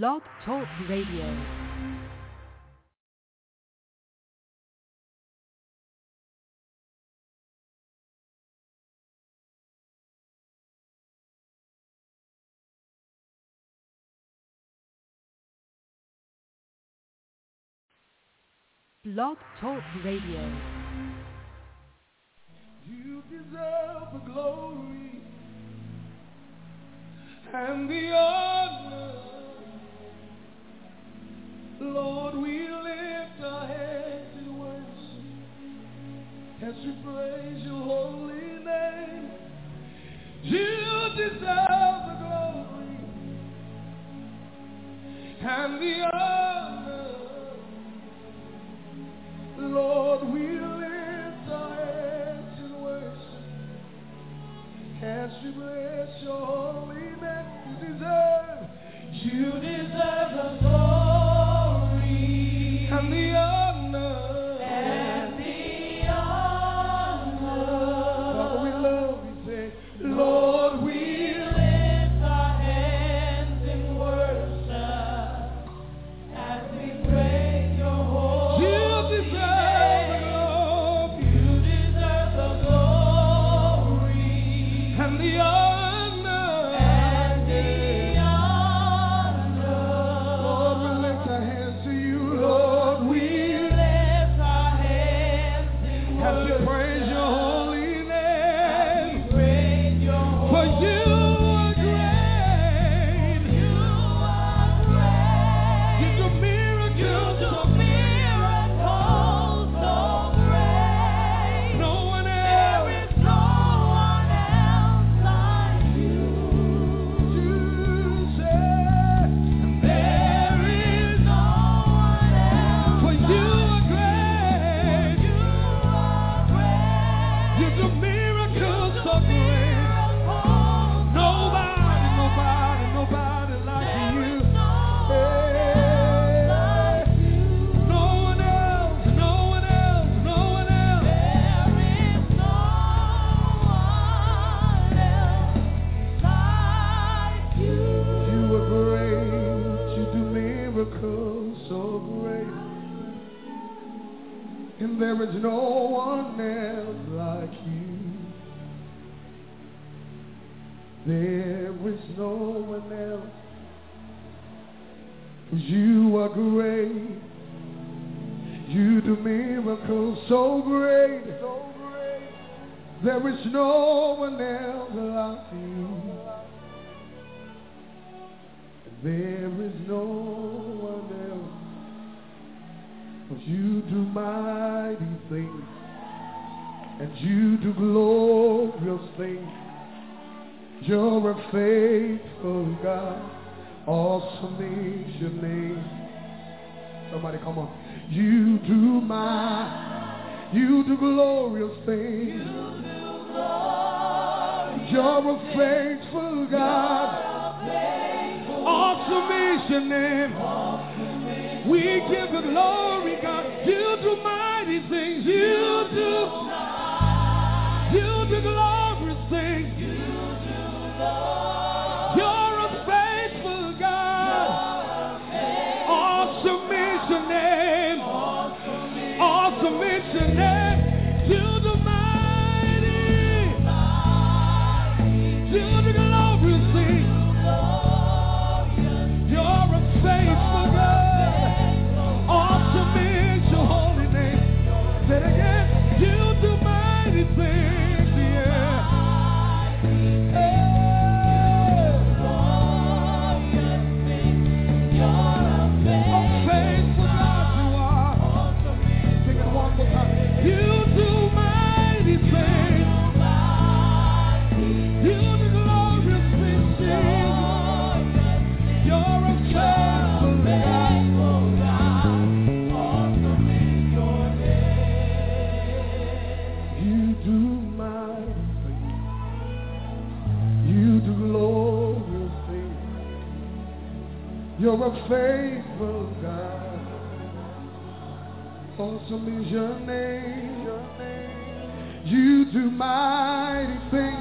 Blog Talk Radio. Blog Talk Radio. You deserve the glory and the honor. Lord, we lift our hands in worship as we praise your holy name. You deserve the glory and the so great. There is no one else like you. There is no one else. But you do mighty things. And you do glorious things. You're a faithful God. Awesome is your name. Somebody come on. You do my, you do glorious things. You do glorious You're a faithful God. Awesome is your name. We give you glory, God. You do mighty things. You do, You're a faithful God. Awesome is your name. You do mighty things.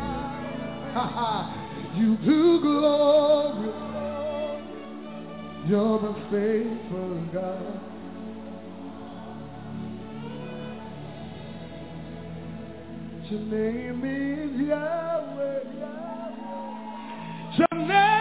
You do glorious. You're a faithful God. Your name is Yahweh. Your name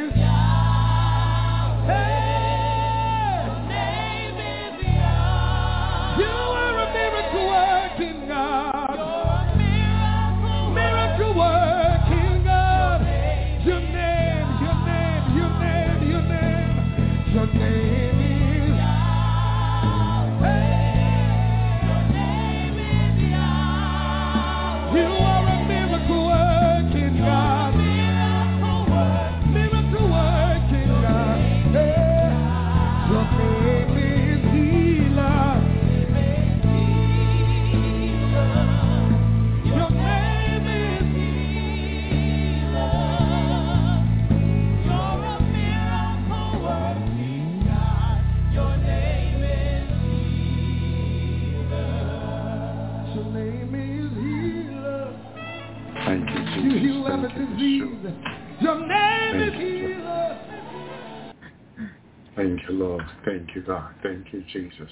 you, Lord. Thank you, God. Thank you, Jesus.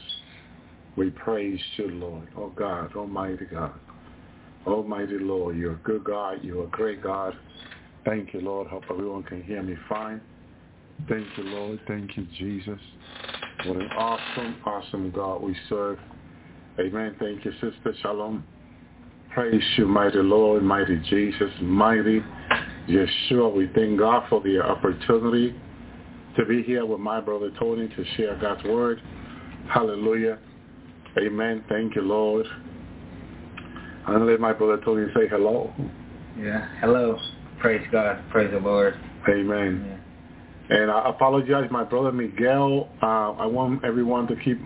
We praise you, Lord. Oh God, Almighty God. Almighty Lord, you're a good God. You're a great God. Thank you, Lord. Hope everyone can hear me fine. Thank you, Lord. Thank you, Jesus. What an awesome, awesome God we serve. Amen. Thank you, Sister Shalom. Praise you, mighty Lord, mighty Jesus, mighty Yeshua. We thank God for the opportunity to be here with my brother Tony to share God's word. Hallelujah. Amen. Thank you, Lord. I'm going to let my brother Tony say hello. Yeah. Hello. Praise God. Praise the Lord. Amen. Yeah. And I apologize, my brother Miguel. Uh, I want everyone to keep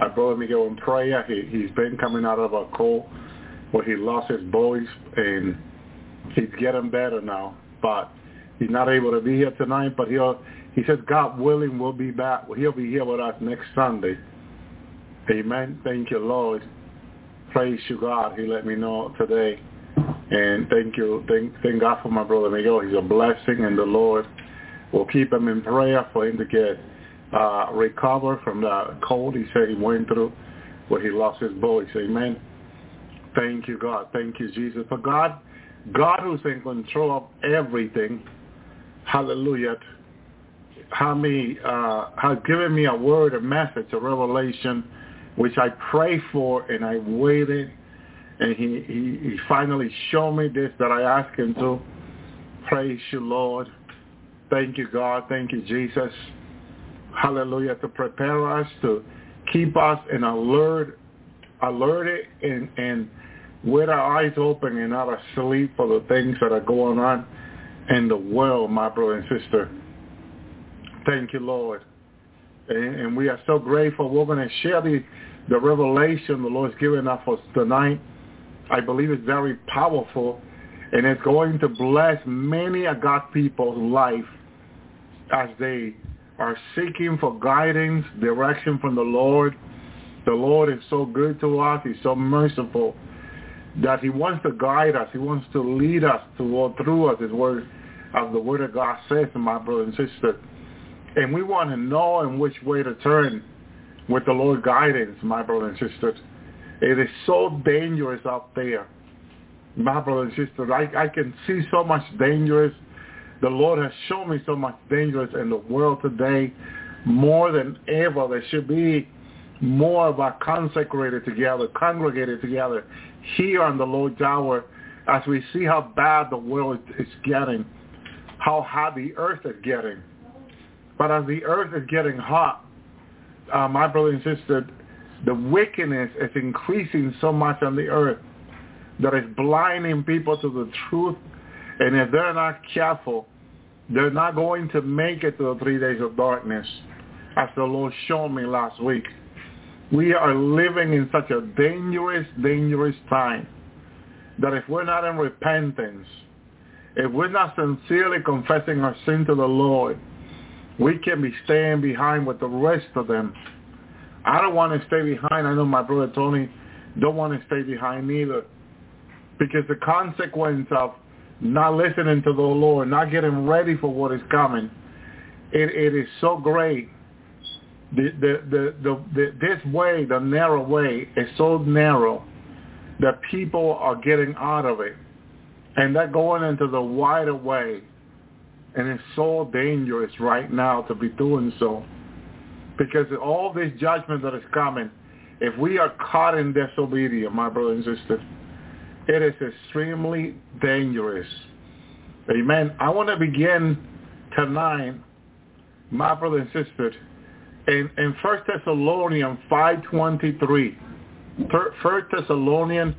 my brother Miguel in prayer. He, he's been coming out of a cold where he lost his voice, and he's getting better now. But he's not able to be here tonight. But he'll, he says, God willing, we'll be back. He'll be here with us next Sunday. Amen. Thank you, Lord. Praise you, God. He let me know today. And thank you. Thank, thank God for my brother Miguel. He's a blessing, and the Lord will keep him in prayer for him to get uh, recover from the cold he said he went through where he lost his voice. Amen. Thank you, God. Thank you, Jesus. For God, God who's in control of everything, hallelujah, how me, uh, has given me a word, a message, a revelation, which I prayed for and I waited, and he, he, he finally showed me this that I asked him to. Praise you, Lord. Thank you, God. Thank you, Jesus. Hallelujah. To prepare us, to keep us in alert, alerted and, and with our eyes open and not asleep for the things that are going on in the world, my brother and sister. Thank you, Lord. And, and we are so grateful. We're going to share the, the revelation the Lord's given us for tonight. I believe it's very powerful, and it's going to bless many of God's people's life as they are seeking for guidance, direction from the Lord. The Lord is so good to us. He's so merciful that he wants to guide us. He wants to lead us to go through us, his word, as the word of God says, my brother and sister. And we want to know in which way to turn with the Lord guidance, my brothers and sisters. It is so dangerous out there. My brothers and sisters. I, I can see so much dangerous. The Lord has shown me so much dangerous in the world today. More than ever, there should be more of us consecrated together, congregated together here on the Lord's hour as we see how bad the world is getting, how hot the earth is getting. But as the earth is getting hot, uh, my brother and sister, the wickedness is increasing so much on the earth that it's blinding people to the truth. And if they're not careful, They're not going to make it to the three days of darkness, as the Lord showed me last week. We are living in such a dangerous, dangerous time that if we're not in repentance, if we're not sincerely confessing our sin to the Lord, we can be staying behind with the rest of them. I don't want to stay behind. I know my brother Tony don't want to stay behind either. Because the consequence of not listening to the Lord, not getting ready for what is coming, it, it is so great. The, the, the, the, this way, the narrow way, is so narrow that people are getting out of it. And they're going into the wider way. And it's so dangerous right now to be doing so. Because all this judgment that is coming, if we are caught in disobedience, my brothers and sisters, it is extremely dangerous. Amen. I want to begin tonight, my brother and sister, in, in 1 Thessalonians 5.23. 1 Thessalonians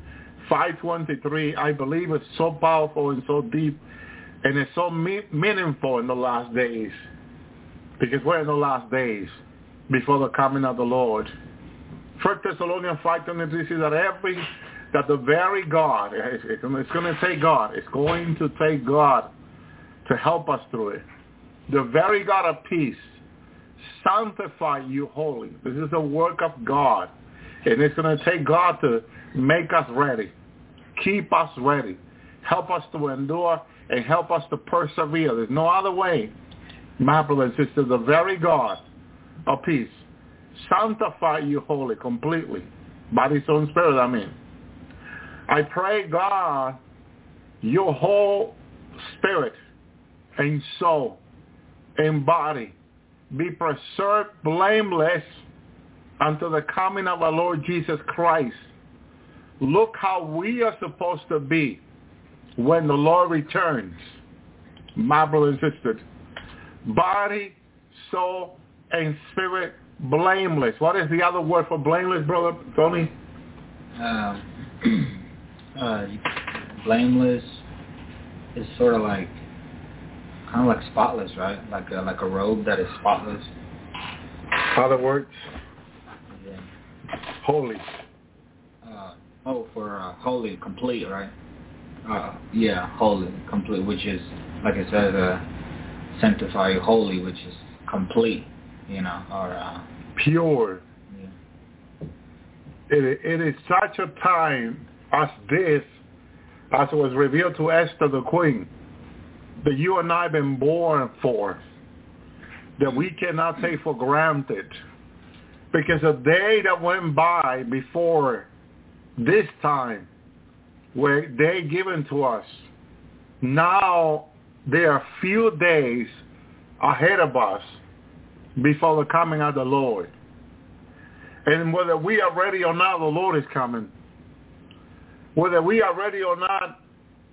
5.23, I believe it's so powerful and so deep, and it's so me- meaningful in the last days. Because we're in the last days before the coming of the Lord. First Thessalonians 5.23 says that every that the very God, it's going to take God, it's going to take God to help us through it. The very God of peace, sanctify you holy. This is a work of God. And it's going to take God to make us ready, keep us ready, help us to endure, and help us to persevere. There's no other way, my brothers and sisters, the very God of peace, sanctify you holy completely, by his own spirit, I mean. I pray, God, your whole spirit and soul and body be preserved blameless until the coming of our Lord Jesus Christ. Look how we are supposed to be when the Lord returns, my brothers and sisters. Body, soul, and spirit blameless. What is the other word for blameless, brother Tony? Um, uh, blameless is sort of like kind of like spotless, right? Like a, like a robe that is spotless. Other words? Yeah. Holy. Uh, oh, for uh, holy, complete, right? Uh, yeah, holy, complete, which is like it says, uh, sanctify you holy, which is complete, you know, or uh, pure. Yeah. It, it is such a time as this, as was revealed to Esther the queen, that you and I have been born for, that we cannot take for granted. Because a day that went by before this time were they given to us. Now there are few days ahead of us before the coming of the Lord. And whether we are ready or not, the Lord is coming. Whether we are ready or not,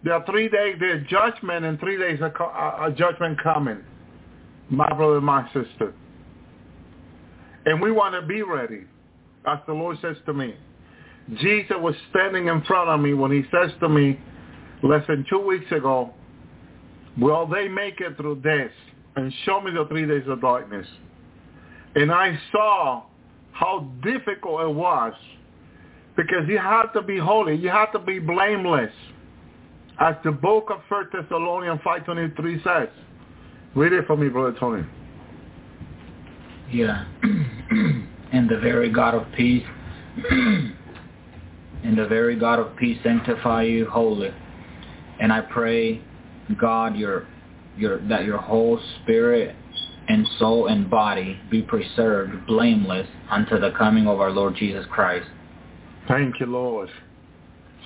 there are three days, there's judgment and three days of a uh, uh, judgment coming, my brother and my sister. And we want to be ready, as the Lord says to me. Jesus was standing in front of me when he says to me less than two weeks ago, will they make it through this? And show me the three days of darkness. And I saw how difficult it was because you had to be holy. You had to be blameless. As the book of 1 Thessalonians 5.23 says. Read it for me, Brother Tony. Yeah. and the very God of peace and the very God of peace sanctify you wholly. And I pray, God, your, your, that your whole spirit and soul and body be preserved blameless unto the coming of our Lord Jesus Christ. Thank you, Lord.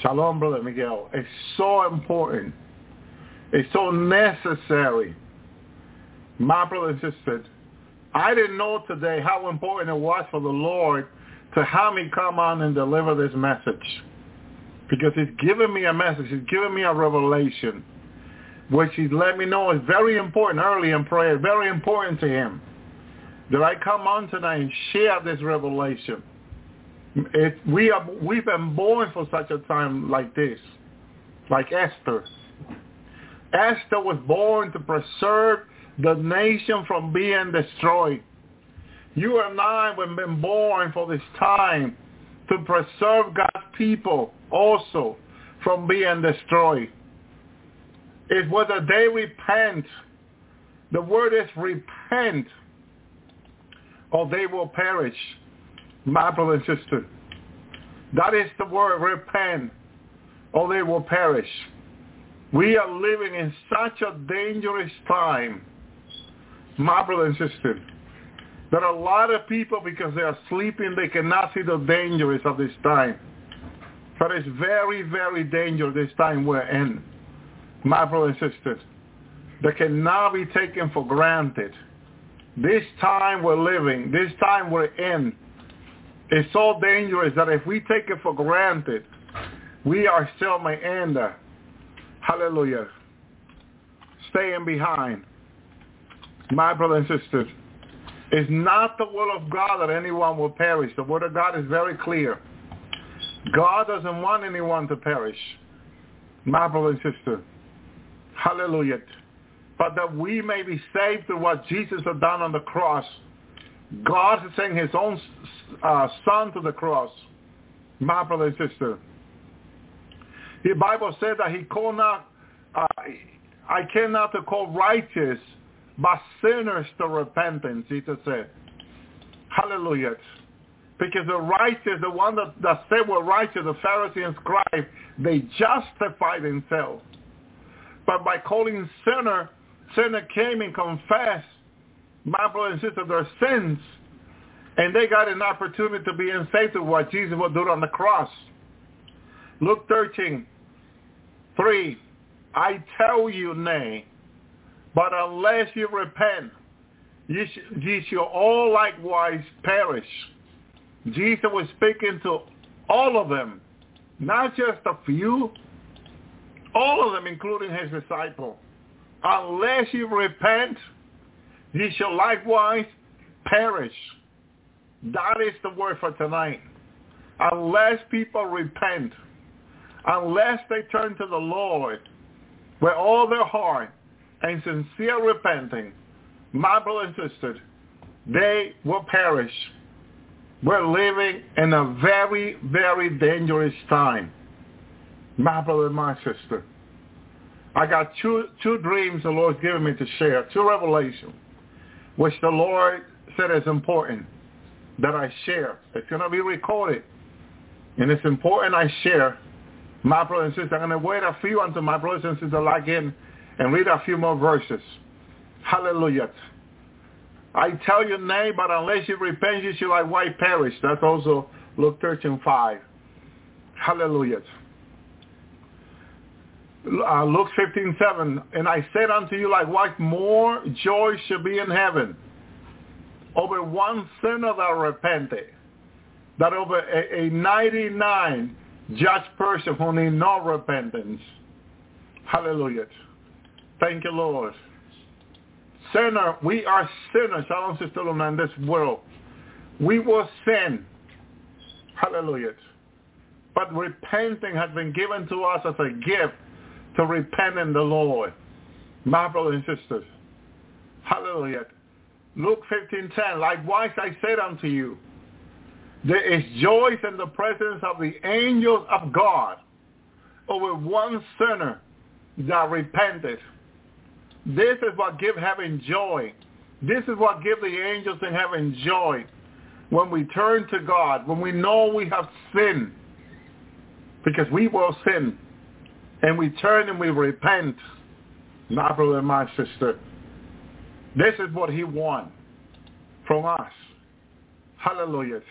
Shalom, Brother Miguel. It's so important. It's so necessary. My brother and sister, I didn't know today how important it was for the Lord to have me come on and deliver this message. Because he's given me a message. He's given me a revelation, which he's let me know is very important early in prayer, very important to him. That I come on tonight and share this revelation. It, we are, we've been born for such a time like this, like Esther. Esther was born to preserve the nation from being destroyed. You and I have been born for this time to preserve God's people also from being destroyed. It's whether they repent. The word is repent or they will perish. My brother and sister. That is the word repent or they will perish. We are living in such a dangerous time, my brother and sister. There are a lot of people, because they are sleeping, they cannot see the dangers of this time. But it's very, very dangerous this time we're in, my brothers and sisters. That cannot be taken for granted. This time we're living, this time we're in, is so dangerous that if we take it for granted, we are still may end, hallelujah, staying behind. My brothers and sister, it's not the will of God that anyone will perish. The word of God is very clear. God doesn't want anyone to perish. My brother and sister. Hallelujah. But that we may be saved through what Jesus has done on the cross. God is sending his own uh, son to the cross. My brother and sister. The Bible said that he called not, uh, I came not to call righteous, but sinners to repentance, Jesus said. Hallelujah. Because the righteous, the one that, that said were righteous, the Pharisees and scribes, they justify themselves. But by calling sinner, sinner came and confessed, my brother and sister, their sins. And they got an opportunity to be saved to what Jesus would do on the cross. Luke 13, 3. I tell you, nay, but unless you repent, sh- ye shall all likewise perish. Jesus was speaking to all of them, not just a few, all of them, including his disciple. Unless you repent, ye shall likewise perish. That is the word for tonight. Unless people repent, unless they turn to the Lord with all their heart, and sincere repenting, my brother and sister, they will perish. We're living in a very, very dangerous time. My brother and my sister. I got two, two dreams the Lord's given me to share, two revelations, which the Lord said is important that I share. It's going to be recorded. And it's important I share. My brother and sister, I'm going to wait a few until my brothers and sisters log in and read a few more verses. Hallelujah. I tell you, nay, but unless you repent, you shall like white perish. That's also Luke 13, 5. Hallelujah. Uh, Luke 15, 7. And I said unto you, like what more joy shall be in heaven over one sinner that repented, that over a, a 99 just person who need no repentance. Hallelujah. Thank you, Lord. Sinner, we are sinners, Shalom Sister Luna, in this world. We will sin. Hallelujah. But repenting has been given to us as a gift to repent in the Lord. My brothers and sisters. Hallelujah. Luke 15:10. Likewise I said unto you, there is joy in the presence of the angels of God over one sinner that repented. This is what give heaven joy. This is what give the angels in heaven joy. When we turn to God, when we know we have sinned, because we will sin, and we turn and we repent, my brother and my sister, this is what he wants from us. Hallelujah.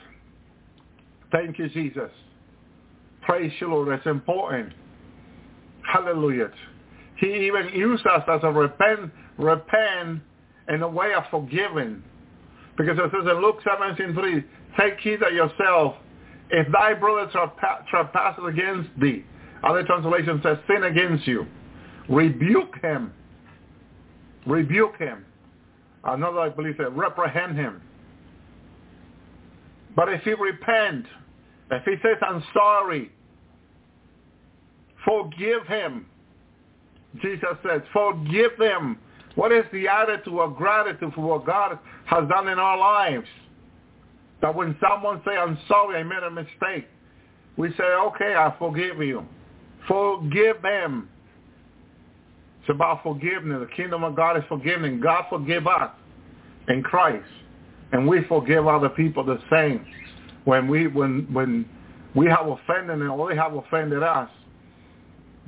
Thank you, Jesus. Praise you, Lord. It's important. Hallelujah. He even used us as a repent, repent in a way of forgiving. Because it says in Luke 17, 3, take heed of yourself. If thy brother trespasses against thee, other translation says sin against you, rebuke him. Rebuke him. Another, I believe, said reprehend him. But if he repent, if he says, I'm sorry, forgive him. Jesus says, forgive them. What is the attitude of gratitude for what God has done in our lives? That when someone say, I'm sorry, I made a mistake, we say, okay, I forgive you. Forgive them. It's about forgiveness. The kingdom of God is forgiving. God forgive us in Christ. And we forgive other people the same. When we when when we have offended them or they have offended us.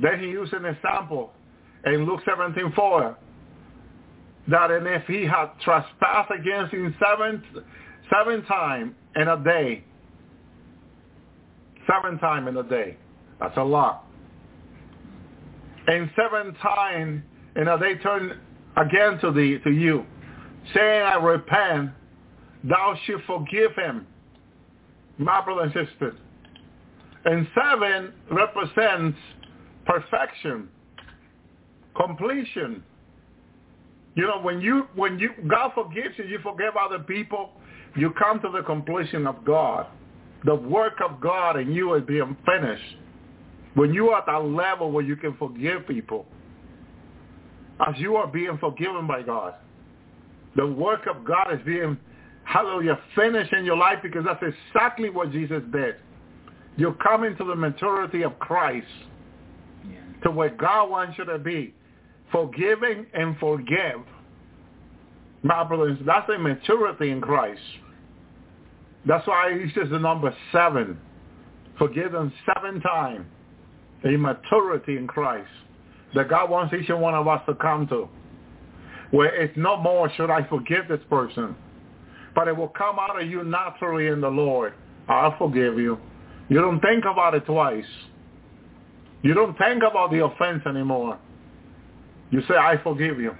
Then he used an example in Luke 17, 4, that and if he had trespassed against him seven, seven times in a day, seven times in a day, that's a lot. And seven times in a day turn again to thee, to you, saying, I repent, thou should forgive him. My brother and sister. And seven represents perfection, completion. You know, when you when you God forgives you, you forgive other people, you come to the completion of God. The work of God in you is being finished. When you are at that level where you can forgive people, as you are being forgiven by God, the work of God is being, hallelujah, finished in your life because that's exactly what Jesus did. You're coming to the maturity of Christ to where God wants you to be. Forgiving and forgive. My brothers, that's a maturity in Christ. That's why he says the number seven. Forgive them seven times. A maturity in Christ that God wants each and one of us to come to. Where it's no more should I forgive this person. But it will come out of you naturally in the Lord. I'll forgive you. You don't think about it twice. You don't think about the offense anymore. You say, I forgive you.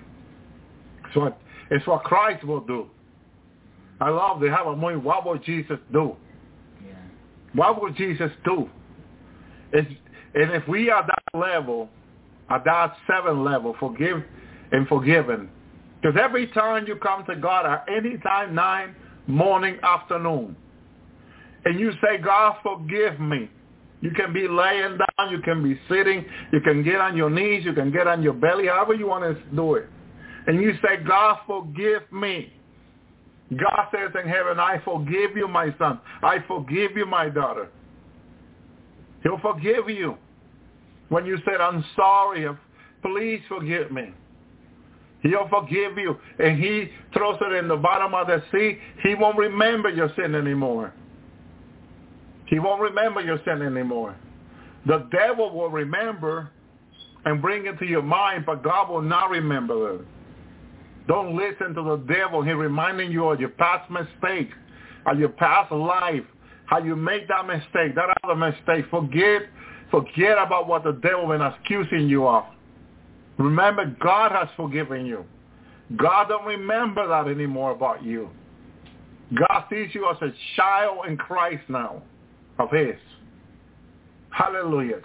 It's what, it's what Christ will do. I love to have a moment. What will Jesus do? Yeah. What will Jesus do? It's, and if we are that level, at that seven level, forgive and forgiven, because every time you come to God at any time, nine, morning, afternoon, and you say, God, forgive me. You can be laying down, you can be sitting, you can get on your knees, you can get on your belly, however you want to do it. And you say, God, forgive me. God says in heaven, I forgive you, my son. I forgive you, my daughter. He'll forgive you. When you said, I'm sorry, please forgive me. He'll forgive you. And he throws it in the bottom of the sea. He won't remember your sin anymore. He won't remember your sin anymore. The devil will remember and bring it to your mind, but God will not remember it. Don't listen to the devil. He's reminding you of your past mistake, of your past life, how you made that mistake, that other mistake. Forget, forget about what the devil been accusing you of. Remember, God has forgiven you. God don't remember that anymore about you. God sees you as a child in Christ now of his. Hallelujah.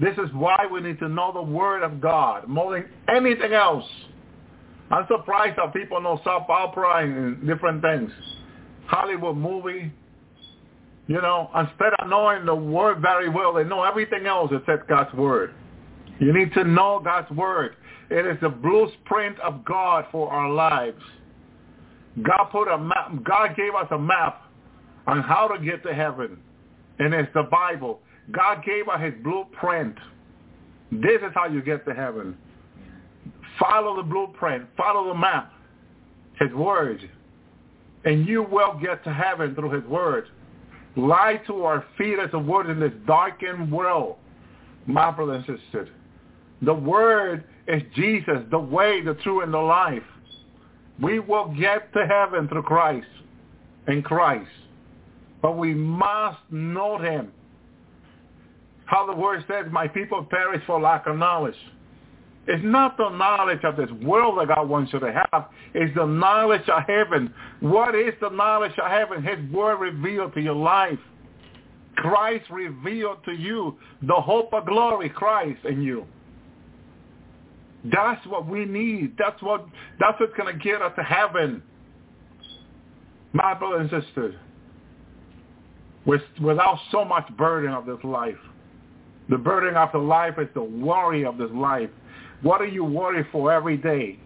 This is why we need to know the word of God more than anything else. I'm surprised that people know soap opera and different things. Hollywood movie. You know, instead of knowing the word very well, they know everything else except God's word. You need to know God's word. It is the blueprint of God for our lives. God put a map. God gave us a map on how to get to heaven and it's the Bible. God gave us his blueprint. This is how you get to heaven. Follow the blueprint. Follow the map. His word. And you will get to heaven through his word. Lie to our feet as a word in this darkened world. My brother and sister. The word is Jesus, the way, the truth, and the life. We will get to heaven through Christ. In Christ. But we must know him. How the word says, my people perish for lack of knowledge. It's not the knowledge of this world that God wants you to have. It's the knowledge of heaven. What is the knowledge of heaven? His word revealed to your life. Christ revealed to you the hope of glory, Christ in you. That's what we need. That's what that's what's gonna get us to heaven. My brothers and sisters with, without so much burden of this life. The burden of the life is the worry of this life. What are you worried for every day?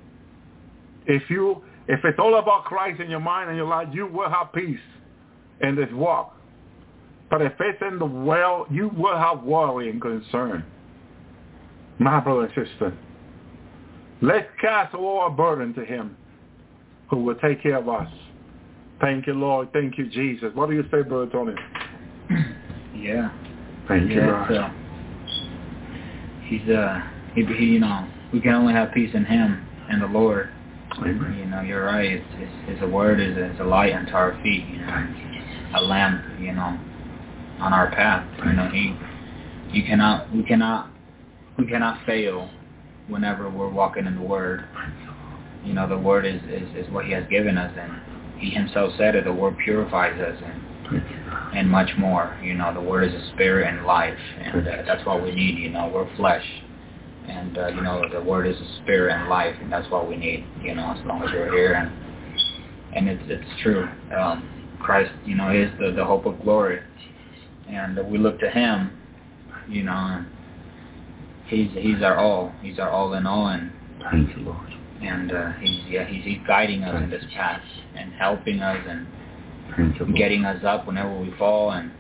If you if it's all about Christ in your mind and your life, you will have peace in this walk. But if it's in the world, you will have worry and concern. My brother and sister, let's cast all our burden to him who will take care of us. Thank you, Lord. Thank you, Jesus. What do you say, Brother Tony? Yeah. Thank you, God. He's uh he, he you know we can only have peace in him and the Lord. Amen. You know you're right. It's, it's, his word is a, a light unto our feet. You know, a lamp. You know, on our path. You know he you cannot we cannot we cannot fail whenever we're walking in the word. You know the word is is, is what he has given us and he himself said it. The word purifies us and and much more. You know, the word is a spirit and life, and uh, that's what we need. You know, we're flesh, and uh, you know, the word is a spirit and life, and that's what we need. You know, as long as we're here, and and it's it's true. Um, Christ, you know, is the the hope of glory, and we look to Him. You know, He's He's our all. He's our all in all, and Thank you, Lord. And uh, He's yeah He's He's guiding us in this path and helping us and getting us up whenever we fall and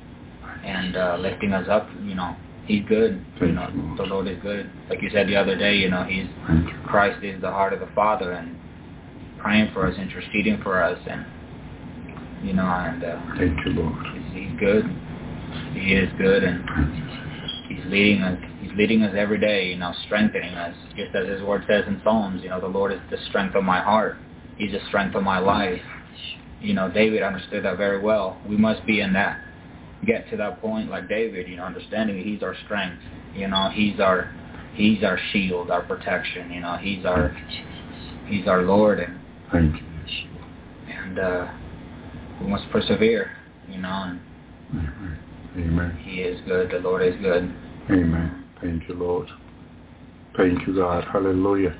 and uh, lifting us up. You know, He's good. You know, the Lord is good. Like you said the other day, you know, He's. Christ is the heart of the Father and praying for us, interceding for us, and you know, and uh, Thank you, Lord. he's, he's good. He is good, and He's leading us. Leading us every day. You know, strengthening us, just as His Word says in Psalms. You know, the Lord is the strength of my heart. He's the strength of my life. You know, David understood that very well. We must be in that, get to that point like David, you know, understanding that he's our strength. You know, he's our, he's our shield, our protection. You know, he's our, he's our Lord, and Thank you, and uh, we must persevere. You know, and Amen. Amen. He is good. The Lord is good. Amen. Thank you, Lord. Thank you, God. Hallelujah.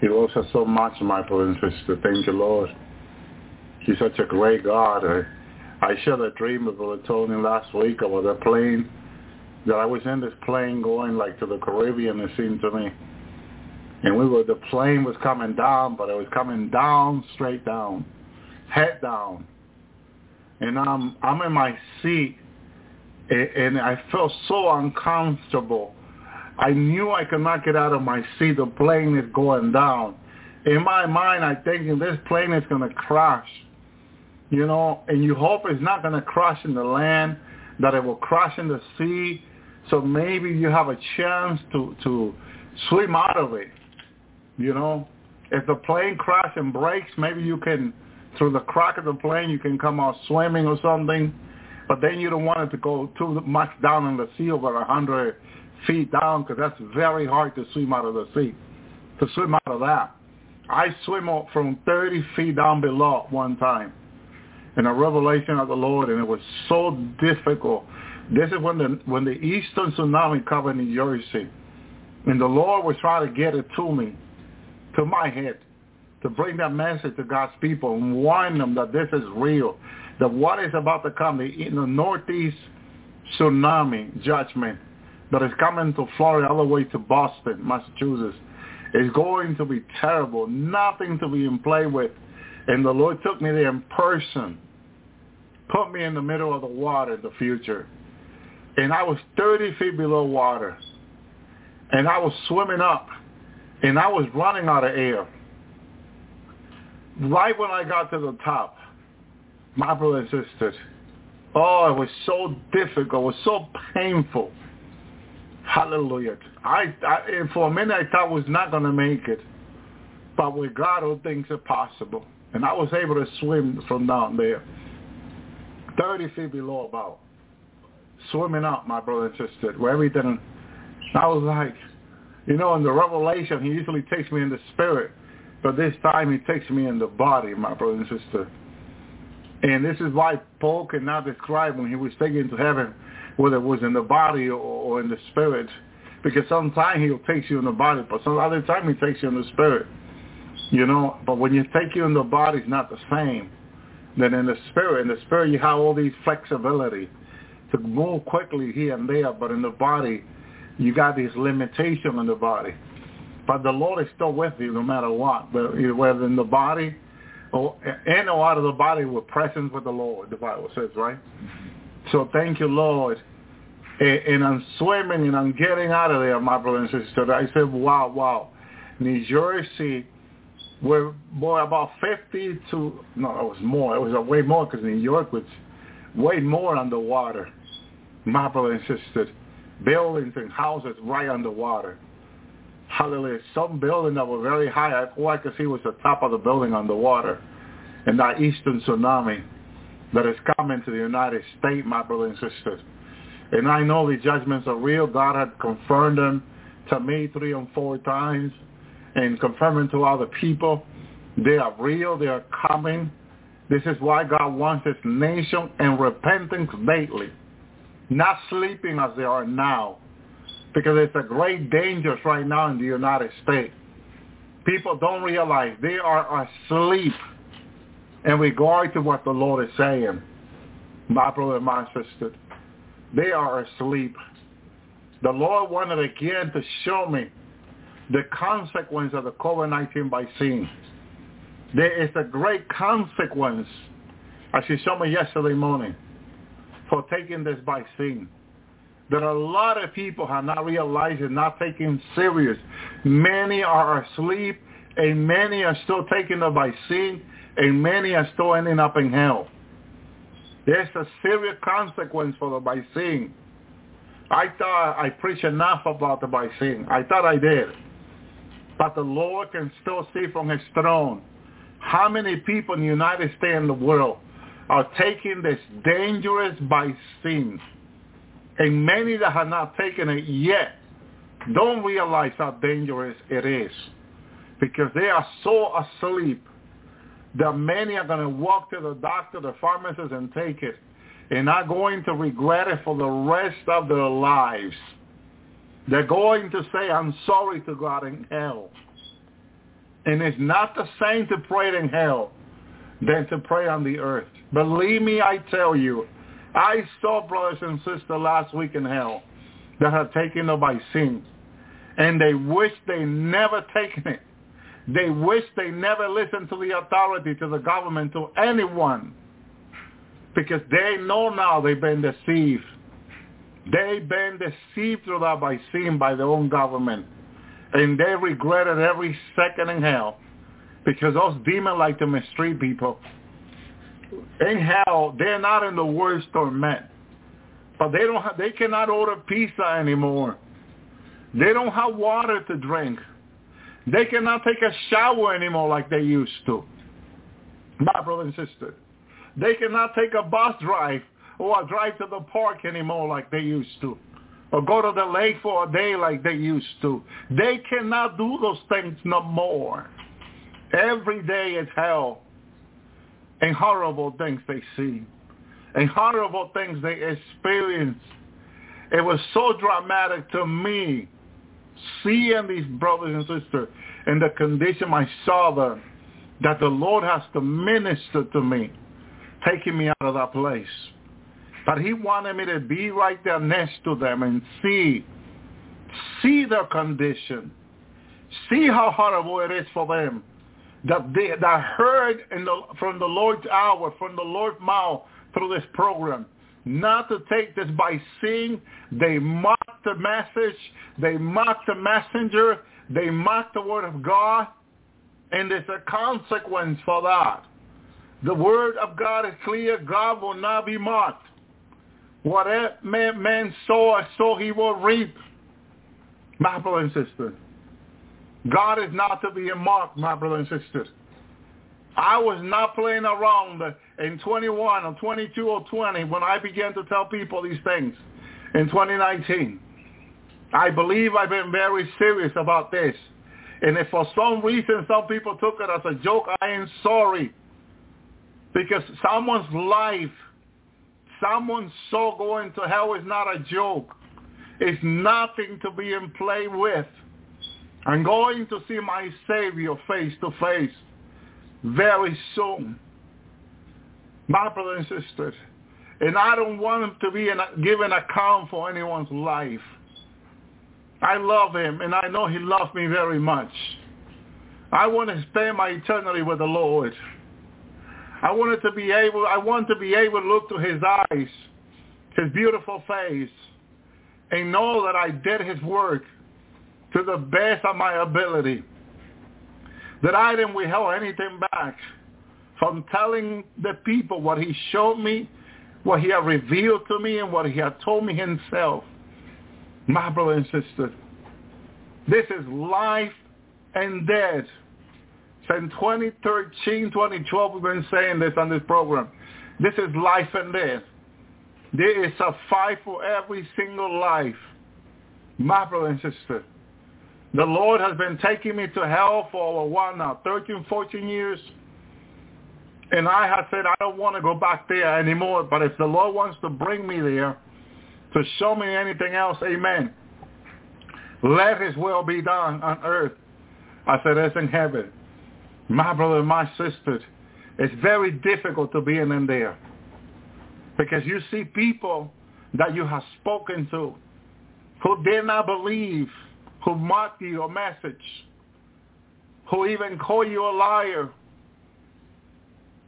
He loves us so much, my brother and sister. Thank you, Lord. He's such a great God. I, I shared a dream with Brother Tony last week about a plane, that I was in this plane going like to the Caribbean, it seemed to me. And we were, the plane was coming down, but it was coming down, straight down, head down. And I'm, I'm in my seat a- and I felt so uncomfortable. I knew I could not get out of my seat. The plane is going down. In my mind, I'm thinking this plane is going to crash, you know, and you hope it's not going to crash in the land, that it will crash in the sea. So maybe you have a chance to, to swim out of it, you know. If the plane crashes and breaks, maybe you can, through the crack of the plane, you can come out swimming or something but then you don't want it to go too much down in the sea over a hundred feet down because that's very hard to swim out of the sea. To swim out of that, I swim out from 30 feet down below one time in a revelation of the Lord, and it was so difficult. This is when the when the Eastern tsunami covered New Jersey, and the Lord was trying to get it to me, to my head, to bring that message to God's people and warn them that this is real that what is about to come, the, in the northeast tsunami judgment that is coming to Florida all the way to Boston, Massachusetts, is going to be terrible. Nothing to be in play with. And the Lord took me there in person, put me in the middle of the water in the future. And I was 30 feet below water. And I was swimming up. And I was running out of air. Right when I got to the top, my brother and sisters, oh, it was so difficult, it was so painful. Hallelujah. I, I for a minute I thought I was not going to make it. But with God, all things are possible. And I was able to swim from down there, 30 feet below about, swimming up, my brother and sister, where everything, I was like, you know, in the revelation, he usually takes me in the spirit. But this time he takes me in the body, my brother and sister. And this is why Paul cannot describe when he was taken to heaven, whether it was in the body or, or in the spirit. Because sometimes he'll take you in the body, but some other time he takes you in the spirit. You know, but when you take you in the body, it's not the same. Then in the spirit, in the spirit you have all these flexibility to move quickly here and there, but in the body, you got this limitation in the body. But the Lord is still with you no matter what. Whether in the body or in or out of the body, we're present with the Lord, the Bible says, right? So thank you, Lord. And and I'm swimming and I'm getting out of there, my brother and sister. I said, wow, wow. New Jersey, we're boy about 50 to, no, it was more. It was a way more because New York was way more underwater. My brother and sister, buildings and houses right underwater. Hallelujah. Some buildings that were very high, all I could see was the top of the building underwater. And that eastern tsunami that is coming to the United States, my brother and sister. And I know the judgments are real. God had confirmed them to me three and four times and confirming to other people. They are real. They are coming. This is why God wants his nation in repentance daily, not sleeping as they are now because it's a great danger right now in the United States. People don't realize they are asleep in regard to what the Lord is saying. My brother and my sister, they are asleep. The Lord wanted again to show me the consequence of the COVID-19 vaccine. There is a great consequence, as she showed me yesterday morning, for taking this vaccine that a lot of people have not realized and not taking serious. Many are asleep and many are still taking the vaccine and many are still ending up in hell. There's a serious consequence for the vaccine. I thought I preached enough about the vaccine. I thought I did. But the Lord can still see from his throne how many people in the United States and the world are taking this dangerous vaccine and many that have not taken it yet don't realize how dangerous it is because they are so asleep that many are going to walk to the doctor, the pharmacist, and take it and are going to regret it for the rest of their lives. They're going to say, I'm sorry to God in hell. And it's not the same to pray in hell than to pray on the earth. Believe me, I tell you, I saw brothers and sisters last week in hell that had taken the vaccine, and they wish they never taken it. They wish they never listened to the authority, to the government, to anyone, because they know now they've been deceived. They've been deceived through that vaccine by their own government, and they regretted every second in hell because those demons like to mistreat people in hell, they're not in the worst torment. But they don't have, they cannot order pizza anymore. They don't have water to drink. They cannot take a shower anymore like they used to. My brother and sister. They cannot take a bus drive or a drive to the park anymore like they used to. Or go to the lake for a day like they used to. They cannot do those things no more. Every day is hell and horrible things they see and horrible things they experience. It was so dramatic to me seeing these brothers and sisters in the condition my father that the Lord has to minister to me, taking me out of that place. But he wanted me to be right there next to them and see, see their condition, see how horrible it is for them. That they that heard the, from the Lord's hour, from the Lord's mouth through this program, not to take this by seeing. They mock the message. They mock the messenger. They mock the word of God. And there's a consequence for that. The word of God is clear. God will not be mocked. Whatever man, man sow, so he will reap. My brother and sister. God is not to be mocked, my brother and sisters. I was not playing around in 21 or 22 or 20 when I began to tell people these things in 2019. I believe I've been very serious about this. And if for some reason some people took it as a joke, I am sorry. Because someone's life, someone's soul going to hell is not a joke. It's nothing to be in play with. I'm going to see my Savior face to face very soon. My brothers and sisters. And I don't want him to be an, give an account for anyone's life. I love him, and I know he loves me very much. I want to spend my eternity with the Lord. I wanted to be able, I want to be able to look to his eyes, his beautiful face, and know that I did his work to the best of my ability. That I didn't withhold anything back from telling the people what he showed me, what he had revealed to me, and what he had told me himself. My brother and sister, this is life and death. Since 2013, 2012, we've been saying this on this program. This is life and death. There is a fight for every single life. My brother and sister, the Lord has been taking me to hell for a while now, 13, 14 years. And I have said I don't want to go back there anymore. But if the Lord wants to bring me there to show me anything else, amen. Let his will be done on earth I said as in heaven. My brother and my sister, it's very difficult to be in there. Because you see people that you have spoken to who did not believe, who mocked your message, who even call you a liar,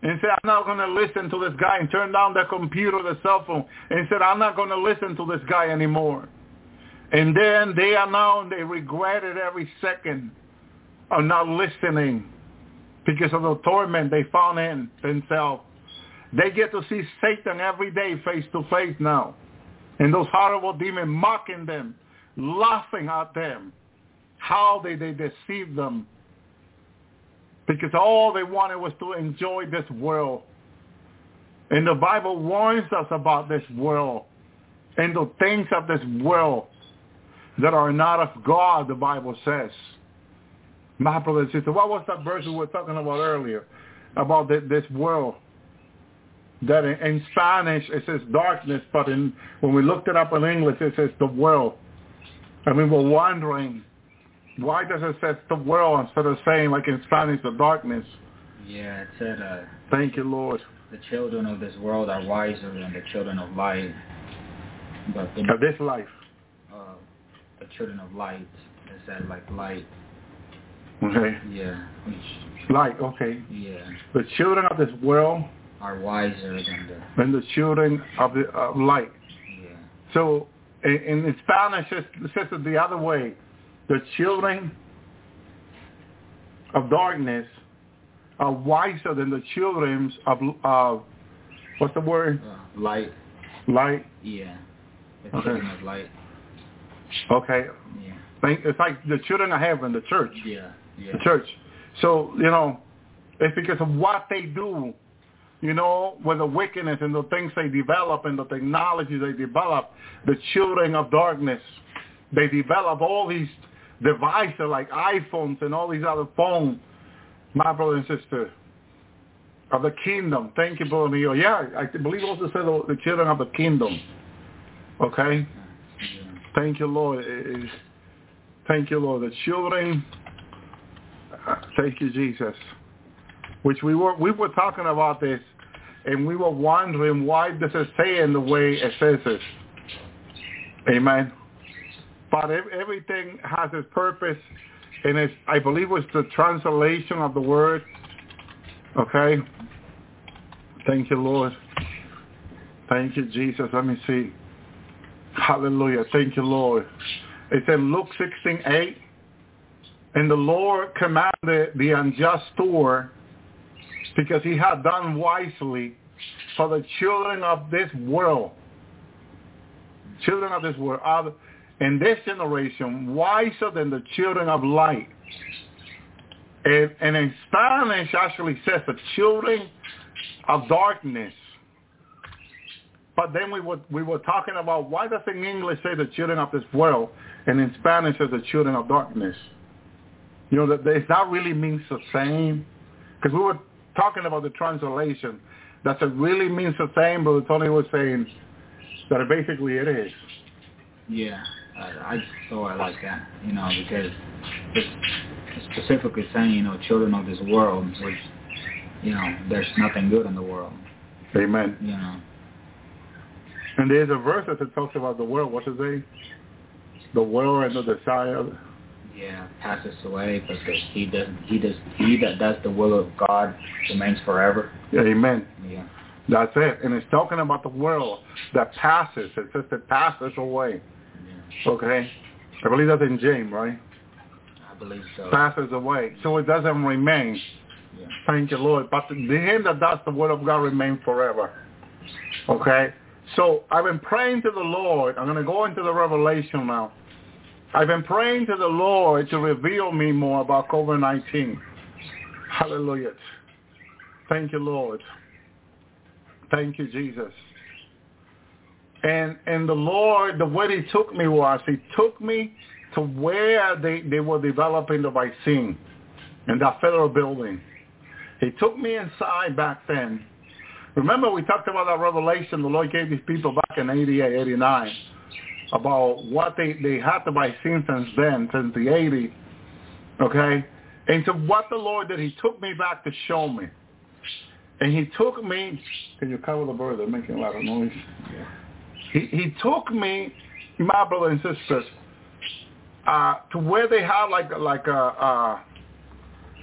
and said, I'm not going to listen to this guy, and turn down the computer, the cell phone, and said, I'm not going to listen to this guy anymore. And then they are now, they regret it every second of not listening because of the torment they found in themselves. They get to see Satan every day face to face now. And those horrible demons mocking them, laughing at them. How they, they deceived them. Because all they wanted was to enjoy this world. And the Bible warns us about this world and the things of this world that are not of God, the Bible says. My brother and sister, what was that verse we were talking about earlier? About the, this world. That in, in, Spanish it says darkness, but in when we looked it up in English it says the world. And we were wondering, why does it say the world instead of saying like in Spanish the darkness? Yeah, it said, uh, Thank you, Lord. The children of this world are wiser than the children of light. But the, of this life. Uh, the children of light, it said like light Okay. Yeah. Light, okay. Yeah. The children of this world are wiser than the than the children of the of light. Yeah. So in, in Spanish it says it the other way. The children of darkness are wiser than the children of uh, what's the word? Uh, light. Light. Yeah. The okay. of light. Okay. Yeah. It's like the children of heaven, the church. Yeah yeah. the church. So, you know, it's because of what they do, you know, with the wickedness and the things they develop and the technology they develop, the children of darkness, they develop all these devices like iPhones and all these other phones, my brother and sister, of the kingdom. Thank you, brother Neo. Yeah, I believe also said the children of the kingdom. Okay? Thank you, Lord. Thank you, Lord. The children Thank you, Jesus. Which we were we were talking about this, and we were wondering why does it say in the way it says it. Amen. But everything has its purpose, and it's I believe it's the translation of the word. Okay. Thank you, Lord. Thank you, Jesus. Let me see. Hallelujah. Thank you, Lord. It's in Luke 16, 8. And the Lord commanded the unjust steward because he had done wisely for the children of this world. Children of this world are in this generation wiser than the children of light. And, and in Spanish actually says the children of darkness. But then we were we were talking about why does in English say the children of this world and in Spanish says the children of darkness. You know, that that really means the same. Because we were talking about the translation. Does it really means the same? But Tony was saying that basically it is. Yeah, I, I just saw it like that, you know, because it's specifically saying, you know, children of this world, which, you know, there's nothing good in the world. Amen. You know. And there's a verse that talks about the world. What's it say? the world and the desire. Yeah, passes away, but the, he does he does he that does the will of God remains forever. Amen. Yeah. That's it. And it's talking about the world that passes. It says it passes away. yeah. Okay? I believe that's in James, right? I believe so. Passes away. So it doesn't remain. Yeah. Thank you, Lord. But the him that does the word of God remain forever. Okay? So I've been praying to the Lord. I'm going to go into the revelation now. I've been praying to the Lord to reveal me more about COVID-19. Hallelujah. Thank you, Lord. Thank you, Jesus. And and the Lord, the way he took me was he took me to where they, they were developing the vaccine in that federal building. He took me inside back then. Remember we talked about that revelation the Lord gave these people back in 88, 89 about what they, they had to buy since then, since the 80, okay? And to what the Lord did, he took me back to show me. And he took me, can you cover the bird? They're making a lot of noise. He, he took me, my brother and sisters, uh, to where they had like like a, uh,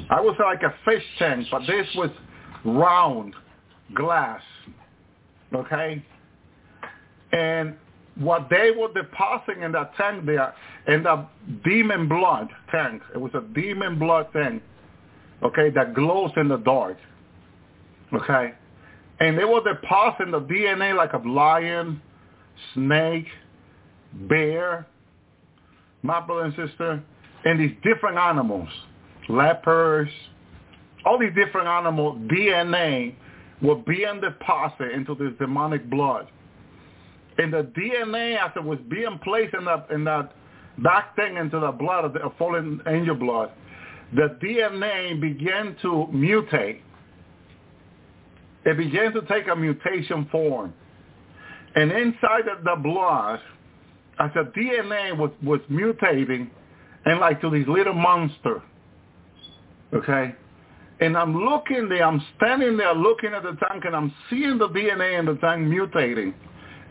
I would say like a fish tank, but this was round glass, okay? And what they were depositing in that tank there, in that demon blood tank, it was a demon blood tank, okay, that glows in the dark, okay? And they were depositing the DNA like a lion, snake, bear, my brother and sister, and these different animals, lepers, all these different animal DNA were being deposited into this demonic blood. And the DNA, as it was being placed in that in that back thing into the blood of the fallen angel blood, the DNA began to mutate. It began to take a mutation form. And inside of the blood, as the DNA was, was mutating and like to these little monster. Okay? And I'm looking there, I'm standing there looking at the tank and I'm seeing the DNA in the tank mutating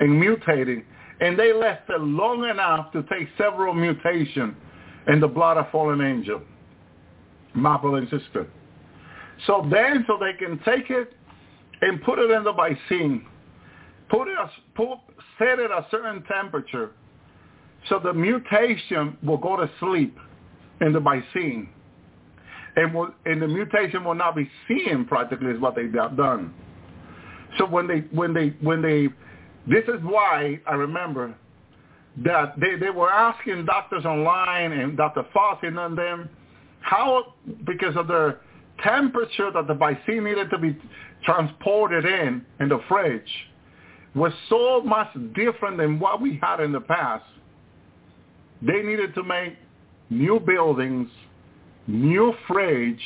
and mutating. And they it long enough to take several mutations in the blood of fallen angel, my brother and sister. So then, so they can take it and put it in the vaccine, put it, put, set it a certain temperature, so the mutation will go to sleep in the vaccine. And, will, and the mutation will not be seen practically is what they've done. So when they, when they, when they, this is why I remember that they, they were asking doctors online and Dr. Fauci and them how, because of the temperature that the vaccine needed to be transported in, in the fridge, was so much different than what we had in the past they needed to make new buildings, new fridge,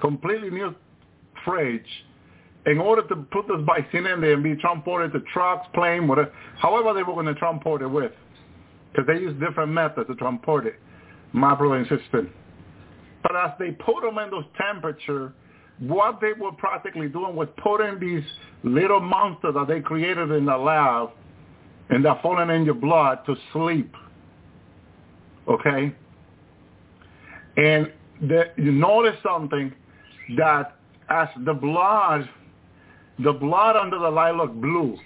completely new fridge, in order to put this vaccine in there and be transported to trucks, plane, whatever, however they were going to transport it with. Because they use different methods to transport it, my brother and sister. But as they put them in those temperature, what they were practically doing was putting these little monsters that they created in the lab and they're falling in your blood to sleep okay? And the, you notice something that as the blood, the blood under the lilac blue,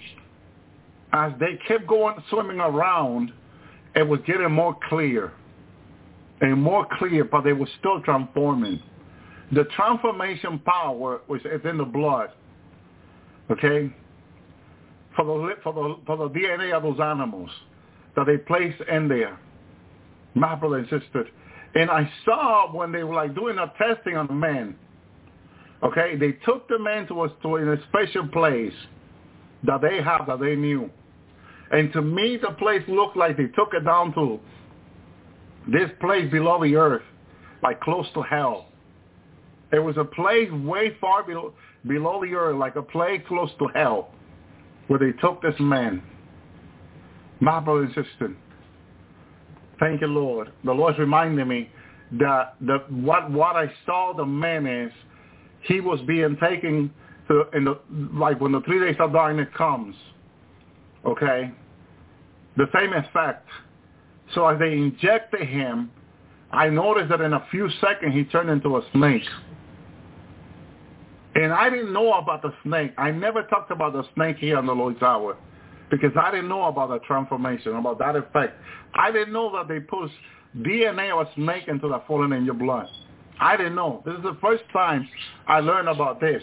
as they kept going swimming around, it was getting more clear and more clear, but they were still transforming. The transformation power was in the blood. Okay, for the for the for the DNA of those animals that they placed in there my brother and. And I saw when they were like doing a testing on the man. Okay, they took the man to a, to a special place that they have that they knew. And to me, the place looked like they took it down to this place below the earth, like close to hell. It was a place way far below, below the earth, like a place close to hell, where they took this man. My brother and sister, Thank you, Lord. The Lord's reminding me that the, what what I saw the man is, he was being taken to in the like when the three days of darkness comes. Okay, the same effect. So as they injected him, I noticed that in a few seconds he turned into a snake. And I didn't know about the snake. I never talked about the snake here on the Lord's Hour because I didn't know about the transformation, about that effect. I didn't know that they put DNA of a snake into the fallen in your blood. I didn't know. This is the first time I learned about this.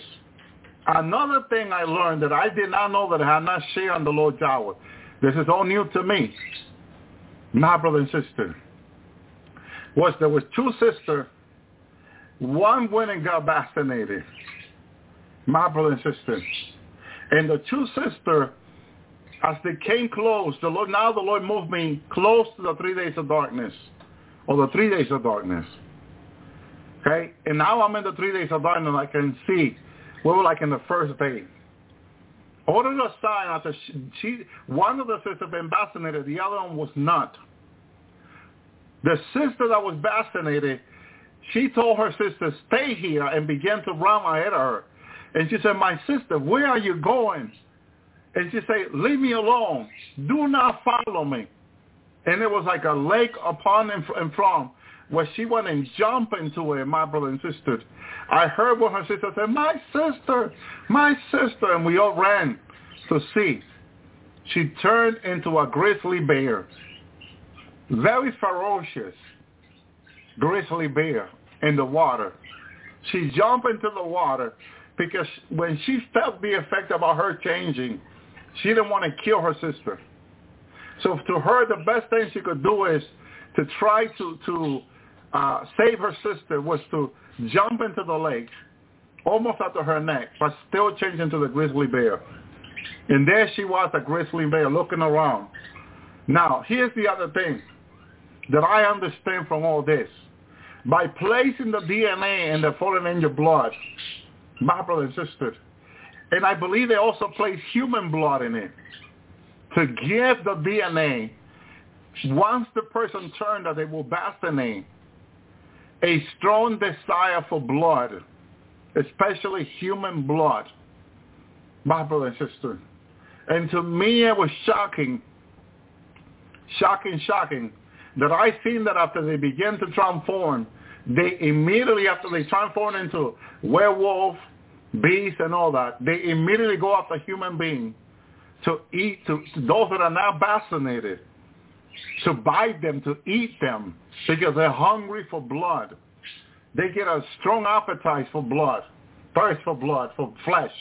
Another thing I learned that I did not know that I had not shared on the Lord's hour. This is all new to me. My brother and sister. Was there was two sisters. One went and got vaccinated. My brother and sister. And the two sisters, as they came close, the Lord now the Lord moved me close to the three days of darkness. Or the three days of darkness. Okay? And now I'm in the three days of darkness and I can see we were like in the first day. Ordered a sign after she, she one of the sisters been vaccinated, the other one was not. The sister that was vaccinated, she told her sister, stay here and began to run ahead of her. And she said, my sister, where are you going? And she said, leave me alone. Do not follow me. And it was like a lake upon and from where she went and jumped into it, my brother and sister. I heard what her sister said, my sister, my sister, and we all ran to see. She turned into a grizzly bear, very ferocious grizzly bear in the water. She jumped into the water because when she felt the effect about her changing, she didn't want to kill her sister. So to her, the best thing she could do is to try to, to uh, save her sister was to jump into the lake almost up to her neck, but still change into the grizzly bear. And there she was, a grizzly bear, looking around. Now, here's the other thing that I understand from all this. By placing the DNA in the fallen angel blood, my brother and sister, and I believe they also place human blood in it to give the DNA, once the person turned that they will vaccinate a strong desire for blood, especially human blood, my brother and sister. And to me, it was shocking, shocking, shocking, that I seen that after they began to transform, they immediately, after they transform into werewolf, beast, and all that, they immediately go after human being to eat, to, to those that are not vaccinated to bite them, to eat them, because they're hungry for blood. They get a strong appetite for blood, thirst for blood, for flesh.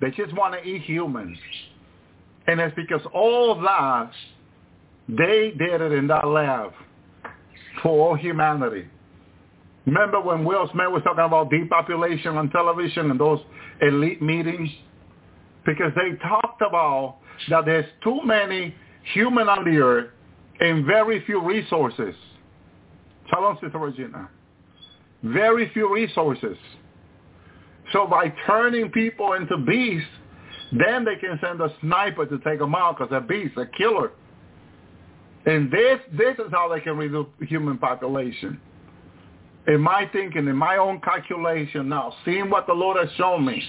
They just want to eat humans. And it's because all that, they did it in that lab for all humanity. Remember when Will Smith was talking about depopulation on television and those elite meetings? Because they talked about that there's too many human on the earth and very few resources. Shalom, Sister Regina. Very few resources. So by turning people into beasts, then they can send a sniper to take them out because a beast, a killer. And this, this is how they can reduce human population. In my thinking, in my own calculation now, seeing what the Lord has shown me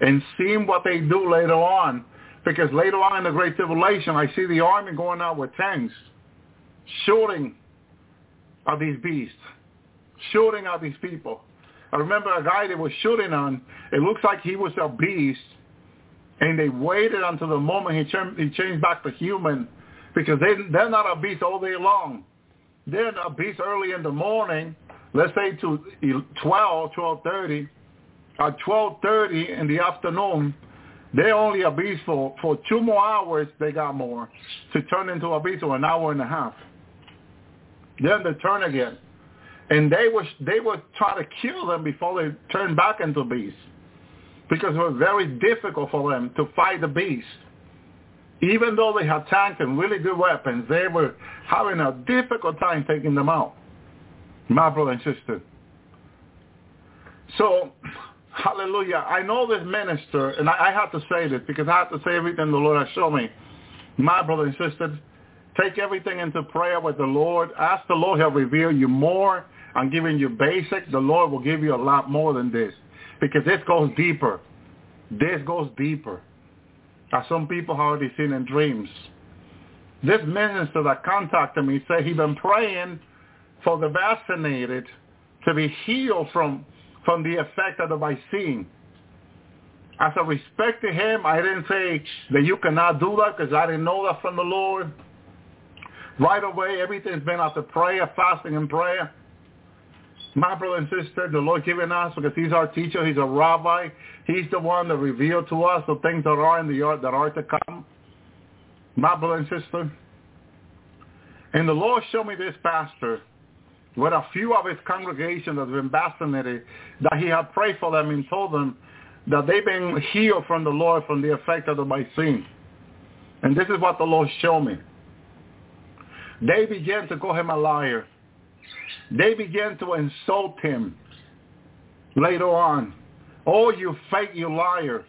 and seeing what they do later on, because later on in the Great Tribulation, I see the army going out with tanks, shooting at these beasts, shooting at these people. I remember a guy they were shooting on. It looks like he was a beast, and they waited until the moment he, turned, he changed back to human, because they, they're not a beast all day long. They're a beast early in the morning, let's say to 12, 12.30. At 12.30 in the afternoon, they're only a beast for, for two more hours, they got more, to turn into a beast for an hour and a half. Then they turn again. And they were, they would try to kill them before they turn back into beasts. Because it was very difficult for them to fight the beast. Even though they had tanks and really good weapons, they were having a difficult time taking them out. My brother and sister. So Hallelujah. I know this minister, and I, I have to say this because I have to say everything the Lord has shown me. My brother and sister, take everything into prayer with the Lord. Ask the Lord, he'll reveal you more. I'm giving you basic. The Lord will give you a lot more than this because this goes deeper. This goes deeper. As some people have already seen in dreams. This minister that contacted me said he'd been praying for the vaccinated to be healed from, from the effect of the vaccine. As a respect to him, I didn't say that you cannot do that because I didn't know that from the Lord. Right away, everything's been after prayer, fasting and prayer. My brother and sister, the Lord given us because He's our teacher, He's a rabbi. He's the one that revealed to us the things that are in the earth that are to come. My brother and sister. And the Lord showed me this pastor with a few of his congregation that have been vaccinated, that he had prayed for them and told them that they've been healed from the Lord from the effect of the vaccine. And this is what the Lord showed me. They began to call him a liar. They began to insult him later on. Oh, you fake, you liar.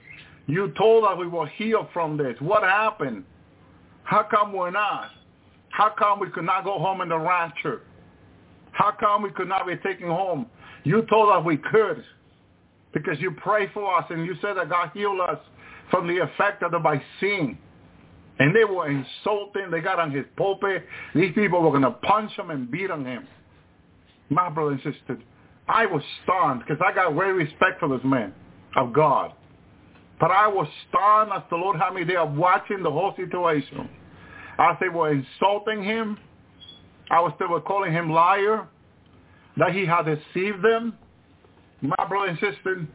You told us we were healed from this. What happened? How come we're not? How come we could not go home in the rapture? How come we could not be taken home? You told us we could because you prayed for us and you said that God healed us from the effect of the vaccine. And they were insulting. They got on his pulpit. These people were going to punch him and beat on him. My brother and sister, I was stunned because I got very respect for this man of God. But I was stunned as the Lord had me there watching the whole situation. As they were insulting him, I was still calling him liar, that he had deceived them. My brother and sister,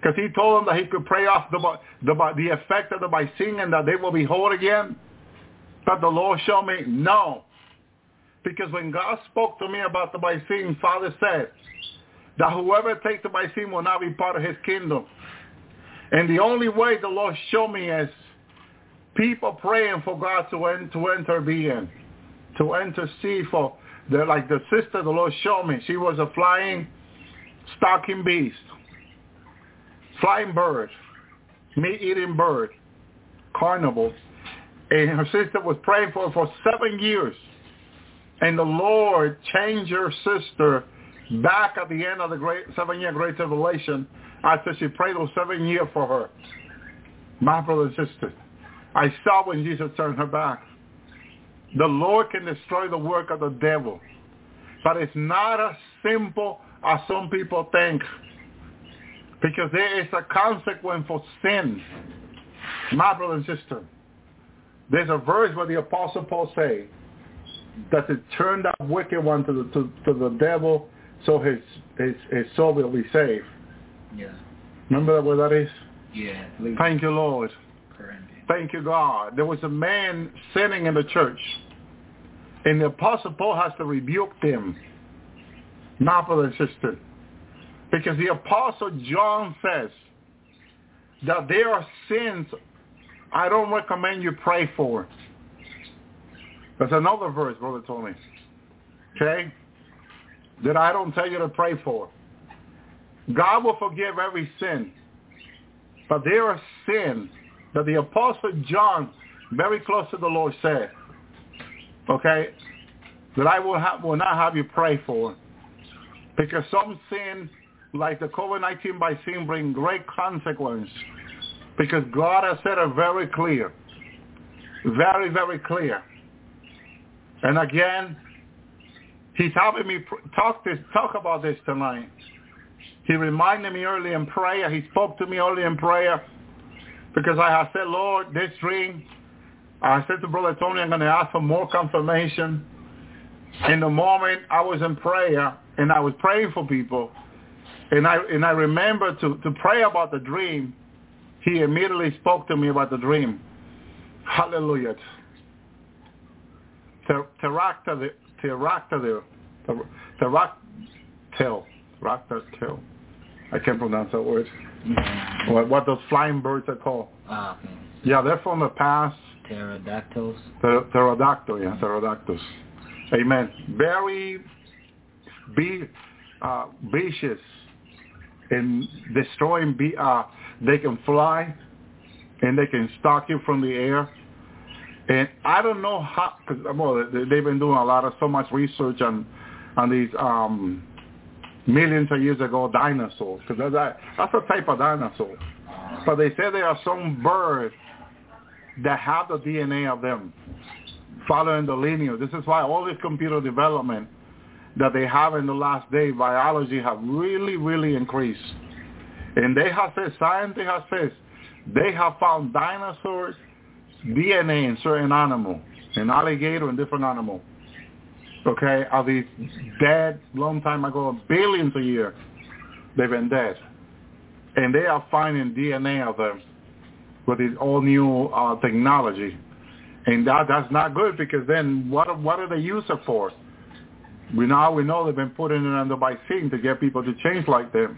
because he told them that he could pray off the, the, the effect of the vaccine and that they will be whole again. But the Lord showed me, no. Because when God spoke to me about the vaccine, Father said that whoever takes the vaccine will not be part of his kingdom. And the only way the Lord showed me is people praying for God to, en- to intervene, to intercede for, the, like the sister the Lord showed me. She was a flying, stalking beast, flying bird, meat-eating bird, carnival. And her sister was praying for her for seven years. And the Lord changed her sister back at the end of the great seven-year Great Tribulation after she prayed those seven years for her. My brother and sister, I saw when Jesus turned her back. The Lord can destroy the work of the devil. But it's not as simple as some people think. Because there is a consequence for sin. My brother and sister, there's a verse where the Apostle Paul say that to turn that wicked one to the, to, to the devil so his, his, his soul will be saved. Yeah. Remember where that is? Yeah. Thank you, Lord. Thank you, God. There was a man sinning in the church. And the Apostle Paul has to rebuke them. My brother and sister. Because the Apostle John says that there are sins I don't recommend you pray for. There's another verse, Brother me. Okay? That I don't tell you to pray for. God will forgive every sin. But there are sins that the Apostle John, very close to the Lord, said, okay, that I will, have, will not have you pray for. Because some sin, like the COVID-19 by sin, bring great consequence. Because God has said it very clear. Very, very clear. And again, he's having me talk this, talk about this tonight. He reminded me early in prayer. He spoke to me early in prayer because I have said, Lord, this dream, I said to Brother Tony, I'm going to ask for more confirmation. In the moment I was in prayer and I was praying for people, and I and I remember to, to pray about the dream, he immediately spoke to me about the dream. Hallelujah. Pterodactyl, pterodactyl, pterodactyl. I can't pronounce that word. What, what those flying birds are called. Ah. Yeah, they're from the past. Pterodactyls. Pter- Pterodactyl, yeah, pterodactyls. Amen. Very be, uh, vicious in destroying. Be, uh, they can fly and they can stalk you from the air. And I don't know how, cause, well, they- they've been doing a lot of so much research on on these um, millions of years ago dinosaurs, because that's, that's a type of dinosaur. But they say there are some birds that have the DNA of them. following the lineage. This is why all this computer development that they have in the last day, biology have really, really increased. And they have said, scientists have said, they have found dinosaurs DNA in certain animal, an alligator and different animal. Okay, are these dead long time ago, billions a year, they've been dead. And they are finding DNA of them with this all new uh, technology. And that that's not good because then what what are they use it for? We now we know they've been putting it under by Satan to get people to change like them.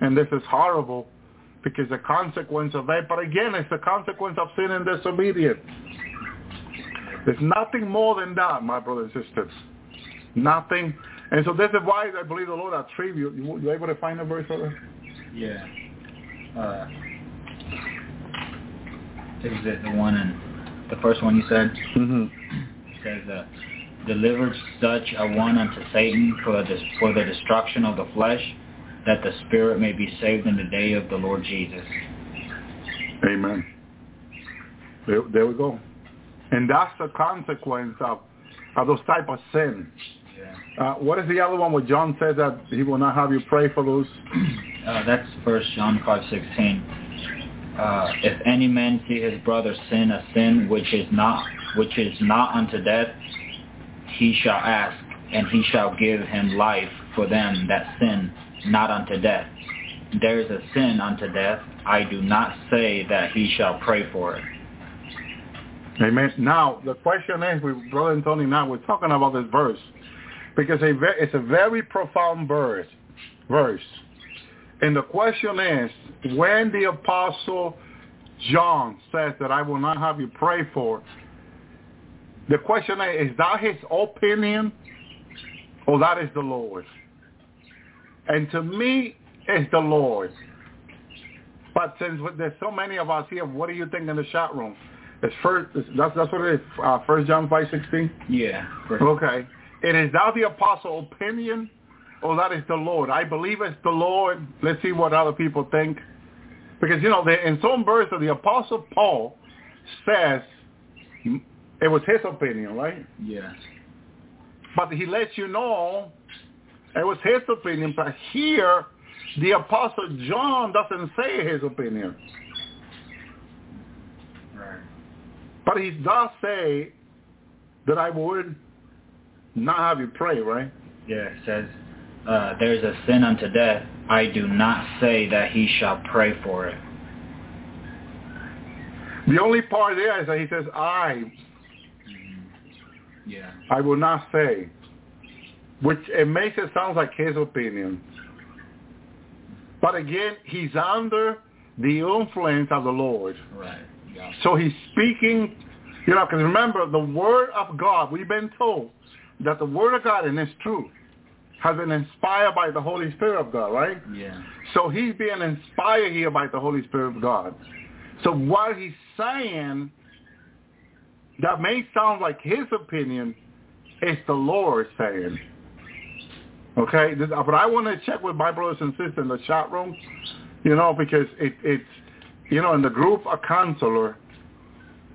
And this is horrible because the consequence of that, but again, it's the consequence of sin and disobedience. There's nothing more than that, my brothers and sisters. Nothing. And so this is why I believe the Lord attribute. You, you able to find a verse for that? Yeah. Uh, is it the one in the first one you said? Mm-hmm. It says, uh, delivered such a one unto Satan for the, for the destruction of the flesh, that the spirit may be saved in the day of the Lord Jesus. Amen. There, there we go. And that's the consequence of, of those type of sin. Yeah. Uh, what is the other one where John says that he will not have you pray for those? Uh, that's First John five sixteen. Uh, if any man see his brother sin a sin which is not which is not unto death, he shall ask, and he shall give him life for them that sin not unto death. There is a sin unto death. I do not say that he shall pray for it. Amen. Now, the question is, we, Brother Anthony, now we're talking about this verse because it's a very profound verse. Verse. And the question is, when the Apostle John says that I will not have you pray for, the question is, is that his opinion or that is the Lord's? And to me, it's the Lord. But since there's so many of us here, what do you think in the chat room? It's first. That's that's what it is. Uh, First John five sixteen. Yeah. Okay. And is that the apostle opinion, or that is the Lord? I believe it's the Lord. Let's see what other people think, because you know, the, in some verses, the apostle Paul says it was his opinion, right? yeah. But he lets you know it was his opinion. But here, the apostle John doesn't say his opinion. Right. But he does say that I would not have you pray, right? Yeah, it says, uh, there's a sin unto death. I do not say that he shall pray for it. The only part there is that he says, I, Yeah. I will not say, which it makes it sound like his opinion. But again, he's under the influence of the Lord. Right. Yeah. So he's speaking, you know, because remember, the word of God, we've been told that the word of God, and it's true, has been inspired by the Holy Spirit of God, right? Yeah. So he's being inspired here by the Holy Spirit of God. So what he's saying that may sound like his opinion is the Lord saying. Okay, but I want to check with my brothers and sisters in the chat room, you know, because it, it's, you know, in the group a counselor,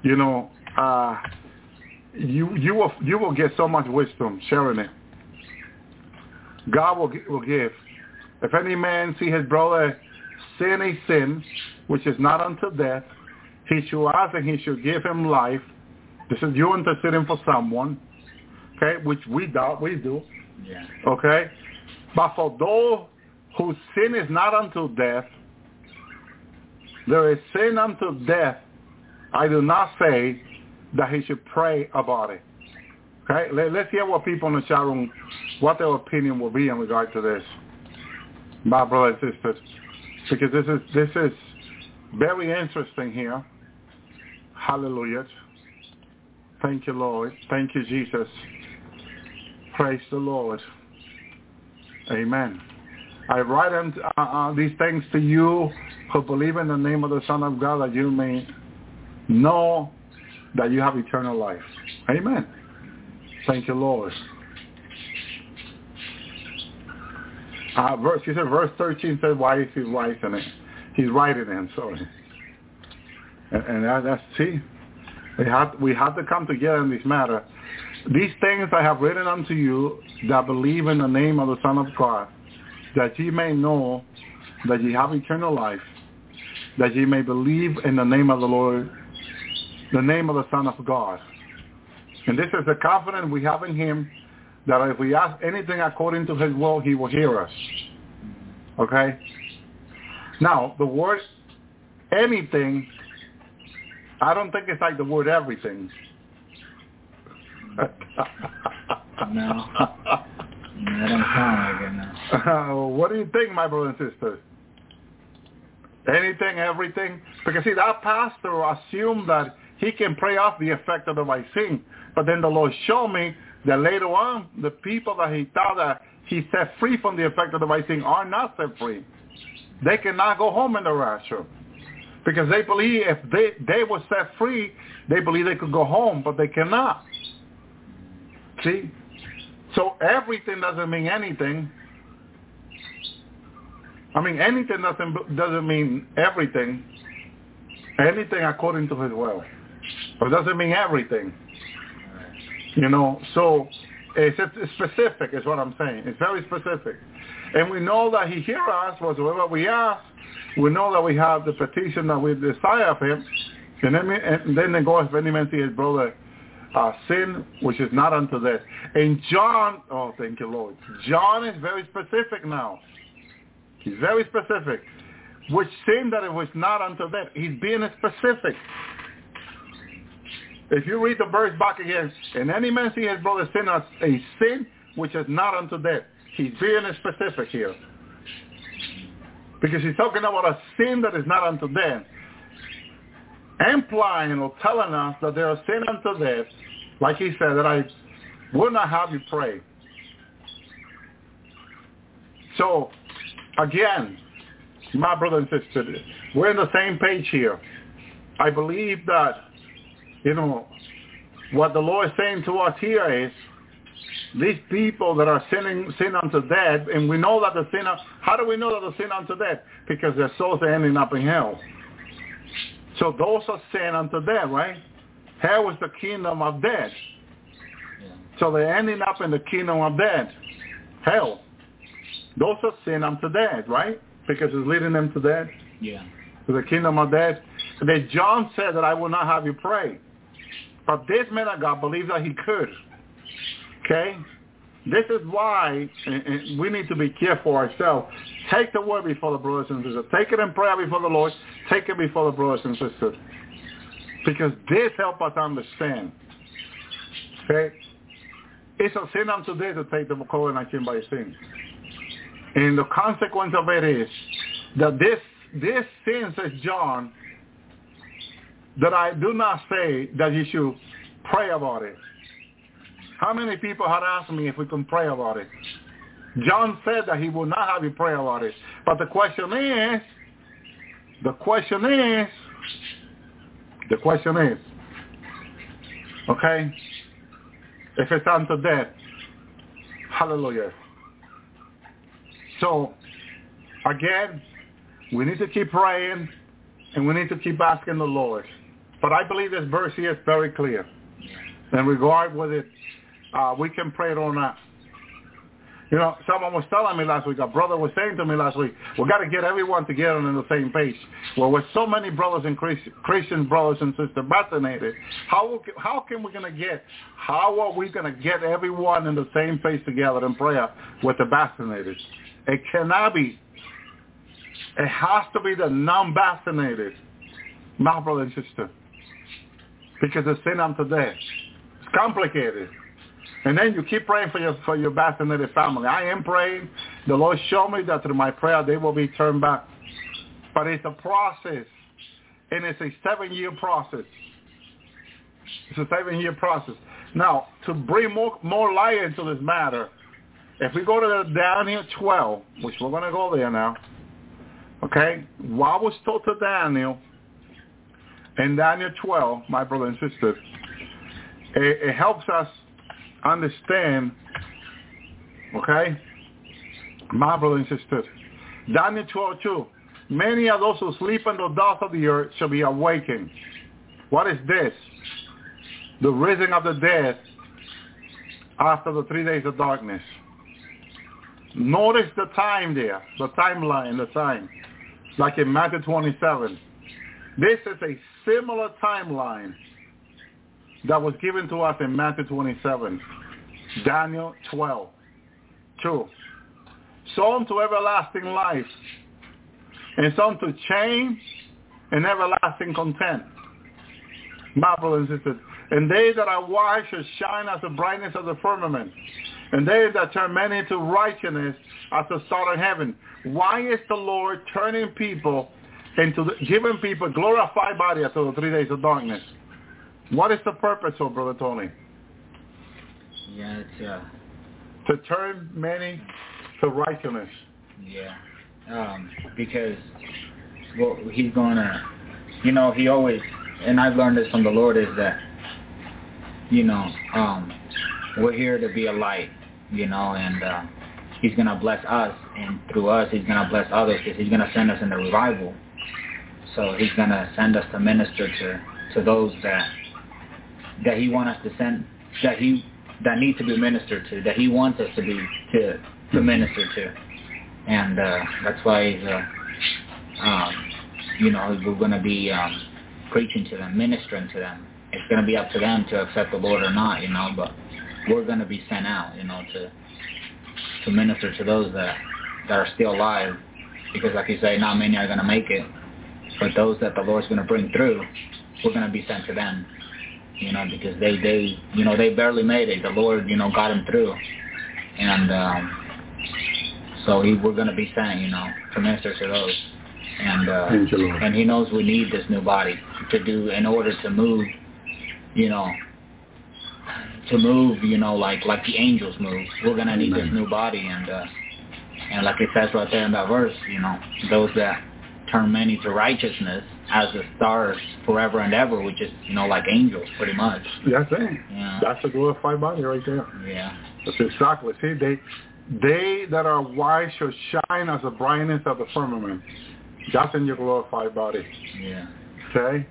you know, uh, you you will you will get so much wisdom sharing it. God will will give. If any man see his brother sin a sin which is not unto death, he should ask and he should give him life. This is you interceding for someone, okay, which we do, we do, Yeah. okay? But for those whose sin is not unto death, there is sin unto death. I do not say that he should pray about it. Okay, Let, let's hear what people in the chat room, what their opinion will be in regard to this, my brothers and sisters, because this is this is very interesting here. Hallelujah. Thank you, Lord. Thank you, Jesus. Praise the Lord. Amen. I write them, uh, uh, these things to you who believe in the name of the Son of God that you may know that you have eternal life. Amen. Thank you, Lord. Uh, verse, he said, verse 13 says, why is he writing it? He's writing it, sorry. And, and that, that's, see, We have, we have to come together in this matter. These things I have written unto you that believe in the name of the Son of God, that ye may know that ye have eternal life, that ye may believe in the name of the Lord, the name of the Son of God. And this is the confidence we have in him that if we ask anything according to his will, he will hear us. Okay? Now, the word anything, I don't think it's like the word everything. no. That don't sound like it now. Uh, what do you think, my brother and sister? Anything, everything? Because see, that pastor assumed that he can pray off the effect of the vaccine. But then the Lord showed me that later on, the people that he thought that he set free from the effect of the vaccine are not set free. They cannot go home in the rapture. Because they believe if they, they were set free, they believe they could go home, but they cannot. See? So everything doesn't mean anything. I mean, anything doesn't, doesn't mean everything. Anything according to his will. But it doesn't mean everything. You know, so it's, it's specific is what I'm saying. It's very specific. And we know that he hears us whatsoever we ask. We know that we have the petition that we desire of him. And then, and then they go, if any man see his brother uh, sin, which is not unto death. And John, oh, thank you, Lord. John is very specific now. He's very specific. Which sin that it was not unto death. He's being specific. If you read the verse back again, and any man see his brother sin a sin which is not unto death. He's being specific here. Because he's talking about a sin that is not unto death. Implying or telling us that there are sin unto death, like he said, that I will not have you pray. So, again, my brother and sister, we're on the same page here. I believe that, you know, what the Lord is saying to us here is, these people that are sinning sin unto death, and we know that the sin, how do we know that the sin unto death? Because their souls are ending up in hell. So those are sin unto death, right? Hell is the kingdom of death. So they're ending up in the kingdom of death, hell. Those are sin unto death, right? Because it's leading them to death. Yeah. To the kingdom of death. And then John said that I will not have you pray. But this man of God believes that he could. Okay? This is why eh, eh, we need to be careful ourselves. Take the word before the brothers and sisters. Take it in prayer before the Lord. Take it before the brothers and sisters. Because this helps us understand. Okay? It's a sin unto death to take the COVID-19 by sin. And the consequence of it is that this this sin, says John, that I do not say that you should pray about it. How many people had asked me if we can pray about it? John said that he will not have you pray about it. But the question is, the question is, the question is, okay, if it's unto death, hallelujah. So, again, we need to keep praying and we need to keep asking the Lord. But I believe this verse here is very clear. In regard whether uh, we can pray it or not. You know, someone was telling me last week, a brother was saying to me last week, we got to get everyone together on the same page. Well, with so many brothers and Christian brothers and sisters vaccinated, how how can we to get, how are we going to get everyone in the same page together in prayer with the vaccinated? It cannot be. It has to be the non-vaccinated, my brother and sister, because it's sin unto death. It's complicated. And then you keep praying for your for your vaccinated family. I am praying. The Lord showed me that through my prayer they will be turned back. But it's a process. And it's a seven-year process. It's a seven-year process. Now, to bring more, more light into this matter, if we go to Daniel 12, which we're going to go there now, okay, what was told to Daniel in Daniel 12, my brother and sister, it, it helps us understand, okay, my brothers and sisters, Daniel 12, 2, many of those who sleep in the dust of the earth shall be awakened. What is this? the rising of the dead after the three days of darkness. Notice the time there, the timeline, the time, like in Matthew 27. This is a similar timeline that was given to us in Matthew 27, Daniel 12, 2. Some to everlasting life, and some to change and everlasting content. My brothers and sisters, and they that are wise shall shine as the brightness of the firmament, and they that turn many to righteousness as the star of heaven. Why is the Lord turning people into the, giving people glorified body after the three days of darkness? What is the purpose of Brother Tony? Yeah, it's uh To turn many to righteousness. yeah. Um, because well he's gonna you know, he always and I've learned this from the Lord is that you know, um we're here to be a light, you know, and uh he's gonna bless us and through us he's gonna bless others because he's gonna send us in the revival. So he's gonna send us to minister to to those that that he wants us to send that he that need to be ministered to, that he wants us to be to to minister to. And uh that's why he's uh um you know, we're gonna be um preaching to them, ministering to them. It's gonna be up to them to accept the Lord or not, you know, but we're gonna be sent out, you know, to to minister to those that that are still alive. Because like you say, not many are gonna make it. But those that the Lord's gonna bring through, we're gonna be sent to them you know, because they, they, you know, they barely made it. The Lord, you know, got them through. And um, so he, we're going to be sent, you know, to minister to those. And uh, Thank you, Lord. and he knows we need this new body to do in order to move, you know, to move, you know, like like the angels move. We're going to need this new body. And uh, and like it says right there in that verse, you know, those that turn many to righteousness as the stars forever and ever, which is, you know, like angels pretty much. That's it. Yeah. That's a glorified body right there. Yeah. That's exactly. See, they they that are wise shall shine as the brightness of the firmament. That's in your glorified body. Yeah. Okay?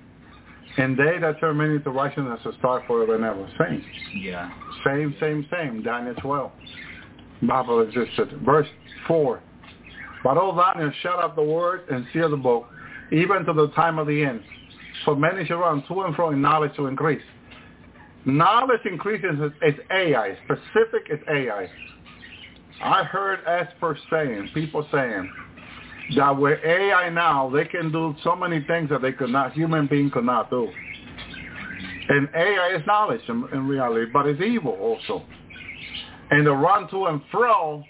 And they that turn many to righteousness shall start forever and ever. Same. Yeah. Same, same, same. Daniel 12. Bible existed. Verse 4. But O Daniel, shut up the word and seal the book, even to the time of the end. For many shall run to and fro in knowledge to increase. Knowledge increases is AI. Specific is AI. I heard experts saying, people saying, that with AI now, they can do so many things that they could not, human being could not do. And AI is knowledge in, in reality, but it's evil also. And the run to and fro,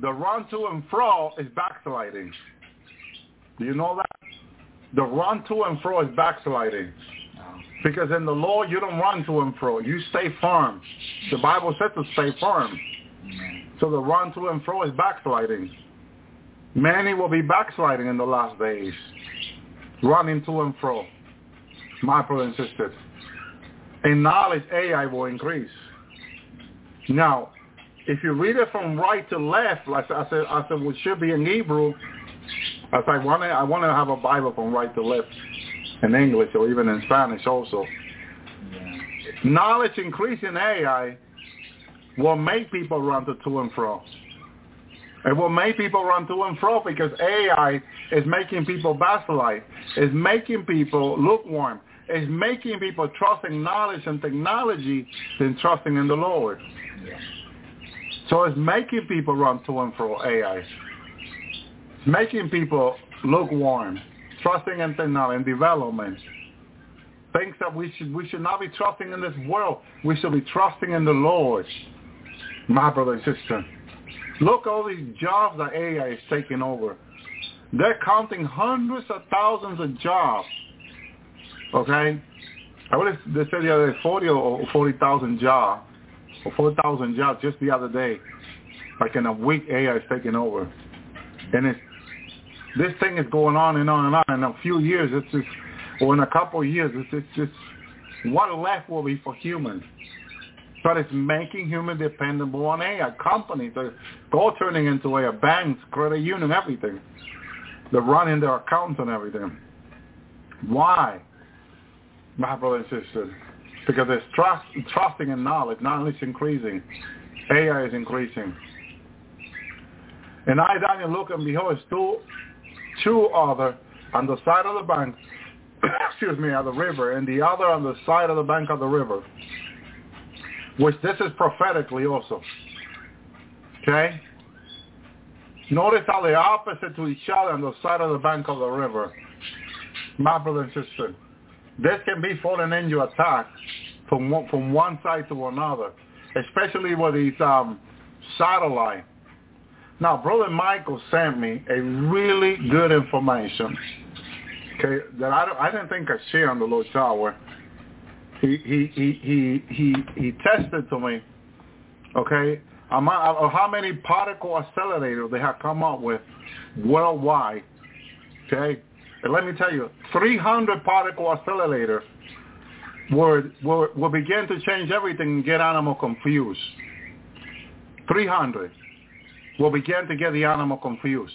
the run to and fro is backsliding. Do you know that? The run to and fro is backsliding. Because in the law, you don't run to and fro. You stay firm. The Bible says to stay firm. So the run to and fro is backsliding. Many will be backsliding in the last days, running to and fro. My brothers and sisters. In knowledge, AI will increase. Now, if you read it from right to left, like I said, I said, what should be in Hebrew, I said, I want to, I want to have a Bible from right to left in English or even in Spanish also. Yeah. Knowledge increase in AI will make people run to, to and fro. It will make people run to and fro because AI is making people backslide, is making people lukewarm, is making people trusting knowledge and technology than trusting in the Lord. Yeah. So it's making people run to and fro, AI. It's making people lukewarm, trusting in technology and development. Things that we should we should not be trusting in this world. We should be trusting in the Lord. My brother and sister. Look all these jobs that AI is taking over. They're counting hundreds of thousands of jobs. Okay? I believe they said the other day 40 or 40,000 jobs, 4,000 jobs just the other day. Like in a week, AI is taking over. And it's, this thing is going on and on and on. In a few years, it's just, or in a couple of years, it's, it's just, what left will be for humans? But it's making human dependable on AI. Companies are all turning into AI. Banks, credit union, everything. They're running their accounts and everything. Why? My brother and sister. Because it's trust, trusting in knowledge. Knowledge is increasing. AI is increasing. And I, Daniel, look and behold, two, two other on the side of the bank, excuse me, of the river, and the other on the side of the bank of the river, which this is prophetically also. Okay? Notice how they're opposite to each other on the side of the bank of the river. My brother and sister, this can be falling into attack from one, from one side to another, especially with these um, satellite. Now, Brother Michael sent me a really good information okay, that I, don't, I didn't think I'd share on the Lord's Hour. He, he, he, he, he, he tested to me, okay, how many particle accelerators they have come up with worldwide, okay? Let me tell you, 300 particle accelerators will, will, will begin to change everything and get animal confused. 300 will begin to get the animal confused.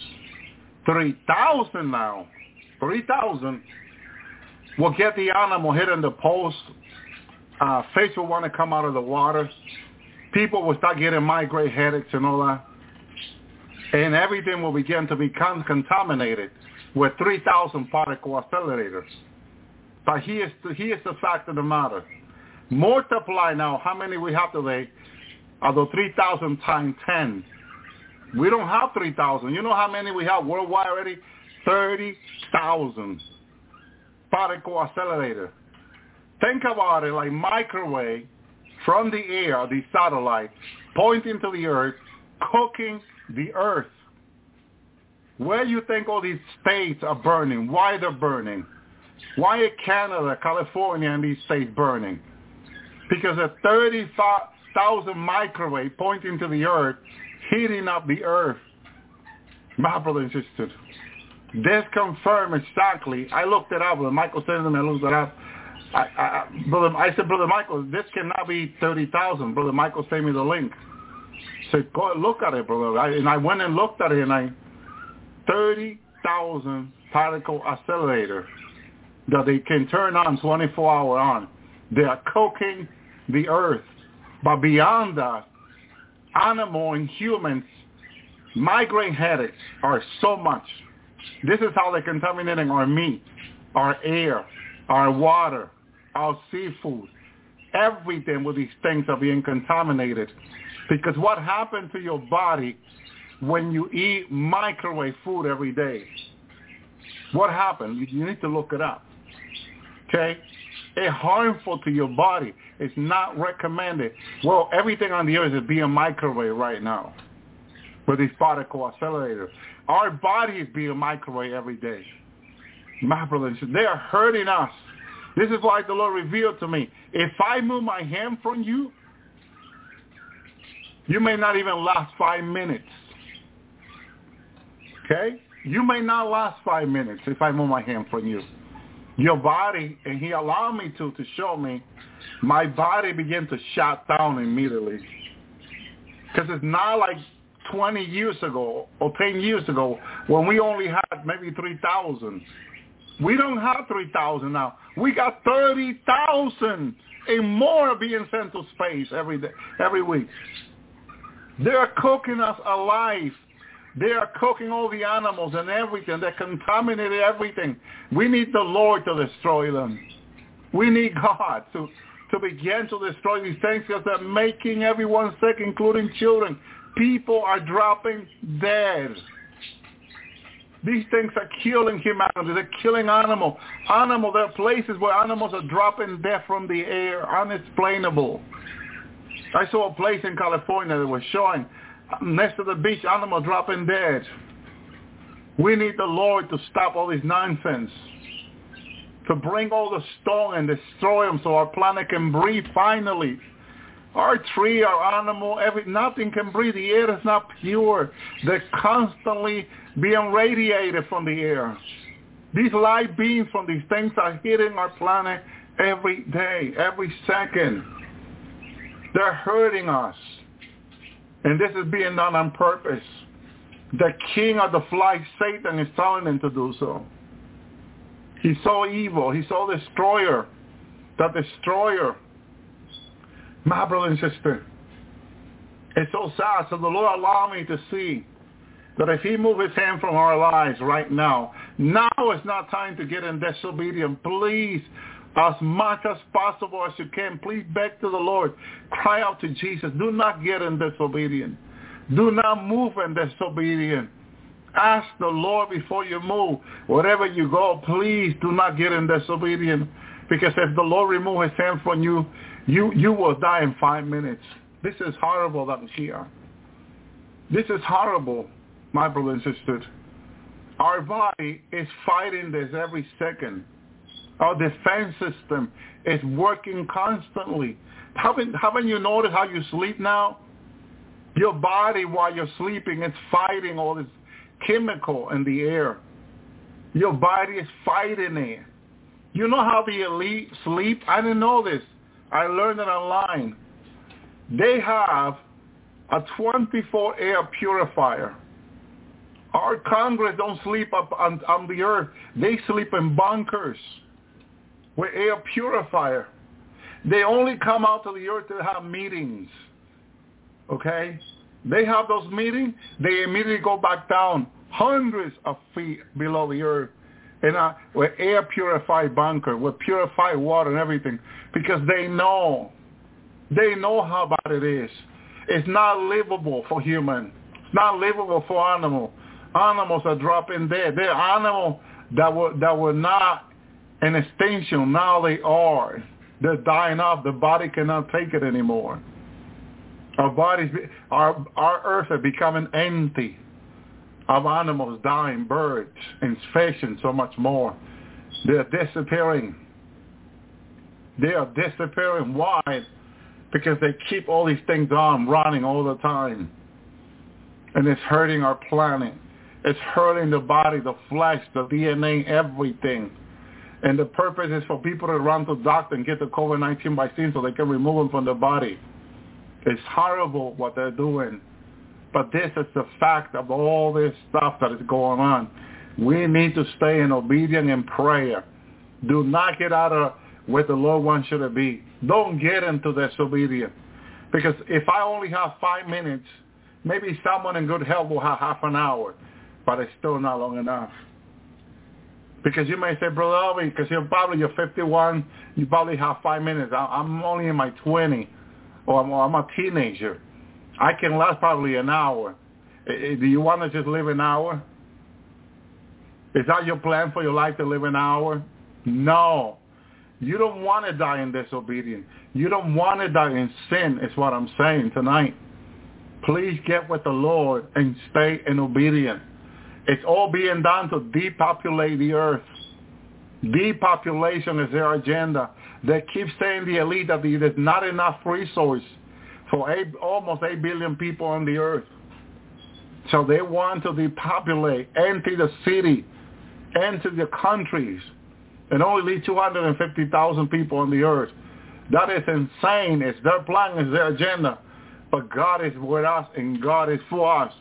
3,000 now, 3,000 will get the animal hit hitting the post. Uh, fish will want to come out of the water. People will start getting migraine headaches and all that. And everything will begin to become contaminated with 3,000 particle accelerators. But here's here's the fact of the matter. Multiply now how many we have today are the 3,000 times 10. We don't have 3,000. You know how many we have worldwide already? 30,000 particle accelerator. Think about it like microwave from the air, the satellite, pointing to the earth, cooking the earth. Where you think all these states are burning? Why they're burning? Why are Canada, California, and these states burning? Because of 35,000 microwave pointing to the earth, heating up the earth. My brother and sister, this confirms exactly. I looked it up. Brother Michael to me, I looked it up. I, I, brother, I said, Brother Michael, this cannot be 30,000. Brother Michael sent me the link. I said, go look at it, brother. I, and I went and looked at it, and I, 30,000 particle accelerator that they can turn on 24 hour on. They are cooking the earth. But beyond that, animal and humans, migraine headaches are so much. This is how they're contaminating our meat, our air, our water, our seafood. Everything with these things are being contaminated. Because what happens to your body when you eat microwave food every day? What happens? You need to look it up. Okay? It's harmful to your body. It's not recommended. Well, everything on the earth is being microwave right now with these particle accelerators. Our body is being microwave every day. My brothers, they are hurting us. This is why the Lord revealed to me, if I move my hand from you, you may not even last five minutes. Okay? You may not last five minutes if I move my hand from you. Your body, and he allowed me to, to show me, my body began to shut down immediately. Because it's not like 20 years ago or 10 years ago when we only had maybe 3,000. We don't have 3,000 now. We got 30,000 and more being sent to space every day, every week. They are cooking us alive. They are cooking all the animals and everything. They contaminated everything. We need the Lord to destroy them. We need God to, to begin to destroy these things because they're making everyone sick, including children. People are dropping dead. These things are killing humanity. They're killing animals. Animal, there are places where animals are dropping dead from the air, unexplainable. I saw a place in California that was showing next to the beach, animals dropping dead. We need the Lord to stop all this nonsense, to bring all the stone and destroy them so our planet can breathe finally. Our tree, our animal, every nothing can breathe. The air is not pure. They're constantly being radiated from the air. These light beams from these things are hitting our planet every day, every second. They're hurting us. And this is being done on purpose. The king of the flies, Satan, is telling them to do so. He's so evil. He's so destroyer. The destroyer My brother and sister, it's so sad. So the Lord allow me to see that if he move his hand from our lives right now, now is not time to get in disobedience. Please, as much as possible as you can, please beg to the Lord. Cry out to Jesus. Do not get in disobedience. Do not move in disobedience. Ask the Lord before you move. Wherever you go, please do not get in disobedience. Because if the Lord remove his hand from you, you, you will die in five minutes. This is horrible that is here. This is horrible, my brothers and sisters. Our body is fighting this every second. Our defense system is working constantly. Haven't, haven't you noticed how you sleep now? Your body, while you're sleeping, is fighting all this chemical in the air. Your body is fighting it. You know how the elite sleep? I didn't know this. I learned it online. They have a 24 air purifier. Our Congress don't sleep up on, on the earth. They sleep in bunkers with air purifier. They only come out to the earth to have meetings. Okay? They have those meetings. They immediately go back down hundreds of feet below the earth in a with air purified bunker, with purified water and everything, because they know, they know how bad it is. It's not livable for human. It's not livable for animal. Animals are dropping dead. They're animals that were that were not an extinction. Now they are. They're dying off. The body cannot take it anymore. Our bodies, our our earth are becoming empty of animals dying, birds and fish and so much more. They're disappearing. They are disappearing. Why? Because they keep all these things on running all the time. And it's hurting our planet. It's hurting the body, the flesh, the DNA, everything. And the purpose is for people to run to doctor and get the COVID-19 vaccine so they can remove them from the body. It's horrible what they're doing. But this is the fact of all this stuff that is going on. We need to stay in obedience and prayer. Do not get out of where the Lord wants you to be. Don't get into disobedience. Because if I only have five minutes, maybe someone in good health will have half an hour, but it's still not long enough. Because you may say, Brother because you're probably you're 51, you probably have five minutes. I'm only in my 20, or I'm, I'm a teenager. I can last probably an hour. Do you want to just live an hour? Is that your plan for your life to live an hour? No. You don't want to die in disobedience. You don't want to die in sin is what I'm saying tonight. Please get with the Lord and stay in obedience. It's all being done to depopulate the earth. Depopulation is their agenda. They keep saying the elite that there's not enough resource for eight, almost 8 billion people on the earth. So they want to depopulate, empty the city, empty the countries, and only leave 250,000 people on the earth. That is insane. It's their plan, it's their agenda. But God is with us and God is for us.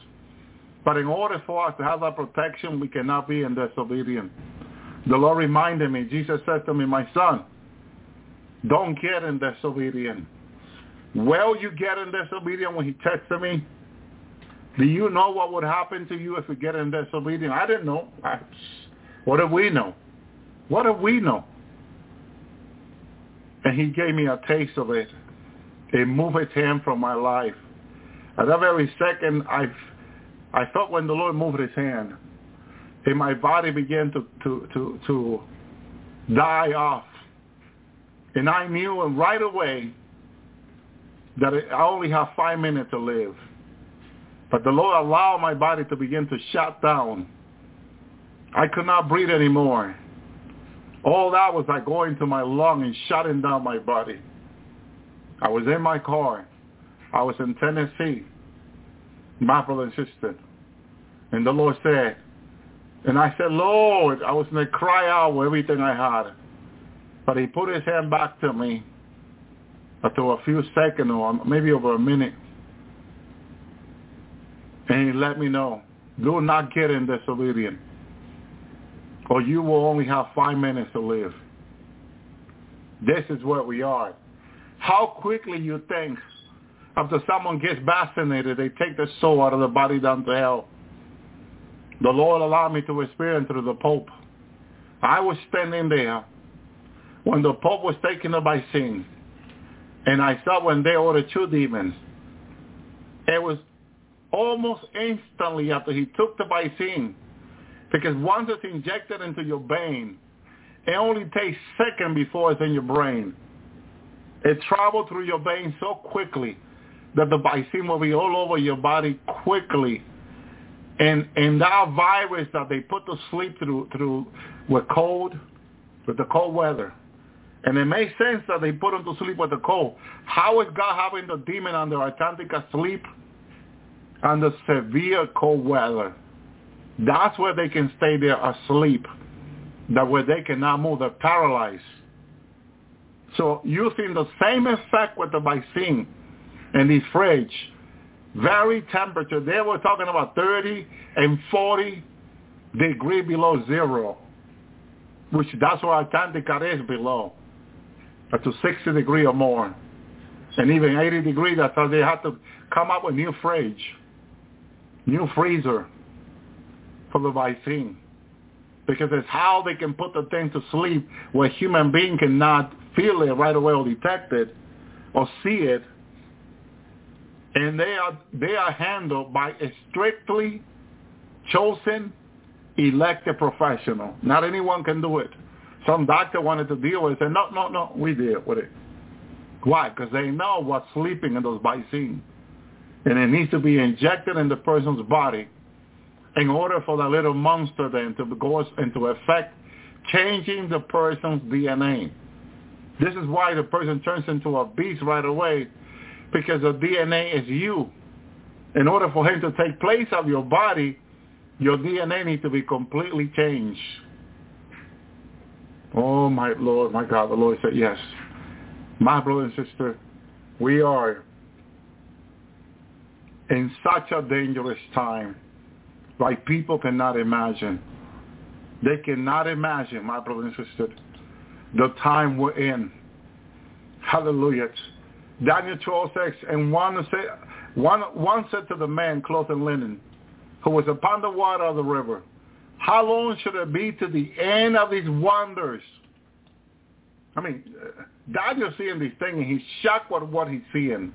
But in order for us to have that protection, we cannot be in disobedience. The Lord reminded me, Jesus said to me, my son, don't get in disobedience. Will you get in disobedience when he texted me? Do you know what would happen to you if you get in disobedience? I didn't know. what do we know? What do we know? And he gave me a taste of it. It moved his hand from my life. At that very second, I, I felt when the Lord moved his hand, and my body began to, to, to, to die off. And I knew right away that I only have five minutes to live. But the Lord allowed my body to begin to shut down. I could not breathe anymore. All that was like going to my lung and shutting down my body. I was in my car. I was in Tennessee, my brother and sister. And the Lord said, and I said, Lord, I was going to cry out with everything I had. But he put his hand back to me after a few seconds or maybe over a minute. And he let me know, do not get in disobedience or you will only have five minutes to live. This is where we are. how quickly you think after someone gets vaccinated, they take the soul out of the body down to hell. The Lord allowed me to experience through the Pope. I was standing there when the Pope was taking the vaccine, and I saw when they ordered two demons. It was almost instantly after he took the vaccine, because once it's injected into your vein, it only takes seconds before it's in your brain. It travels through your veins so quickly that the vaccine will be all over your body quickly. And and that virus that they put to sleep through through with cold, with the cold weather. And it makes sense that they put them to sleep with the cold. How is God having the demon under Atlantic asleep under severe cold weather? That's where they can stay there asleep. That where they cannot move, they're paralyzed. So using the same effect with the vaccine and the fridge, very temperature, they were talking about 30 and 40 degree below zero, which that's where Antarctica is below, up to 60 degree or more. And even 80 degree, that's how they had to come up with new fridge, new freezer for the vaccine. Because it's how they can put the thing to sleep where human being cannot feel it right away or detect it or see it. And they are they are handled by a strictly chosen elected professional. Not anyone can do it. Some doctor wanted to deal with it. Said, no, no, no, we deal with it. Why? Because they know what's sleeping in those vaccines. And it needs to be injected in the person's body in order for the little monster then to go into effect, changing the person's DNA. This is why the person turns into a beast right away, because the DNA is you. In order for him to take place of your body, your DNA needs to be completely changed. Oh my Lord, my God, the Lord said yes. My brother and sister, we are in such a dangerous time like people cannot imagine. They cannot imagine, my brother and sister, the time we're in. Hallelujah. Daniel 12 says, and one said, one, one said to the man clothed in linen, who was upon the water of the river, how long should it be to the end of these wonders? I mean, uh, Daniel's seeing these things, and he's shocked with what he's seeing.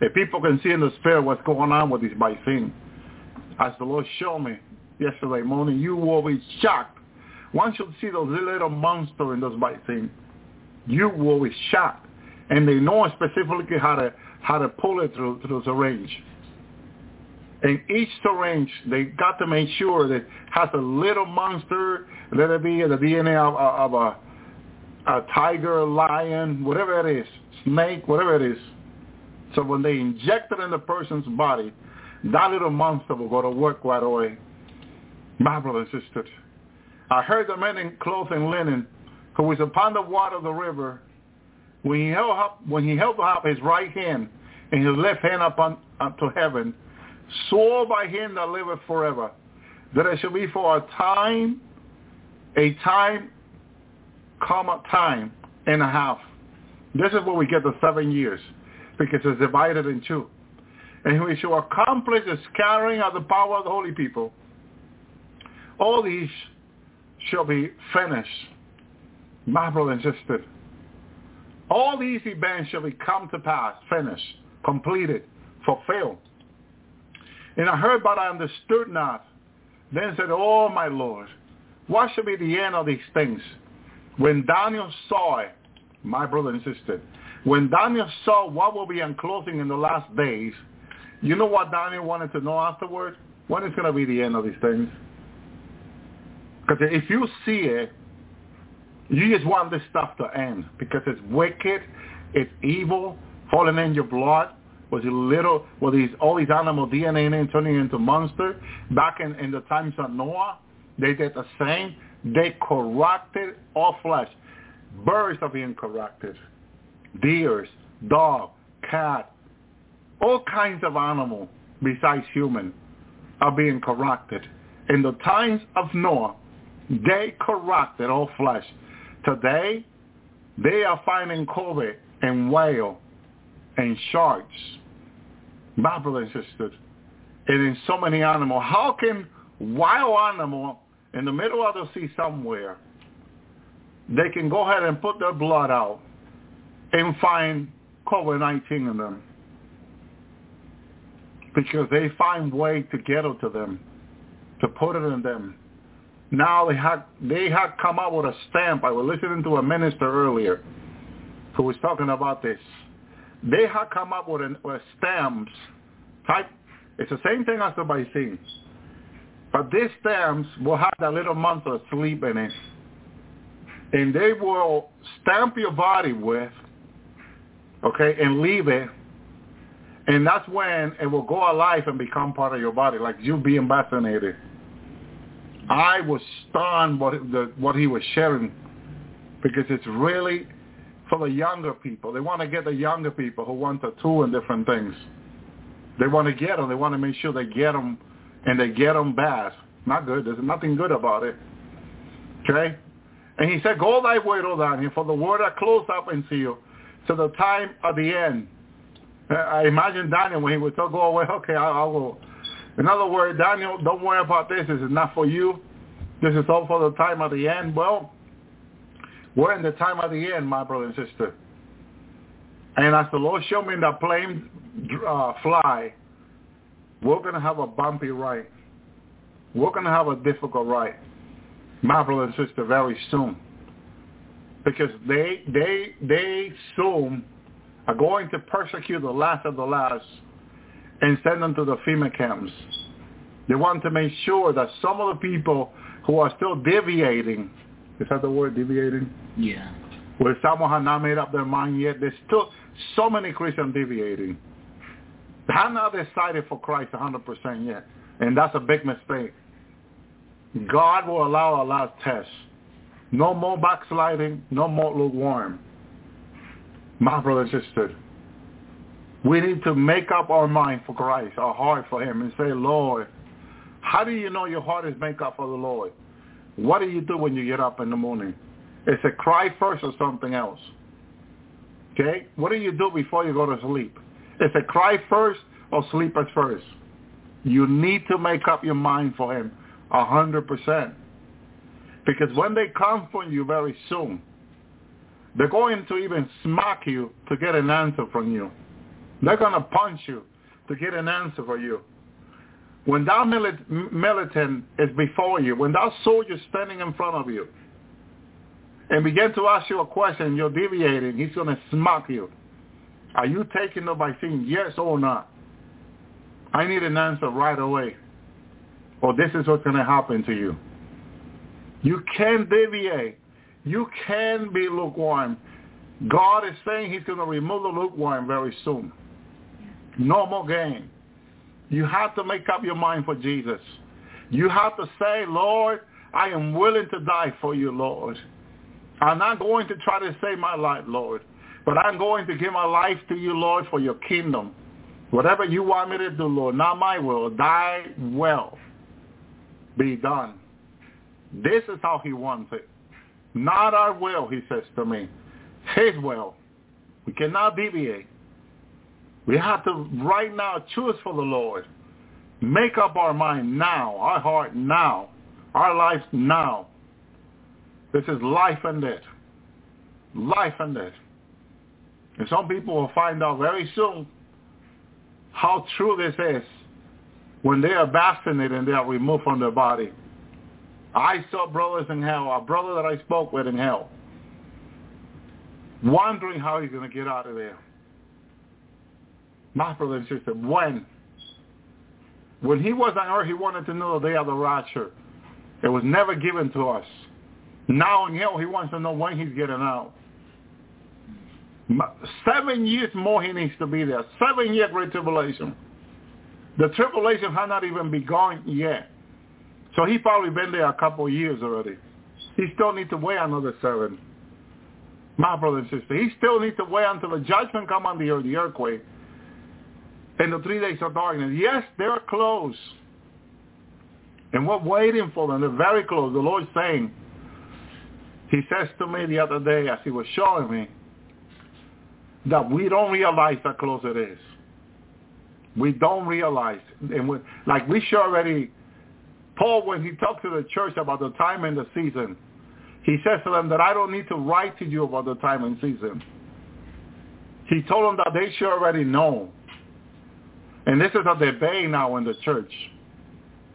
If people can see in the spirit what's going on with these by seeing, as the Lord showed me yesterday morning, you will be shocked. Once you see those little monsters in those bite things, you will be shocked. And they know specifically how to how to pull it through through the range. In each syringe, they got to make sure that has a little monster, let it be the DNA of, of a, a tiger, lion, whatever it is, snake, whatever it is. So when they inject it in the person's body, that little monster will go to work right away. My brother and sister, I heard the man in clothes and linen who was upon the water of the river when he held up when he held up his right hand and his left hand up, on, up to heaven, swore by him that liveth forever, that it shall be for a time, a time, comma time and a half. This is where we get the seven years, because it's divided in two. And we shall accomplish the scattering of the power of the holy people. All these shall be finished. My brother and sister, all these events shall be come to pass, finished, completed, fulfilled. And I heard, but I understood not. Then said, Oh, my Lord, what shall be the end of these things? When Daniel saw it, my brother and sister, when Daniel saw what will be unclosing in the last days, you know what Daniel wanted to know afterward? When is going to be the end of these things? Because if you see it, you just want this stuff to end because it's wicked, it's evil, falling in your blood. Was it little? Was these all these animal DNA turning into monster? Back in, in the times of Noah, they did the same. They corrupted all flesh. Birds are being corrupted. Deers, dog, cat, all kinds of animal besides human are being corrupted. In the times of Noah, they corrupted all flesh. Today, They are finding COVID and whale and sharks, my brothers and sisters, and in so many animals. How can wild animal in the middle of the sea somewhere, they can go ahead and put their blood out and find COVID-19 in them? Because they find way to get it to them, to put it in them. Now they have they have come up with a stamp. I was listening to a minister earlier who was talking about this. They have come up with, an, with stamps type. It's the same thing as the vaccine, but these stamps will have that little monster sleep in it, and they will stamp your body with, okay, and leave it, and that's when it will go alive and become part of your body, like you being vaccinated. I was stunned what the, what he was sharing because it's really for the younger people. They want to get the younger people who want two and different things. They want to get them. They want to make sure they get them, and they get them bad. Not good. There's nothing good about it. Okay? And he said, Go thy way, Daniel, for the word are close up into you to the time of the end. Uh, I imagine Daniel when he would tell, go away, okay, I'll, I'll go. In other words, Daniel, don't worry about this. This is not for you. This is all for the time of the end. Well, we're in the time of the end, my brother and sister. And as the Lord showed me in the plane uh, fly, we're going to have a bumpy ride. We're going to have a difficult ride, my brother and sister, very soon. Because they, they, they soon are going to persecute the last of the last and send them to the FEMA camps. They want to make sure that some of the people who are still deviating, is that the word, deviating? Yeah. Where someone has not made up their mind yet. There's still so many Christians deviating. They have not decided for Christ 100% yet. And that's a big mistake. God will allow a lot of tests. No more backsliding, no more lukewarm. My brother and sister, we need to make up our mind for Christ, our heart for him, and say, Lord, how do you know your heart is made up for the Lord? What do you do when you get up in the morning? Is it cry first or something else? Okay? What do you do before you go to sleep? Is it cry first or sleep at first? You need to make up your mind for him a hundred percent. Because when they come for you very soon, they're going to even smack you to get an answer from you. They're going to punch you to get an answer for you. When that militant is before you, when that soldier is standing in front of you and begin to ask you a question, you're deviating, he's going to smack you. Are you taking the vaccine, yes or not? I need an answer right away. Or this is what's going to happen to you. You can deviate. You can be lukewarm. God is saying he's going to remove the lukewarm very soon. No more game. You have to make up your mind for Jesus. You have to say, Lord, I am willing to die for you, Lord. I'm not going to try to save my life, Lord, but I'm going to give my life to you, Lord, for your kingdom. Whatever you want me to do, Lord, not my will, thy will be done. This is how he wants it. Not our will, he says to me. His will. We cannot deviate. We have to right now choose for the Lord. Make up our mind now, our heart now, our lives now. This is life and death. Life and death. And some people will find out very soon how true this is when they are vaccinated and they are removed from their body. I saw brothers in hell, a brother that I spoke with in hell, wondering how he's going to get out of there. My brother and sister, when? When he was on earth, he wanted to know the day of the rapture. It was never given to us. Now in hell, he wants to know when he's getting out. Seven years more he needs to be there. Seven year great tribulation. The tribulation has not even begun yet. So he probably been there a couple of years already. He still needs to wait another seven. My brother and sister, he still needs to wait until the judgment come on the earth, the earthquake in the three days of darkness. Yes, they're close. And we're waiting for them. They're very close. The Lord's saying, He says to me the other day as he was showing me that we don't realize how close it is. We don't realize. And we, like we should already, Paul, when he talked to the church about the time and the season, he says to them that I don't need to write to you about the time and season. He told them that they should already know. And this is a debate now in the church.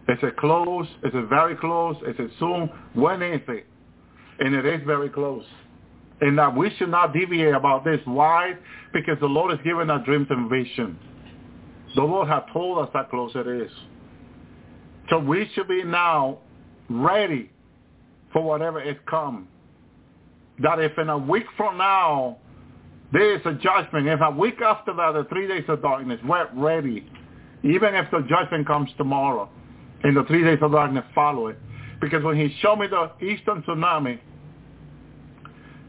Is it close? Is it very close? Is it soon? When is it? And it is very close. And that we should not deviate about this. Why? Because the Lord has given us dreams and visions. The Lord has told us how close it is. So we should be now ready for whatever is come. That if in a week from now there is a judgment, if a week after that, the three days of darkness, we're ready. Even if the judgment comes tomorrow and the three days of darkness follow it. Because when he showed me the eastern tsunami,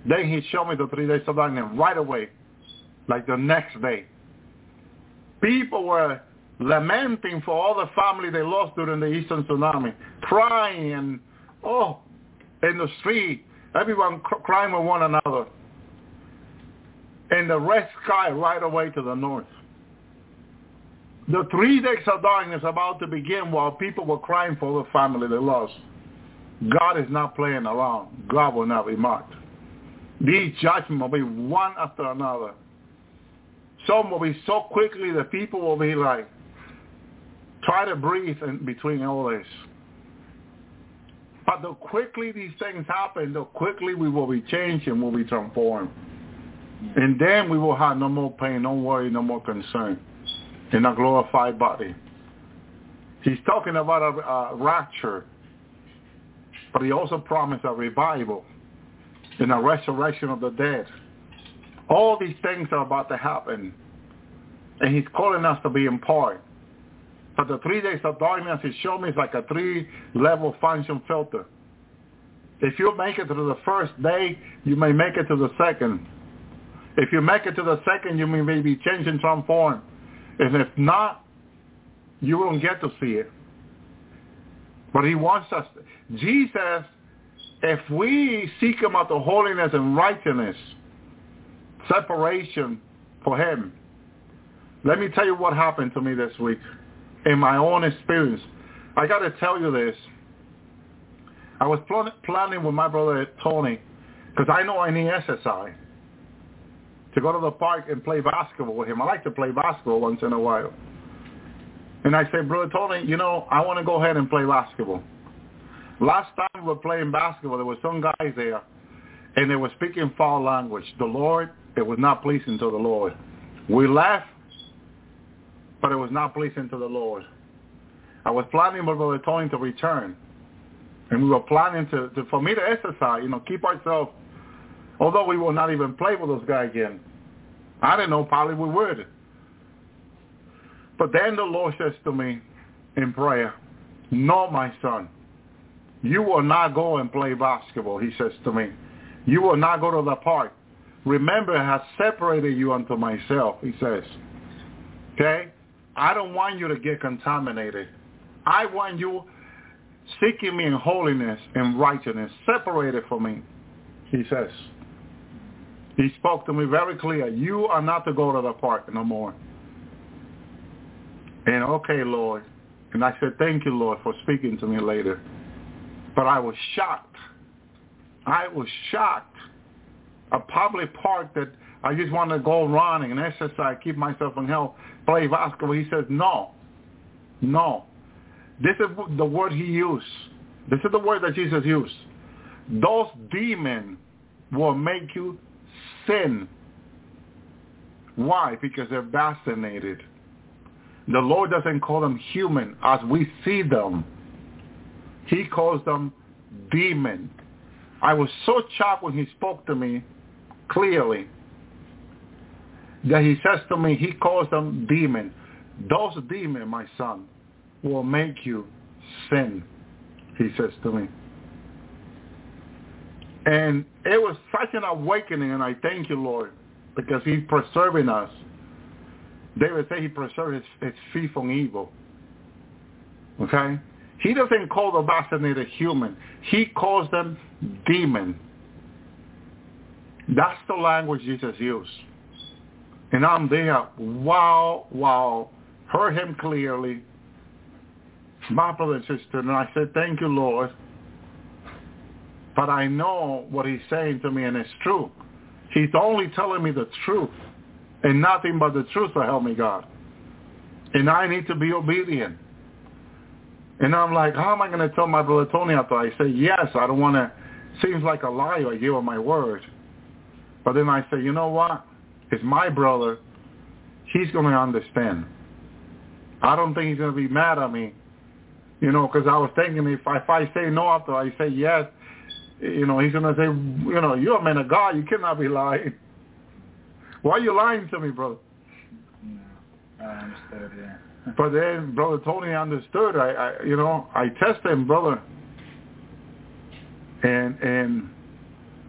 then he showed me the three days of darkness right away, like the next day. People were lamenting for all the family they lost during the eastern tsunami, crying and, oh, in the street, everyone cr- crying with one another. And the red sky right away to the north. The three days of darkness about to begin while people were crying for the family they lost. God is not playing around. God will not be mocked. These judgments will be one after another. Some will be so quickly that people will be like, try to breathe in between all this. But the quickly these things happen, the quickly we will be changed and will be transformed. And then we will have no more pain, no worry, no more concern in a glorified body. He's talking about a, a rapture, but he also promised a revival and a resurrection of the dead. All these things are about to happen, and he's calling us to be in part. But the three days of darkness, he showed me, is like a three-level function filter. If you make it to the first day, you may make it to the second. If you make it to the second, you may be changed some form, And if not, you won't get to see it. But he wants us. Jesus, if we seek him out the holiness and righteousness, separation for him. Let me tell you what happened to me this week in my own experience. I got to tell you this. I was pl- planning with my brother Tony because I know I need exercise to go to the park and play basketball with him. I like to play basketball once in a while. And I said, Brother Tony, you know, I want to go ahead and play basketball. Last time we were playing basketball, there were some guys there, and they were speaking foul language. The Lord, it was not pleasing to the Lord. We left, but it was not pleasing to the Lord. I was planning with Brother Tony to return. And we were planning to, to for me to exercise, you know, keep ourselves, although we will not even play with those guys again. I didn't know probably we would. But then the Lord says to me in prayer, no, my son, you will not go and play basketball, he says to me. You will not go to the park. Remember, I have separated you unto myself, he says. Okay? I don't want you to get contaminated. I want you seeking me in holiness and righteousness, separated from me, he says. He spoke to me very clear. You are not to go to the park no more. And okay, Lord. And I said, thank you, Lord, for speaking to me later. But I was shocked. I was shocked. A public park that I just want to go running and exercise, keep myself in health, play basketball. He says, no, no. This is the word he used. This is the word that Jesus used. Those demons will make you sin. Why? Because they're vaccinated. The Lord doesn't call them human as we see them. He calls them demon. I was so shocked when he spoke to me clearly that he says to me, he calls them demon. Those demons, my son, will make you sin, he says to me. And it was such an awakening, and I thank you, Lord, because he's preserving us. David said he preserves his, his feet from evil. Okay? He doesn't call the vaccinated human. He calls them demon. That's the language Jesus used. And I'm there, wow, wow, heard him clearly, my brother and sister, and I said, thank you, Lord. But I know what he's saying to me, and it's true. He's only telling me the truth, and nothing but the truth to help me, God. And I need to be obedient. And I'm like, how am I going to tell my brother Tony after I say yes? I don't want to. Seems like a lie. I give him my word. But then I say, you know what? It's my brother. He's going to understand. I don't think he's going to be mad at me. You know, because I was thinking if if I say no after I say yes, you know, he's going to say, you know, you're a man of God. You cannot be lying. Why are you lying to me, brother? I understood, yeah. But then Brother Tony understood. I, I you know, I tested him, brother. And and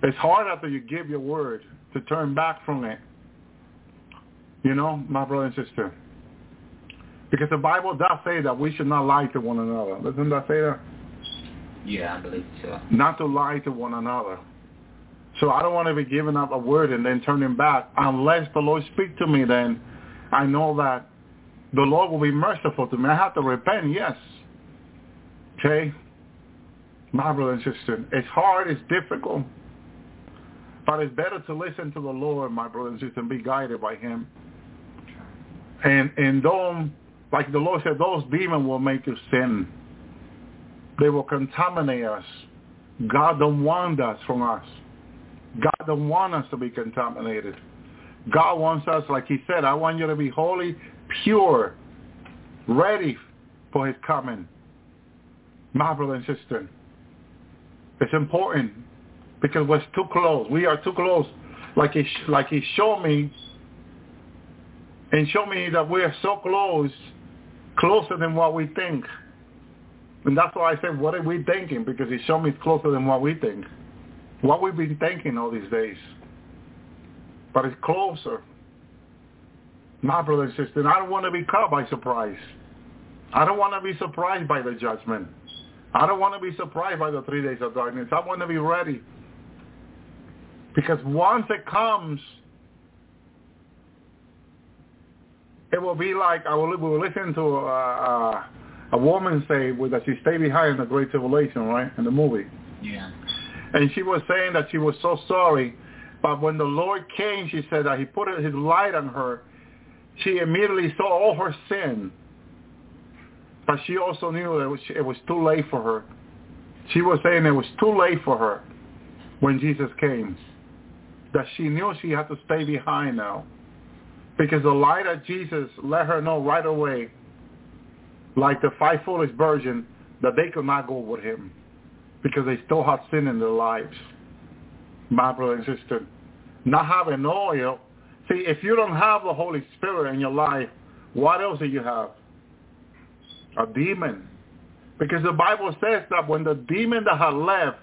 it's hard after you give your word to turn back from it. You know, my brother and sister. Because the Bible does say that we should not lie to one another. Doesn't that say that? Yeah, I believe so. Not to lie to one another. So I don't want to be giving up a word and then turning back unless the Lord speak to me. Then I know that the Lord will be merciful to me. I have to repent, yes. Okay? My brother and sister, it's hard, it's difficult. But it's better to listen to the Lord, my brother and sister, and be guided by him. And and don't like the Lord said, those demons will make you sin. They will contaminate us. God don't want that from us. God don't want us to be contaminated. God wants us, like he said, I want you to be holy, pure, ready for his coming. My brother and sister, it's important because we're too close. We are too close. Like he, like he showed me and showed me that we are so close, closer than what we think. And that's why I said, what are we thinking? Because he showed me it's closer than what we think. What we've been thinking all these days. But it's closer. My brother and sister, I don't want to be caught by surprise. I don't want to be surprised by the judgment. I don't want to be surprised by the three days of darkness. I want to be ready. Because once it comes, it will be like I will, we will listen to a, a, woman say that she stayed behind in the Great Tribulation, right, in the movie. Yeah. And she was saying that she was so sorry, but when the Lord came, she said that he put his light on her. She immediately saw all her sin, but she also knew that it was, it was too late for her. She was saying it was too late for her when Jesus came, that she knew she had to stay behind now because the light of Jesus let her know right away, like the five foolish virgin, that they could not go with him because they still had sin in their lives. My brother and sister, not having oil. See, if you don't have the Holy Spirit in your life, what else do you have? A demon. Because the Bible says that when the demon that had left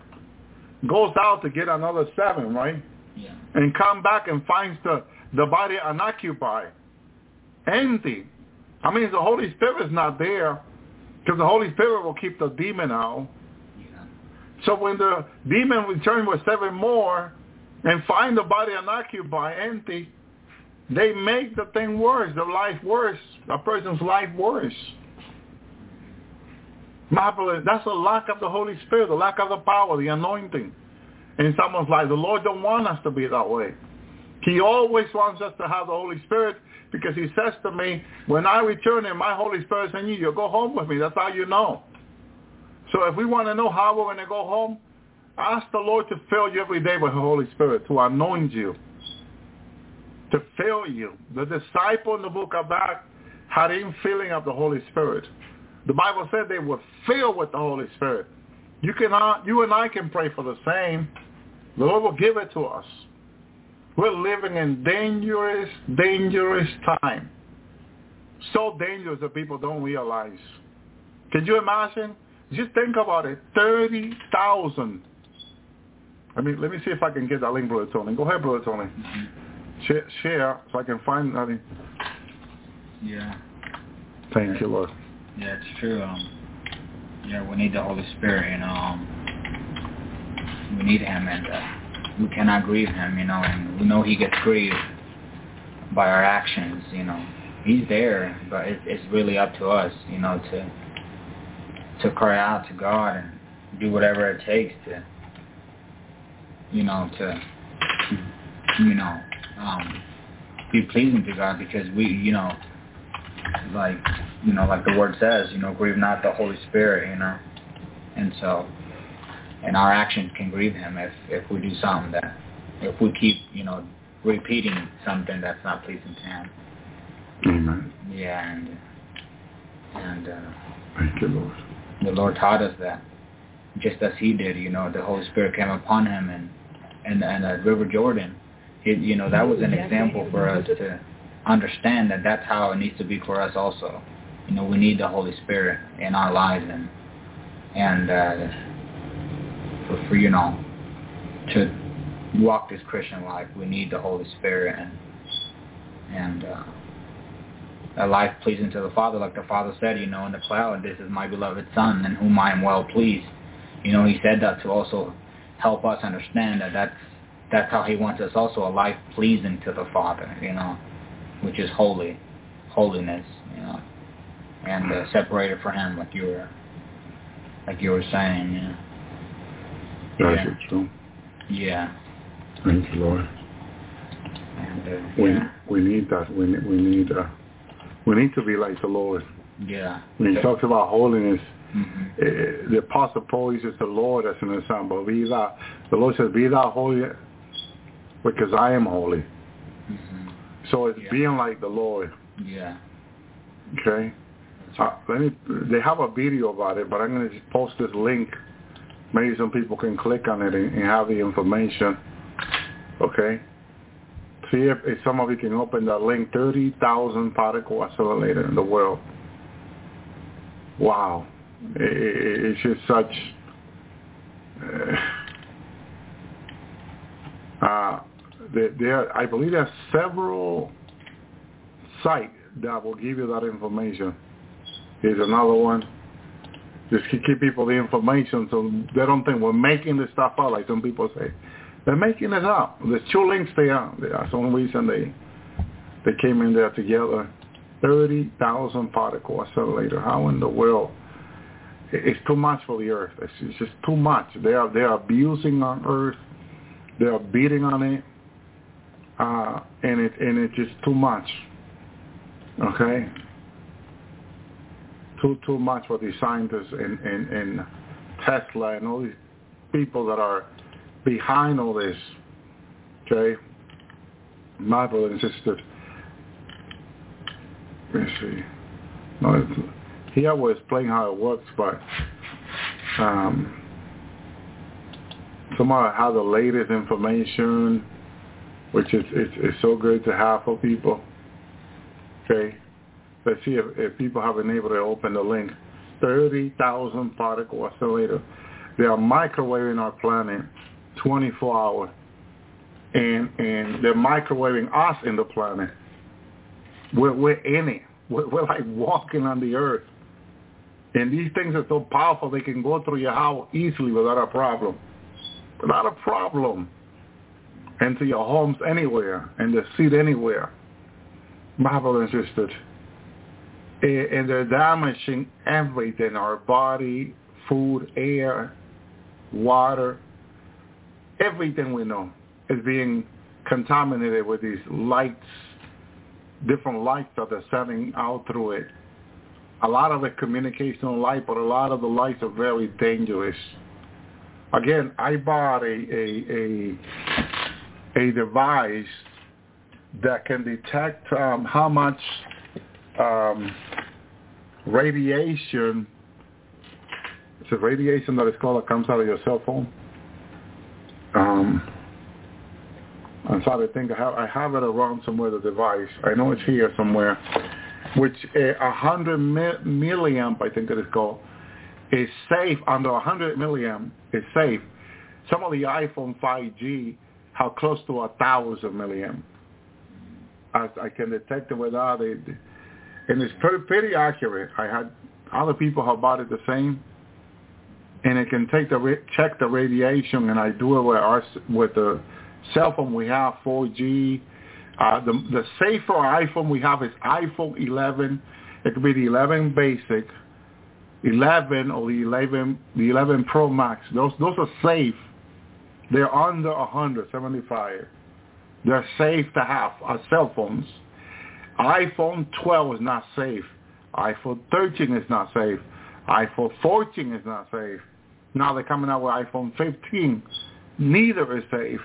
goes out to get another seven, right? Yeah. And come back and finds the, the body unoccupied, empty. I mean, the Holy Spirit is not there because the Holy Spirit will keep the demon out. Yeah. So when the demon returns with seven more and find the body unoccupied, empty, they make the thing worse, the life worse, a person's life worse. My brother, that's a lack of the Holy Spirit, the lack of the power, the anointing in someone's life. The Lord don't want us to be that way. He always wants us to have the Holy Spirit because he says to me, when I return and my Holy Spirit's in you, you'll go home with me. That's how you know. So if we want to know how we're going to go home, ask the Lord to fill you every day with the Holy Spirit, to anoint you, to fill you. The disciple in the book of Acts had infilling of the Holy Spirit. The Bible said they were filled with the Holy Spirit. You cannot, you and I can pray for the same. The Lord will give it to us. We're living in dangerous, dangerous time. So dangerous that people don't realize. Can you imagine? Just think about it. 30,000. I mean, let me see if I can get that link, Brother Tony. Go ahead, Brother Tony. Share, share so I can find that. Yeah. Thank you, Lord. Yeah, it's true. Um, yeah, we need the Holy Spirit. Um, we need Him, and uh, we cannot grieve him, you know, and we know he gets grieved by our actions, you know. He's there, but it, it's really up to us, you know, to to cry out to God and do whatever it takes to, you know, to, you know, um, be pleasing to God because we, you know, like, you know, like the word says, you know, grieve not the Holy Spirit, you know, and so, and our actions can grieve Him if if we do something that, if we keep, you know, repeating something that's not pleasing to Him. Amen. Yeah, and and uh, Thank you, Lord. the Lord taught us that, just as He did. You know, the Holy Spirit came upon Him, and and and at River Jordan, it, you know, that was an example for us to understand that that's how it needs to be for us also. You know, we need the Holy Spirit in our lives, and and uh, for, you know, to walk this Christian life, we need the Holy Spirit and and uh, a life pleasing to the Father, like the Father said, you know, in the cloud, this is my beloved Son, in whom I am well pleased. You know, He said that to also help us understand that that's that's how He wants us also a life pleasing to the Father, you know, which is holy, holiness, you know, and uh, separated for Him, like you were, like you were saying, know. That's Yeah. it, true. Yeah, Thank you, Lord. and uh, We yeah, we need that. We need we need uh, we need to be like the Lord. yeah. When he talks about holiness, hmm eh, the Apostle Paul uses the Lord as an example. Be thou, the Lord says, "Be thou holy, because I am holy." hmm So it's Yeah. being like the Lord. Yeah. Okay. Uh, let me. They have a video about it, but I'm going to just post this link. Maybe some people can click on it and, and have the information. Okay. See if, if some of you can open that link. Thirty thousand particle accelerator in the world. Wow. I- I- it's just such. Uh, uh, there, there, I believe there are several sites that will give you that information. Here's another one. Just keep people the information so they don't think we're making this stuff up like some people say. They're making it up. There's two links there. That's the only reason they they came in there together. 30,000 particle accelerator. How in the world? It's too much for the Earth. It's, it's just too much. They are, they are abusing on Earth. They are beating on it. Uh, and it and it's just too much. Okay? Too too much for these scientists and Tesla and all these people that are behind all this. Okay? My brother and sister. Let's see. No, he always explain how it works, but um, somehow I have the latest information, which is it's, it's so good to have for people. Okay? Let's see if, if people have been able to open the link. 30,000 particle accelerator. They are microwaving our planet 24 hours. And, and they're microwaving us in the planet. We're, we're in it. We're, we're like walking on the earth. And these things are so powerful they can go through your house easily without a problem. Without a problem. Into your homes anywhere. And the seat anywhere. My brothers and sisters and they're damaging everything, our body, food, air, water, everything we know is being contaminated with these lights, different lights that are sending out through it. A lot of it communicational light, but a lot of the lights are very dangerous. Again, I bought a a a, a device that can detect um, how much um, radiation. It's a radiation that is called that comes out of your cell phone. Um, I'm sorry, I think I have, I have it around somewhere, the device. I know it's here somewhere, which a uh, 100 mi- milliamp, I think it is called, is safe. Under 100 milliamp is safe. Some of the iPhone 5G have close to a 1,000 milliamp. I, I can detect it without it and it's pretty, pretty accurate. I had other people have bought it the same, and it can take the check the radiation, and I do it with our with the cell phone we have 4G. Uh, the the safer iPhone we have is iPhone 11. It could be the 11 basic, 11 or the 11 the 11 Pro Max. Those those are safe. They're under 175. They're safe to have as cell phones. iPhone 12 is not safe. iPhone 13 is not safe. iPhone 14 is not safe. Now they're coming out with iPhone 15. Neither is safe.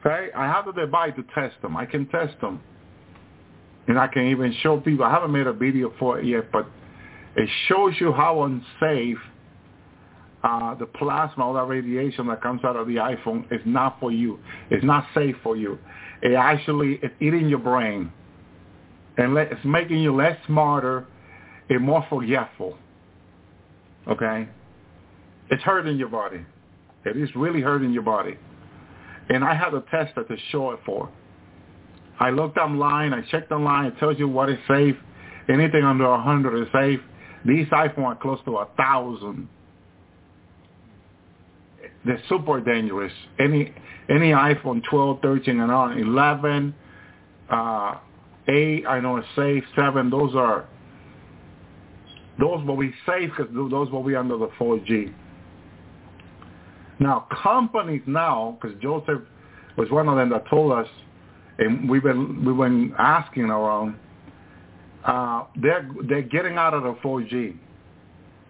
Okay? I have the device to test them. I can test them. And I can even show people. I haven't made a video for it yet, but it shows you how unsafe uh, the plasma, all that radiation that comes out of the iPhone is not for you. It's not safe for you. It actually is eating your brain. And it's making you less smarter and more forgetful. Okay? It's hurting your body. It is really hurting your body. And I had a tester to show it for. I looked online. I checked online. It tells you what is safe. Anything under 100 is safe. These iPhones are close to a 1,000. They're super dangerous. Any any iPhone 12, 13, and on, 11, uh, 8, I know it's safe, 7, those are, those will be safe because those will be under the 4G. Now, companies now, because Joseph was one of them that told us, and we've been we've been asking around, uh, they're they're getting out of the 4G,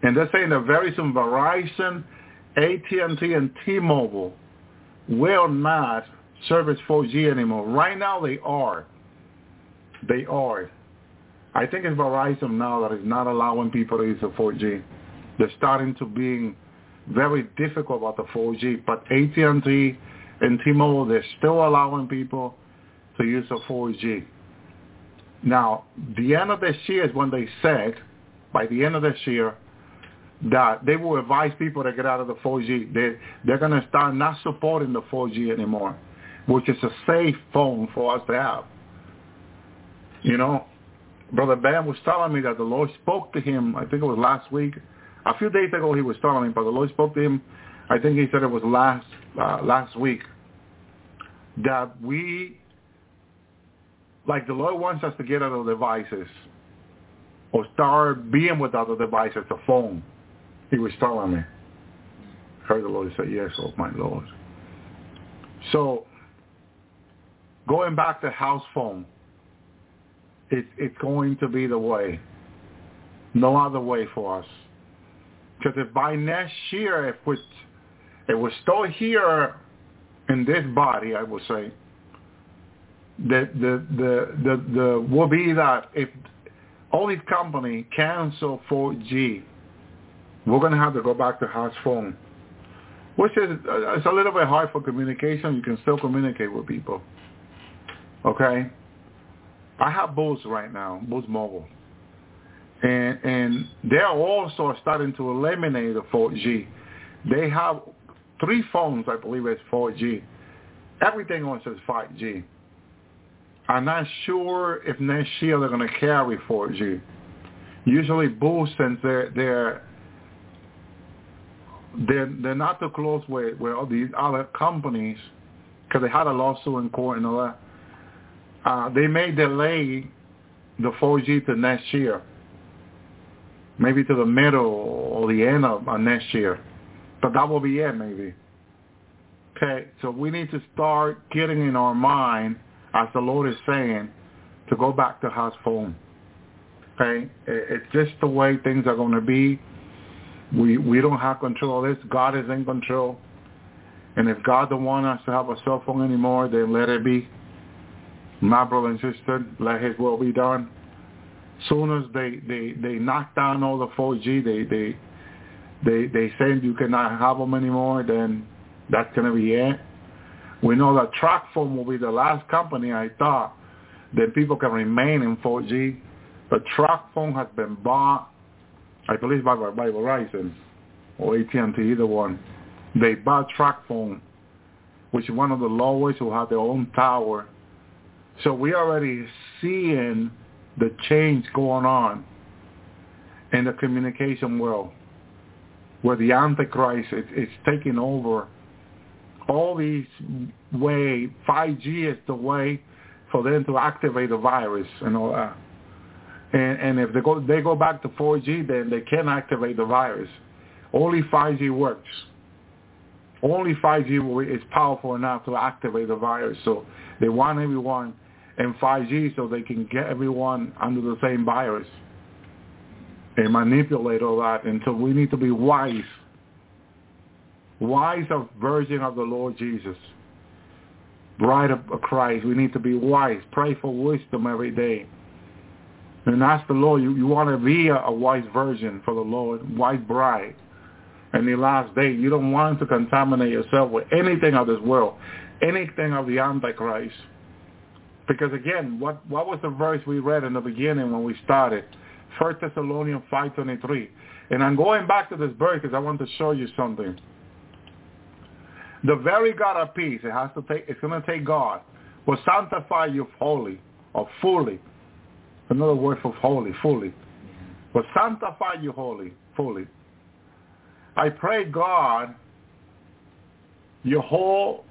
and they're saying that very soon Verizon, AT&T, and T-Mobile will not service 4G anymore. Right now, they are. They are. I think it's Verizon now that is not allowing people to use the 4G. They're starting to being very difficult about the 4G, but AT&T and T-Mobile, they're still allowing people to use the 4G. Now, the end of this year is when they said, by the end of this year, that they will advise people to get out of the 4G. They, they're going to start not supporting the 4G anymore, which is a safe phone for us to have. You know, Brother Ben was telling me that the Lord spoke to him, I think it was last week, a few days ago he was telling me, but the Lord spoke to him. I think he said it was last uh, last week that we, like the Lord wants us to get out of devices or start being without the devices, the phone. He was telling me. Heard the Lord say, yes, oh my Lord. So going back to house phone, it, it's going to be the way. No other way for us. Because if by next year, if we, if we're still here in this body, I would say, the the the the, the will be that if all these company cancel 4G, we're going to have to go back to house phone, which is uh, it's a little bit hard for communication. You can still communicate with people. Okay, I have Boost right now, Boost Mobile and and they're also starting to eliminate the 4G. They have three phones, I believe, it's 4G. Everything else is 5G. I'm not sure if next year they're going to carry 4G. Usually, Boost, since they're they're they're, they're not too close with, with all these other companies because they had a lawsuit in court and all that. Uh, they may delay the 4G to next year maybe to the middle or the end of, next year. But that will be it, maybe. Okay, so we need to start getting in our mind, as the Lord is saying, to go back to house phone. Okay, it's just the way things are going to be. We we don't have control of this. God is in control. And if God don't want us to have a cell phone anymore, then let it be. My brother and sister, let his will be done soon as they, they, they knock down all the 4G, they, they, they, they say you cannot have them anymore, then that's going to be it. We know that TracFone will be the last company, I thought, that people can remain in 4G. But TracFone has been bought, I believe, by, by Verizon or AT&T, either one. They bought TracFone, which is one of the lowest who have their own tower. So we already seeing the change going on in the communication world. where the Antichrist is, is taking over all these way 5G is the way for them to activate the virus and all that. And, and if they go they go back to 4G, then they can activate the virus. Only 5G works. Only 5G is powerful enough to activate the virus. So they want everyone in 5G so they can get everyone under the same virus and manipulate all that. And so we need to be wise wise of virgin of the Lord Jesus, bride of Christ. We need to be wise. Pray for wisdom every day. And ask the Lord, you, you want to be a, a wise virgin for the Lord, wise bride. In the last day, you don't want to contaminate yourself with anything of this world, anything of the Antichrist. Because again, what, what was the verse we read in the beginning when we started? 1 Thessalonians 5.23. And I'm going back to this verse because I want to show you something. The very God of peace, it has to take, it's going to take God, will sanctify you wholly or fully. Another word for holy, fully. Will sanctify you wholly, fully. I pray God, your whole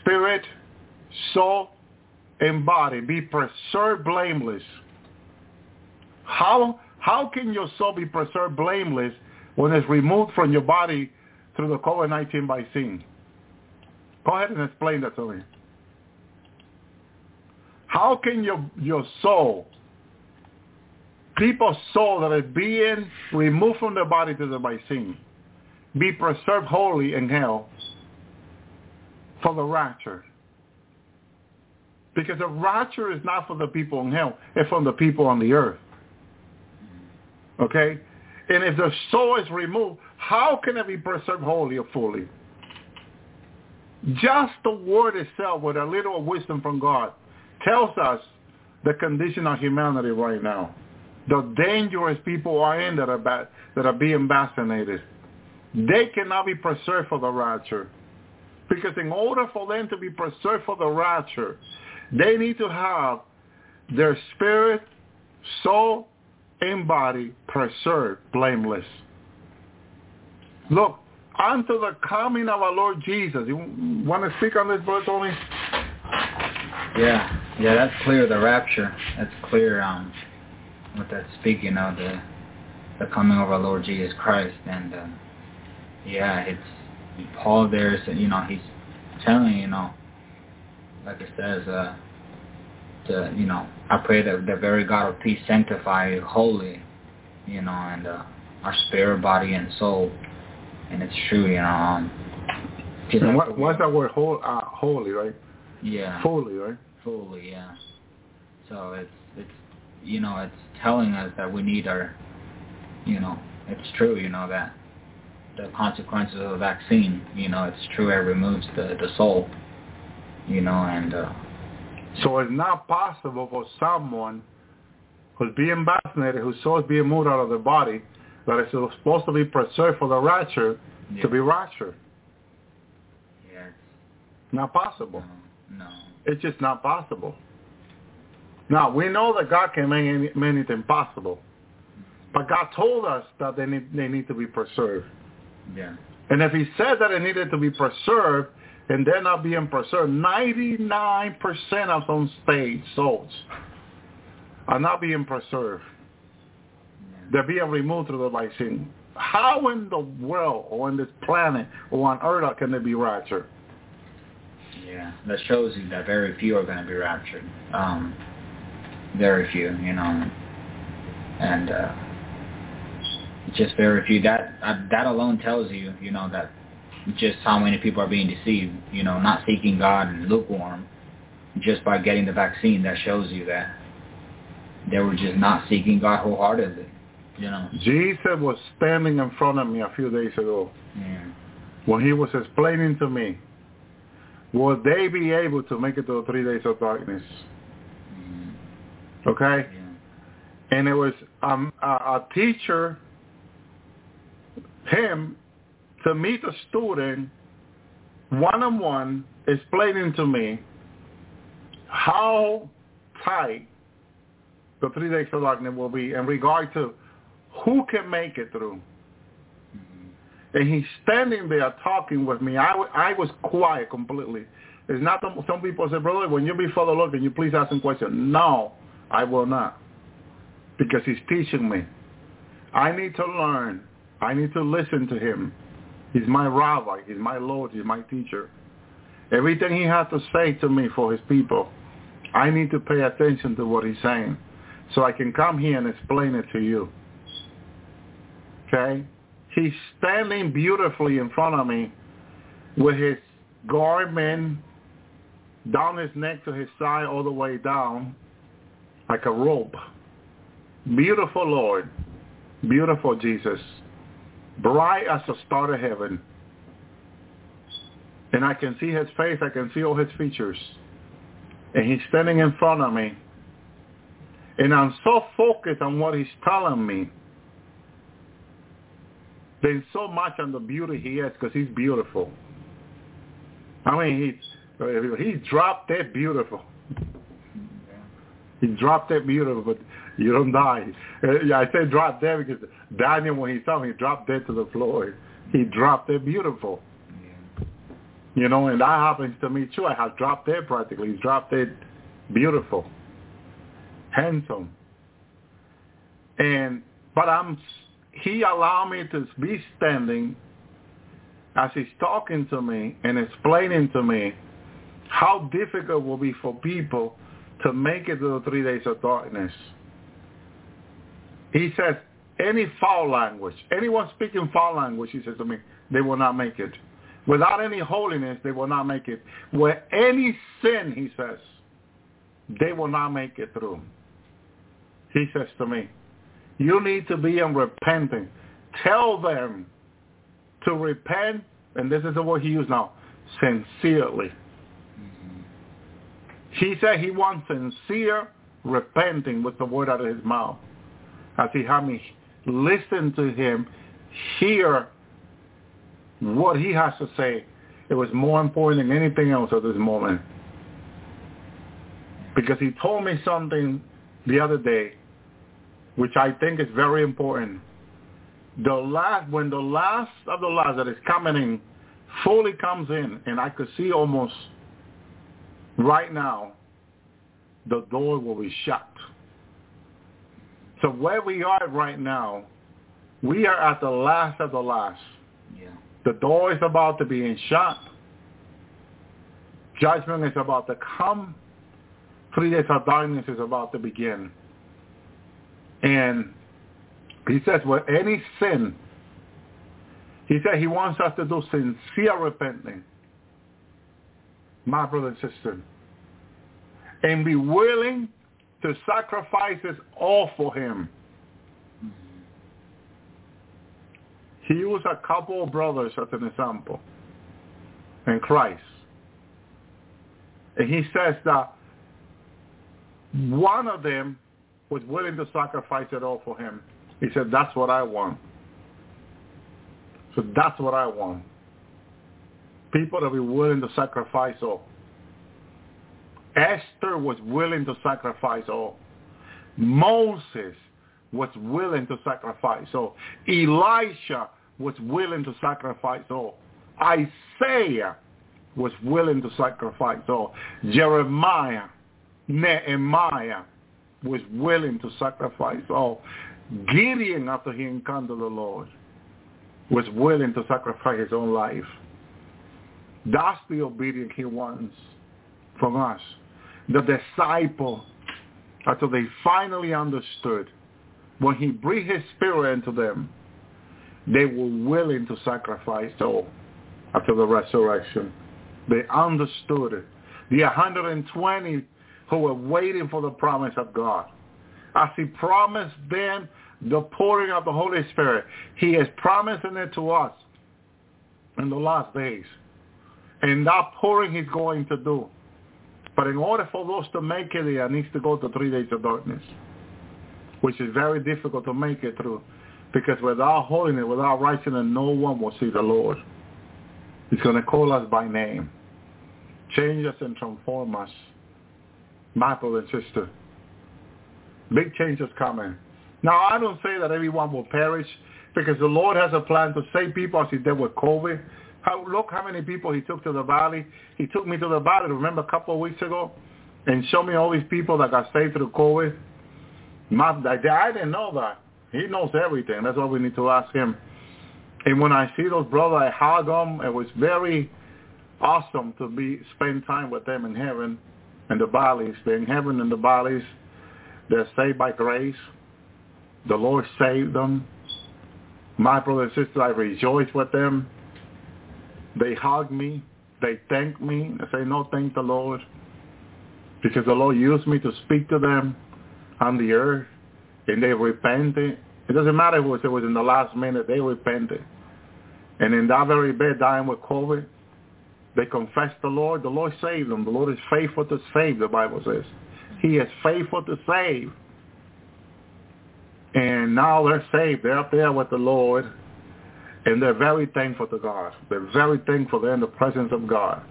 spirit, soul, and body be preserved blameless. How, how can your soul be preserved blameless when it's removed from your body through the COVID-19 vaccine? Go ahead and explain that to me. How can your, your soul, people's soul that is being removed from their body through the vaccine, be preserved holy in hell for the rapture? Because the rapture is not for the people in hell, it's for the people on the earth. Okay? And if the soul is removed, how can it be preserved holy or fully? Just the word itself, with a little wisdom from God, tells us the condition of humanity right now. The dangerous people are in that are, ba- that are being vaccinated. They cannot be preserved for the rapture. Because in order for them to be preserved for the rapture, they need to have their spirit, soul, and body preserved blameless. Look, unto the coming of our Lord Jesus. You want to speak on this verse only? Yeah, yeah, that's clear. The rapture, that's clear. Um, what that's speaking of the the coming of our Lord Jesus Christ, and uh, yeah, it's Paul there. So, you know, he's telling you know, like it says, uh, to you know, I pray that the very God of peace sanctify you wholly, you know, and uh, our spirit, body, and soul and it's true, you know. Um, and what, what's that word? Whole, uh, holy, right? Yeah. Fully, right? Fully, yeah. So it's it's you know it's telling us that we need our, you know, it's true, you know that the consequences of the vaccine, you know, it's true. It removes the the soul, you know, and. uh So it's not possible for someone who's being vaccinated, whose soul is being moved out of the body, that is supposed to be preserved for the rapture yeah. to be raptured. Yeah. Not possible. No, no. It's just not possible. Now, we know that God can make, any, make anything possible. But God told us that they need, they need to be preserved. Yeah. And if he said that it needed to be preserved, and they're not being preserved, 99% of state souls are not being preserved. They're being removed through the vaccine. How in the world or on this planet or on earth can they be raptured? Yeah, that shows you that very few are going to be raptured. Um, very few, you know, and uh, just very few. That uh, that alone tells you, you know, that just how many people are being deceived. You know, not seeking God and lukewarm, just by getting the vaccine. That shows you that they were just not seeking God wholeheartedly. You know. Jesus was standing in front of me a few days ago Yeah. when he was explaining to me, will they be able to make it to the three days of darkness? Mhm. Okay? Yeah. And it was um, a, a teacher, him, to meet a student one-on-one explaining to me how tight the three days of darkness will be in regard to who can make it through. Mhm. And he's standing there talking with me. I, I was quiet completely. It's not some, some people say, brother, when you before the Lord, can you please ask him questions? No, I will not. Because he's teaching me. I need to learn. I need to listen to him. He's my rabbi. He's my Lord. He's my teacher. Everything he has to say to me for his people, I need to pay attention to what he's saying so I can come here and explain it to you. Okay? He's standing beautifully in front of me with his garment down his neck to his side all the way down like a rope. Beautiful Lord. Beautiful Jesus. Bright as a star of heaven. And I can see his face. I can see all his features. And he's standing in front of me. And I'm so focused on what he's telling me there's so much on the beauty he has because he's beautiful. I mean, he's he's dropped that beautiful. He dropped that beautiful, but you don't die. Uh, yeah, I say drop dead because Daniel, when he saw me, he dropped dead to the floor. He dropped that beautiful. You know, and that happens to me too. I have dropped dead practically. He's dropped dead beautiful, handsome. And but I'm he allowed me to be standing as he's talking to me and explaining to me how difficult it will be for people to make it to the three days of darkness. He says, any foul language, anyone speaking foul language, he says to me, they will not make it. Without any holiness, they will not make it. With any sin, he says, they will not make it through. He says to me, you need to be in repenting. Tell them to repent, and this is the word he used now, sincerely. Mm-hmm. He said he wants sincere repenting with the word out of his mouth. As he had me listen to him, hear what he has to say. It was more important than anything else at this moment. Because he told me something the other day which I think is very important. The last, when the last of the last that is coming in fully comes in, and I could see almost right now, the door will be shut. So where we are right now, we are at the last of the last. Yeah. The door is about to be in shut. Judgment is about to come. Three days of darkness is about to begin. And he says, with any sin, he said he wants us to do sincere repenting, my brother and sister, and be willing to sacrifice it all for him. He used a couple of brothers as an example in Christ. And he says that one of them was willing to sacrifice it all for him. He said, that's what I want. So that's what I want. People to be willing to sacrifice all. Esther was willing to sacrifice all. Moses was willing to sacrifice all. Elisha was willing to sacrifice all. Isaiah was willing to sacrifice all. Jeremiah, Nehemiah, was willing to sacrifice all. Gideon, after he encountered the Lord, was willing to sacrifice his own life. That's the obedience he wants from us. The disciple, until they finally understood, when he breathed his spirit into them, they were willing to sacrifice all after the resurrection. They understood it. The 120 who were waiting for the promise of God. As he promised them the pouring of the Holy Spirit, he is promising it to us in the last days. And that pouring he's going to do. But in order for those to make it, there needs to go to three days of darkness, which is very difficult to make it through. Because without holiness, without righteousness, no one will see the Lord. He's going to call us by name, change us and transform us my brother and sister. Big changes coming. Now, I don't say that everyone will perish. Because the Lord has a plan to save people as he did with COVID. How, look how many people he took to the valley. He took me to the valley, remember a couple of weeks ago? And showed me all these people that got saved through COVID. My, I didn't know that. He knows everything. That's why we need to ask him. And when I see those brothers, I hug them. It was very awesome to be spend time with them in heaven and the valleys. They're in heaven and the valleys. They're saved by grace. The Lord saved them. My brother and sister, I rejoice with them. They hug me. They thank me. I say, no, thank the Lord. Because the Lord used me to speak to them on the earth. And they repented. It doesn't matter if it was in the last minute. They repented. And in that very bed, dying with COVID, they confessed the Lord. The Lord saved them. The Lord is faithful to save, the Bible says. He is faithful to save. And now they're saved. They're up there with the Lord. And they're very thankful to God. They're very thankful they're in the presence of God.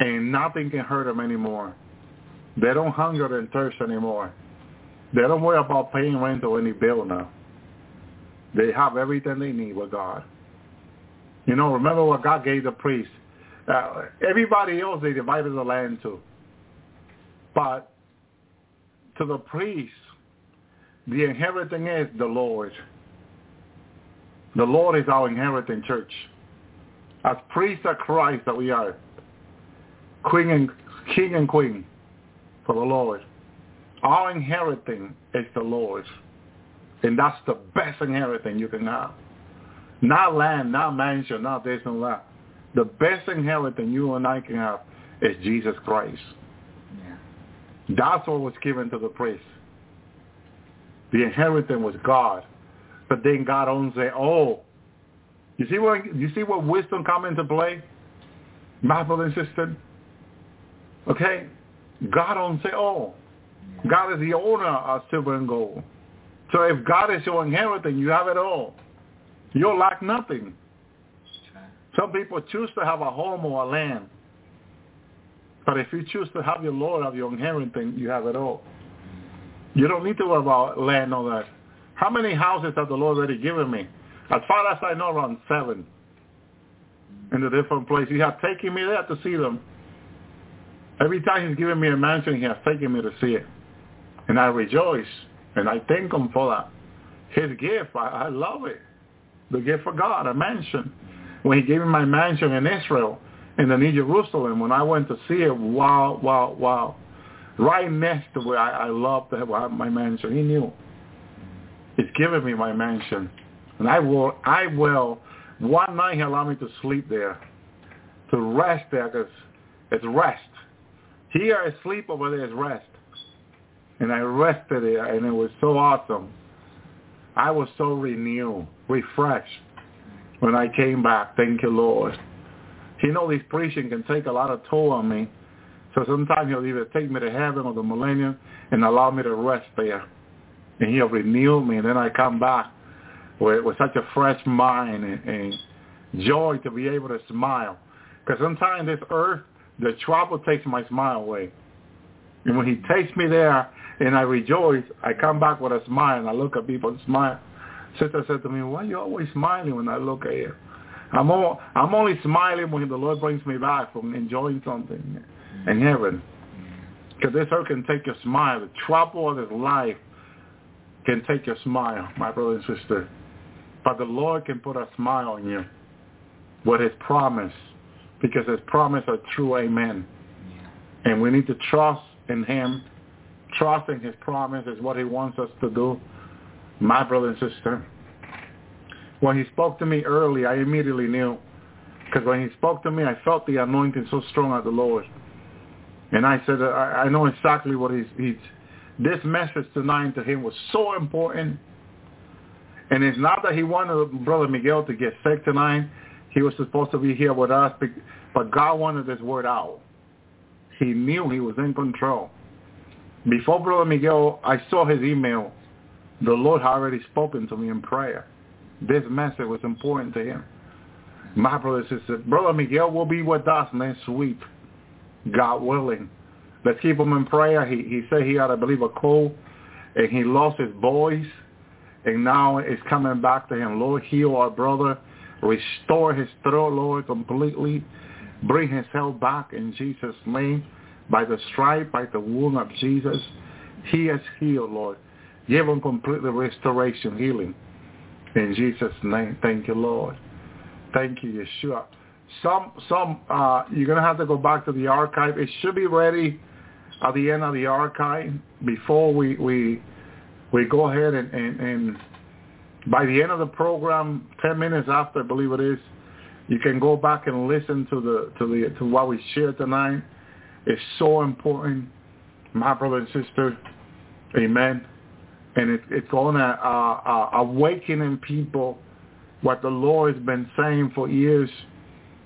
And nothing can hurt them anymore. They don't hunger and thirst anymore. They don't worry about paying rent or any bill now. They have everything they need with God. You know, remember what God gave the priest. Uh, everybody else they divided the land to. But to the priest, the inheriting is the Lord. The Lord is our inheriting church. As priests of Christ that we are, queen and king and queen for the Lord. Our inheriting is the Lord's. And that's the best inheriting you can have. Not land, not mansion, not this and that. The best inheritance you and I can have is Jesus Christ. Yeah. That's what was given to the priest. The inheritance was God. But then God owns it all. You see what you see what wisdom come into play? My sister. Okay? God owns it all. God is the owner of silver and gold. So if God is your inheritance, you have it all. You'll lack nothing. Some people choose to have a home or a land. But if you choose to have your Lord, have your inheritance, you have it all. You don't need to worry about land or that. How many houses has the Lord already given me? As far as I know, around seven in the different places. He has taken me there to see them. Every time he's given me a mansion, he has taken me to see it. And I rejoice. And I thank him for that. His gift, I, I love it. The gift of God, a mansion. When he gave me my mansion in Israel, in the New Jerusalem, when I went to see it, wow, wow, wow. Right next to where I, I love to have my mansion. He knew. He's given me my mansion. And I will, I will, one night he allowed me to sleep there, to rest there, because it's rest. Here I sleep, over there is rest. And I rested there, and it was so awesome. I was so renewed, refreshed when I came back. Thank you, Lord. You know, this preaching can take a lot of toll on me. So sometimes he'll either take me to heaven or the millennium and allow me to rest there. And he'll renew me, and then I come back with, with such a fresh mind and, and joy to be able to smile. Because sometimes this earth the trouble takes my smile away. And when he takes me there and I rejoice, I come back with a smile and I look at people and smile. Sister said to me, why are you always smiling when I look at you? I'm, all, I'm only smiling when the Lord brings me back from enjoying something in heaven. Because this earth can take your smile. The trouble of this life can take your smile, my brother and sister. But the Lord can put a smile on you with his promise because his promise are true. Amen. And we need to trust in him. Trusting his promise is what he wants us to do. My brother and sister. When he spoke to me early, I immediately knew. Because when he spoke to me, I felt the anointing so strong of the Lord. And I said, I, I know exactly what he's, he's, this message tonight to him was so important. And it's not that he wanted Brother Miguel to get sick tonight. He was supposed to be here with us, but God wanted this word out. He knew he was in control. Before Brother Miguel, I saw his email. The Lord had already spoken to me in prayer. This message was important to him. My brother said, Brother Miguel will be with us next week, God willing. Let's keep him in prayer. He, he said he had, I believe, a cold, and he lost his voice, and now it's coming back to him. Lord, heal our brother. Restore his throat, Lord, completely. Bring his health back in Jesus' name. By the stripe, by the wound of Jesus, he is healed, Lord. Give him complete restoration, healing. In Jesus' name, thank you, Lord. Thank you, Yeshua. Some, some, uh, you're gonna have to go back to the archive. It should be ready at the end of the archive before we we we go ahead and, and, and by the end of the program, ten minutes after, I believe it is, you can go back and listen to the to the to what we shared tonight. It's so important, my brother and sister. Amen. And it, it's going to uh, uh, awakening people what the Lord has been saying for years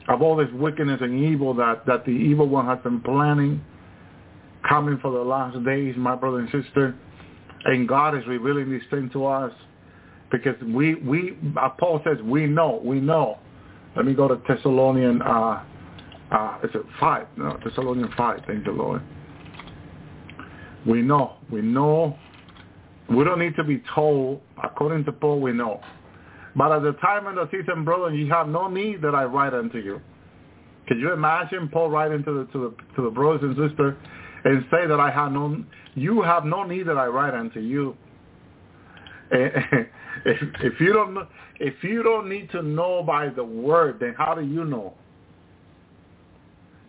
of all this wickedness and evil that, that the evil one has been planning coming for the last days, my brother and sister. And God is revealing these things to us because we, we uh, Paul says, we know, we know. Let me go to Thessalonian, uh, uh, is it 5? No, Thessalonian 5, thank the Lord. We know, we know. We don't need to be told. According to Paul, we know. But at the time and the season, brother, you have no need that I write unto you. Can you imagine Paul writing to the to the to the brothers and sisters and say that I have no you have no need that I write unto you. Eh, eh, if, if you don't if you don't need to know by the word, then how do you know?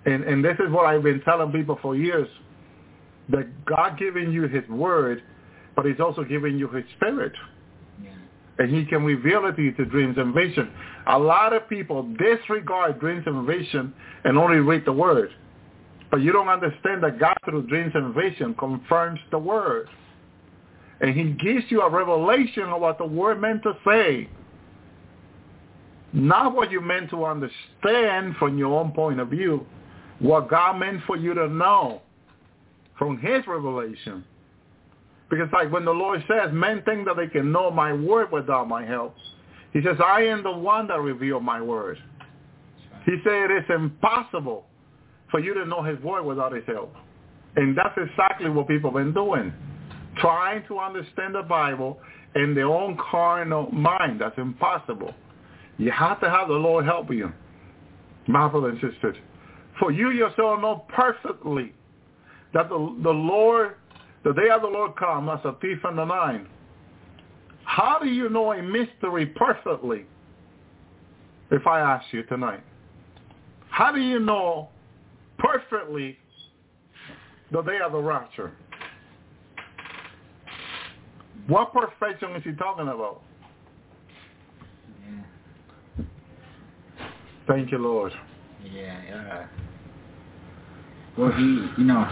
And and this is what I've been telling people for years. That God giving you his word, but he's also giving you his spirit. Yeah. And he can reveal it to you through dreams and vision. A lot of people disregard dreams and vision and only read the word. But you don't understand that God through dreams and vision confirms the word. And he gives you a revelation of what the word meant to say. Not what you meant to understand from your own point of view. What God meant for you to know from his revelation. Because like when the Lord says, men think that they can know my word without my help. He says, I am the one that revealed my word. He said it is impossible for you to know his word without his help. And that's exactly what people have been doing. Trying to understand the Bible in their own carnal mind. That's impossible. You have to have the Lord help you, my brothers and sisters. For you yourself know perfectly that the, the Lord, the day of the Lord comes as a thief in the night. How do you know a mystery perfectly? If I ask you tonight. How do you know perfectly the day of the rapture? What perfection is he talking about? Yeah. Thank you, Lord. Yeah, yeah. Well, he, you know,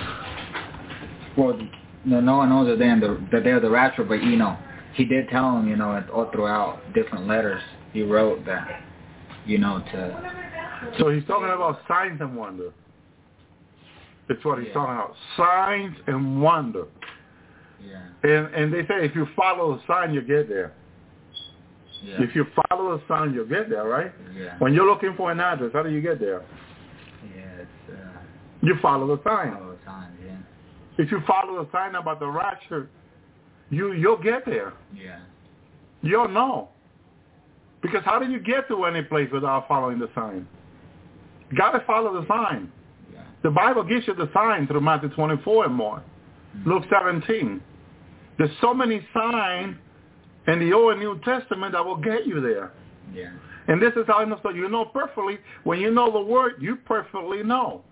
well, no, no one knows the day, the, the day of the rapture, but, you know, he did tell him, you know, all throughout different letters, he wrote that, you know, to... So he's talking about signs and wonder. That's what he's Yeah. talking about. Signs and wonder. Yeah, And and they say if you follow the sign, you get there. yeah, If you follow the sign, you'll get there, right? yeah, When you're looking for an address, how do you get there? yeah, it's, uh, You follow the sign. all the time, yeah, If you follow the sign about the rapture, you you'll get there. yeah, You'll know. Because how do you get to any place without following the sign? You gotta follow the sign. The Bible gives you the sign through Matthew 24 and more. Luke 17. There's so many signs in the Old and New Testament that will get you there. yeah, And this is how I know. So you know perfectly. When you know the word, you perfectly know.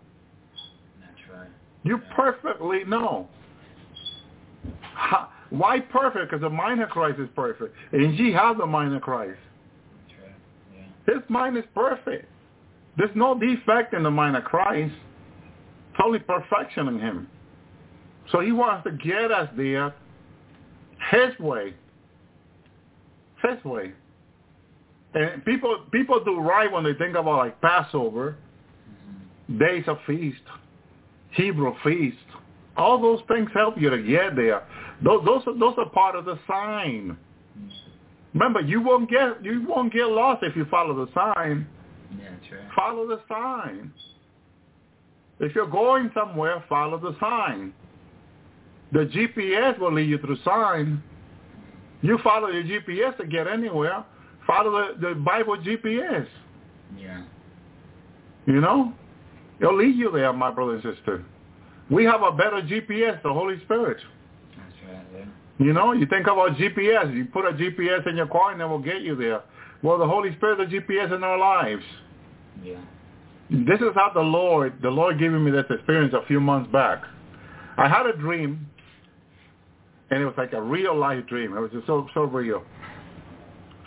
that's right. You Yeah. perfectly know. How, why perfect? Because the mind of Christ is perfect. And ye have the mind of Christ. That's right, yeah, His mind is perfect. There's no defect in the mind of Christ. It's only perfection in him. So he wants to get us there his way. His way. And people people do right when they think about like Passover, Mhm. days of feast, Hebrew feast. All those things help you to get there. Those those are, those are part of the sign. Remember, you won't get you won't get lost if you follow the sign. yeah, that's right, Follow the sign. If you're going somewhere, follow the sign. The GPS will lead you through sign. You follow your GPS to get anywhere. Follow the, the Bible GPS. Yeah. You know? It'll lead you there, my brother and sister. We have a better GPS, the Holy Spirit. That's right. Yeah. You know, you think about GPS. You put a GPS in your car and it will get you there. Well, the Holy Spirit is the GPS in our lives. Yeah. This is how the Lord, the Lord gave me this experience a few months back. I had a dream, and it was like a real life dream. It was just so so real.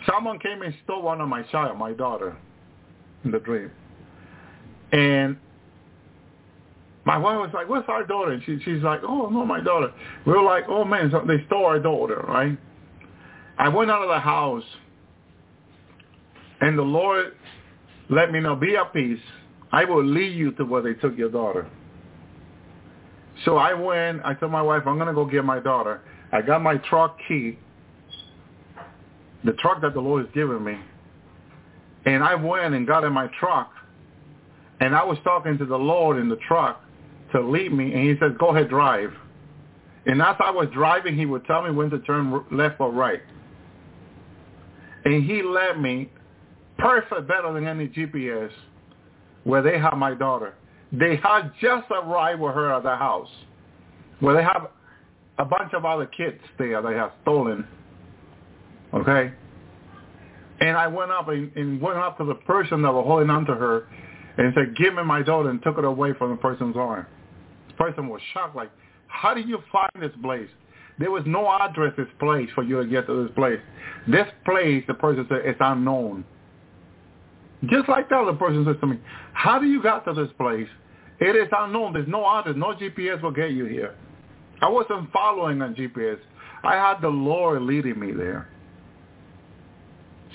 Someone came and stole one of my child, my daughter, in the dream, and my wife was like, "What's our daughter?" And she she's like, "Oh no, my daughter." We were like, "Oh man, so they stole our daughter, right?" I went out of the house, and the Lord let me know, "Be at peace. I will lead you to where they took your daughter." So I went. I told my wife, "I'm gonna go get my daughter." I got my truck key, the truck that the Lord has given me, and I went and got in my truck, and I was talking to the Lord in the truck to lead me, and He said, "Go ahead, drive." And as I was driving, He would tell me when to turn left or right, and He led me perfect, better than any GPS, where they have my daughter. They had just arrived with her at the house, where they have a bunch of other kids there they have stolen. Okay? And I went up and, and went up to the person that was holding on to her and said, give me my daughter and took it away from the person's arm. The person was shocked, like, how did you find this place? There was no address this place for you to get to this place. This place, the person said, is unknown. Just like that, the person says to me, how do you got to this place? It is unknown. There's no address. No GPS will get you here. I wasn't following on GPS. I had the Lord leading me there.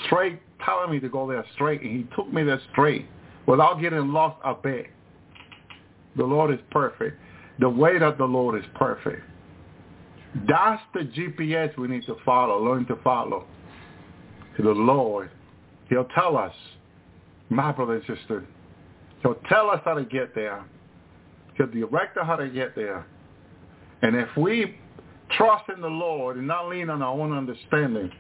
Straight, telling me to go there straight, and he took me there straight without getting lost a bit. The Lord is perfect. The way that the Lord is perfect. That's the GPS we need to follow, learn to follow. To the Lord. He'll tell us, my brother and sister, he'll tell us how to get there. He'll direct us how to get there. And if we trust in the Lord and not lean on our own understanding,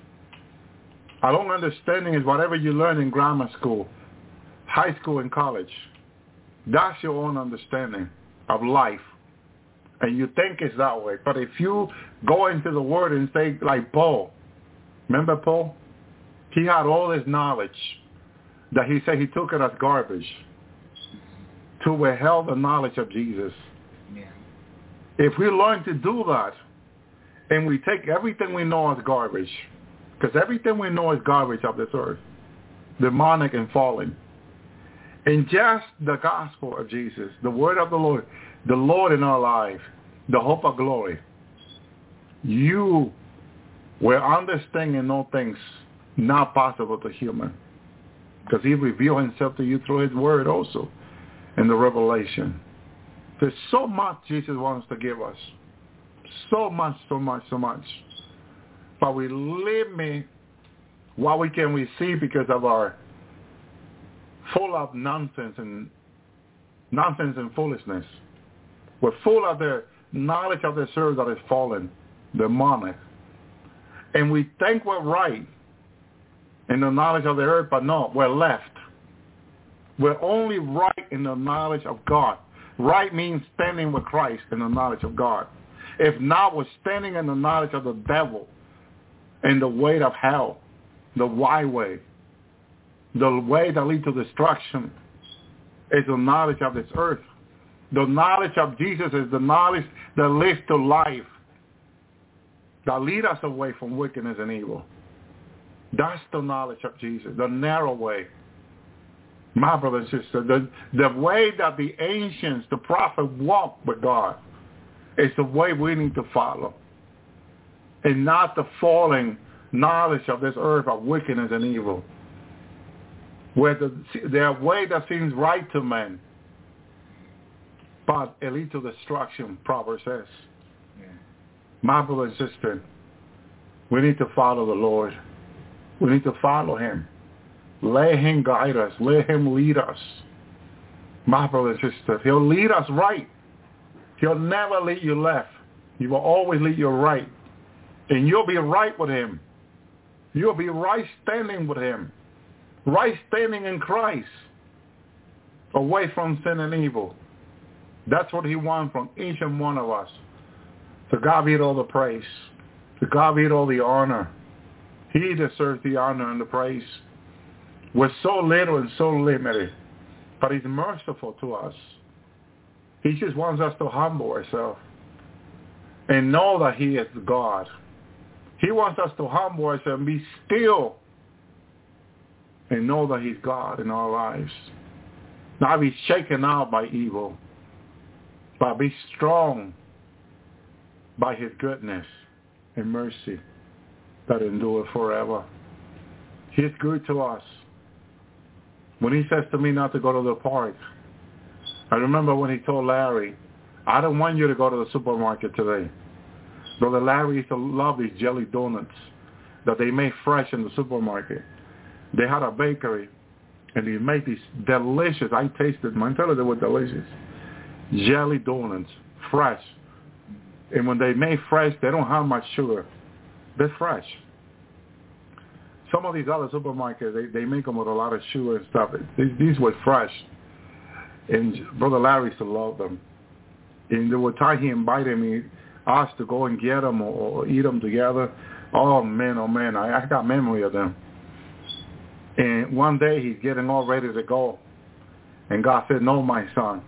our own understanding is whatever you learn in grammar school, high school, and college. That's your own understanding of life. And you think it's that way. But if you go into the Word and say, like Paul, remember Paul? He had all this knowledge that he said he took it as garbage to withhold the knowledge of Jesus. Yeah. If we learn to do that, and we take everything we know as garbage, because everything we know is garbage of this earth, demonic and fallen, and just the gospel of Jesus, the word of the Lord, the Lord in our life, the hope of glory, you will understand and know things not possible to human. Because he revealed himself to you through his word also in the revelation. There's so much Jesus wants to give us. So much, so much, so much. But we limit what we can receive because of our full of nonsense and nonsense and foolishness. We're full of the knowledge of the serve that is fallen, the demonic. And we think we're right in the knowledge of the earth, but no, we're left. We're only right in the knowledge of God. Right means standing with Christ in the knowledge of God. If not, we're standing in the knowledge of the devil and the way of hell, the wide way, the way that leads to destruction is the knowledge of this earth. The knowledge of Jesus is the knowledge that leads to life, that lead us away from wickedness and evil. That's the knowledge of Jesus, the narrow way. My brother and sister, the, the way that the ancients, the prophet walked with God is the way we need to follow. And not the falling knowledge of this earth of wickedness and evil. Where the, their way that seems right to men, but it leads to destruction, Proverbs says. Yeah. My brother and sister, we need to follow the Lord. We need to follow him. Let him guide us. Let him lead us. My brother and sister, he'll lead us right. He'll never lead you left. He will always lead you right. And you'll be right with him You'll be right standing with him. Right standing in Christ. Away from sin and evil. That's what he wants from each and one of us. To God be all the praise. To God be all the honor. He deserves the honor and the praise. We're so little and so limited, but he's merciful to us. He just wants us to humble ourselves and know that he is God. He wants us to humble ourselves and be still and know that he's God in our lives. Not be shaken out by evil, but be strong by his goodness and mercy that endure forever. He's good to us. When he says to me not to go to the park, I remember when he told Larry, I don't want you to go to the supermarket today. Brother Larry used to love these jelly donuts that they make fresh in the supermarket. They had a bakery, and they made these delicious, I tasted I tell you they were delicious, jelly donuts, fresh. And when they make fresh, they don't have much sugar. They're fresh. Some of these other supermarkets, they, they make them with a lot of sugar and stuff. These, these were fresh. And Brother Larry used to love them. And there were times he invited me, us to go and get them or, or eat them together. Oh, man, oh, man, I, I got memory of them. And one day he's getting all ready to go. And God said, no, my son.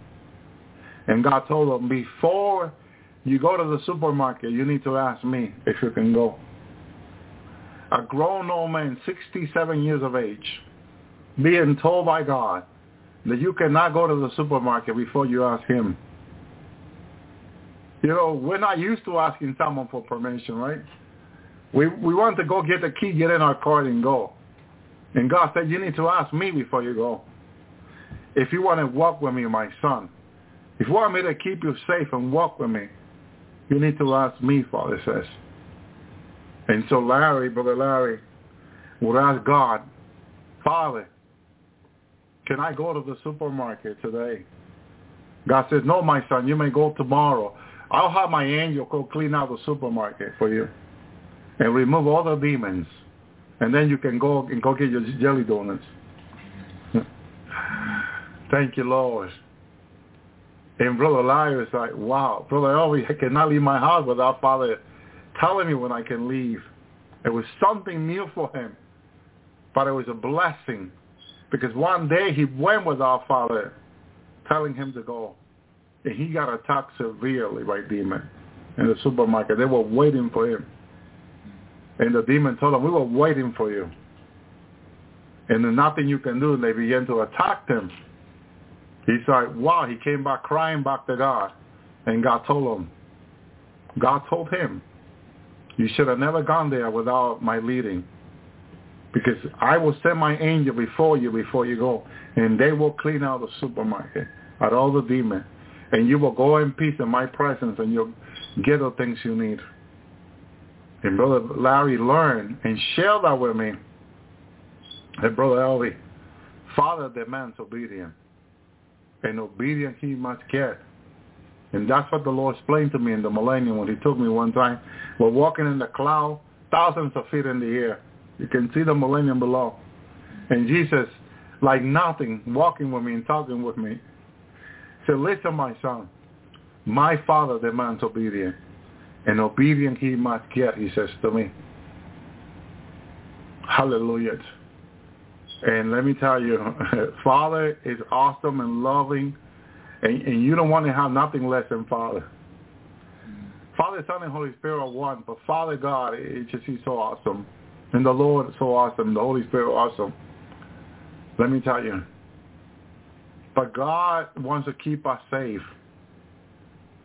And God told him, before you go to the supermarket, you need to ask me if you can go. A grown old man, 67 years of age, being told by God that you cannot go to the supermarket before you ask him. You know, we're not used to asking someone for permission, right? We we want to go get the key, get in our car, and go. And God said, you need to ask me before you go. If you want to walk with me, my son, if you want me to keep you safe and walk with me, you need to ask me, Father says. And so Larry, Brother Larry, would ask God, Father, can I go to the supermarket today? God says, no, my son, you may go tomorrow. I'll have my angel go clean out the supermarket for you and remove all the demons. And then you can go and go get your jelly donuts. Thank you, Lord. And Brother Larry is like, wow, Brother Elvis, I cannot leave my house without Father telling me when I can leave. It was something new for him, but it was a blessing because one day he went with our Father telling him to go, and he got attacked severely by demon in the supermarket. They were waiting for him. And the demon told him, we were waiting for you. And nothing you can do, and they began to attack him. He's like, wow, he came back crying back to God. And God told him, God told him, you should have never gone there without my leading. Because I will send my angel before you before you go. And they will clean out the supermarket at all the demons. And you will go in peace in my presence and you'll get the things you need. And Brother Larry learned and shared that with me. And Brother Elvi, Father demands obedience. And obedience he must get. And that's what the Lord explained to me in the millennium when he took me one time. We're walking in the cloud, thousands of feet in the air. You can see the millennium below. And Jesus, like nothing, walking with me and talking with me, said, listen, my son, my father demands obedience. And obedient he must get, he says to me. Hallelujah. And let me tell you, Father is awesome and loving, and, and you don't want to have nothing less than Father. Father, Son, and Holy Spirit are one, but Father God, it just He's so awesome. And the Lord is so awesome. The Holy Spirit awesome. Let me tell you. But God wants to keep us safe.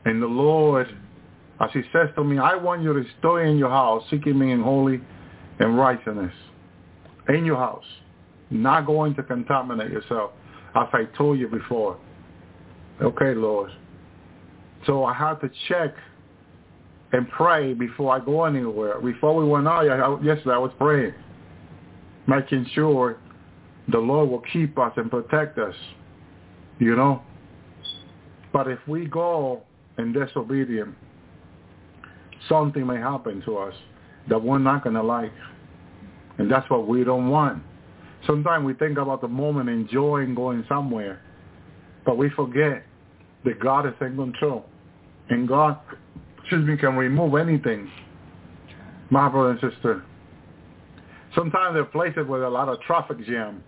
And the Lord, as he says to me, I want you to stay in your house, seeking me in holy and righteousness. In your house not going to contaminate yourself, as I told you before. Okay, Lord. So I had to check and pray before I go anywhere. Before we went out yesterday, I was praying, making sure the Lord will keep us and protect us, you know. But if we go in disobedience, something may happen to us that we're not going to like. And that's what we don't want. Sometimes we think about the moment, enjoying going somewhere, but we forget that God is in control. And God, excuse me, can remove anything. My brother and sister. Sometimes there are places with a lot of traffic jam.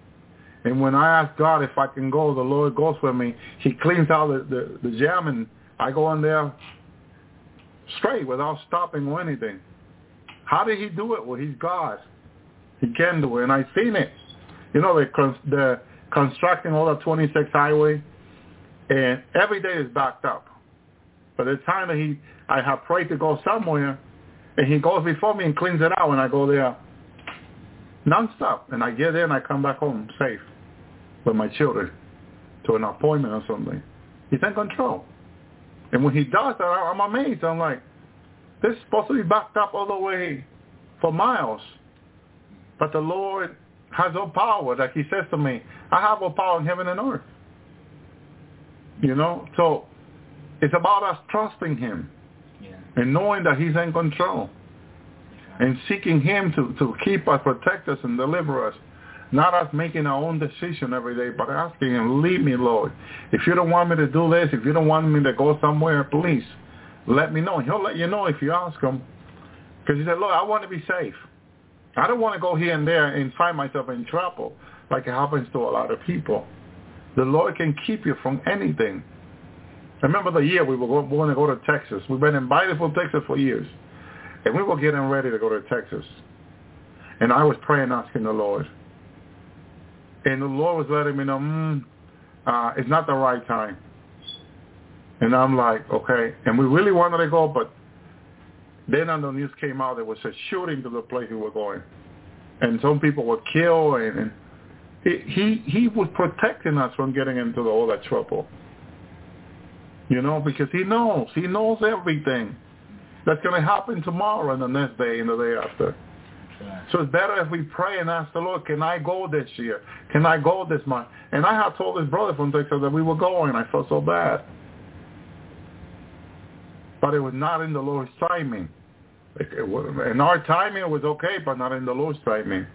And when I ask God if I can go, the Lord goes with me. He cleans out the, the, the jam and I go in there straight without stopping or anything. How did he do it? Well, he's God. He can do it. And I've seen it. You know, they're, they're constructing all the 26 highway and every day is backed up. But the time that he, I have prayed to go somewhere, and he goes before me and cleans it out when I go there nonstop. And I get there and I come back home safe with my children to an appointment or something. He's in control. And when he does that, I'm amazed. I'm like, this is supposed to be backed up all the way for miles. But the Lord has all power. Like he says to me, I have all power in heaven and earth. You know? So it's about us trusting him Yeah. and knowing that he's in control and seeking him to, to keep us, protect us, and deliver us. Not us making our own decision every day, but asking him, lead me, Lord. If you don't want me to do this, if you don't want me to go somewhere, please let me know. He'll let you know if you ask him. Because he said, Lord, I want to be safe. I don't want to go here and there and find myself in trouble like it happens to a lot of people. The Lord can keep you from anything. Remember the year we were going, going to go to Texas. We've been invited for Texas for years. And we were getting ready to go to Texas. And I was praying, asking the Lord. And the Lord was letting me know, mm, uh, it's not the right time. And I'm like, okay. And we really wanted to go, but then on the news came out there was a shooting to the place we were going. And some people were killed. And, and he, he, was protecting us from getting into all that trouble. You know, because he knows. He knows everything that's going to happen tomorrow and the next day and the day after. So it's better if we pray and ask the Lord, can I go this year? Can I go this month? And I had told his brother from Texas that we were going. I felt so bad. But it was not in the Lord's timing. In our timing, it was okay, but not in the Lord's timing.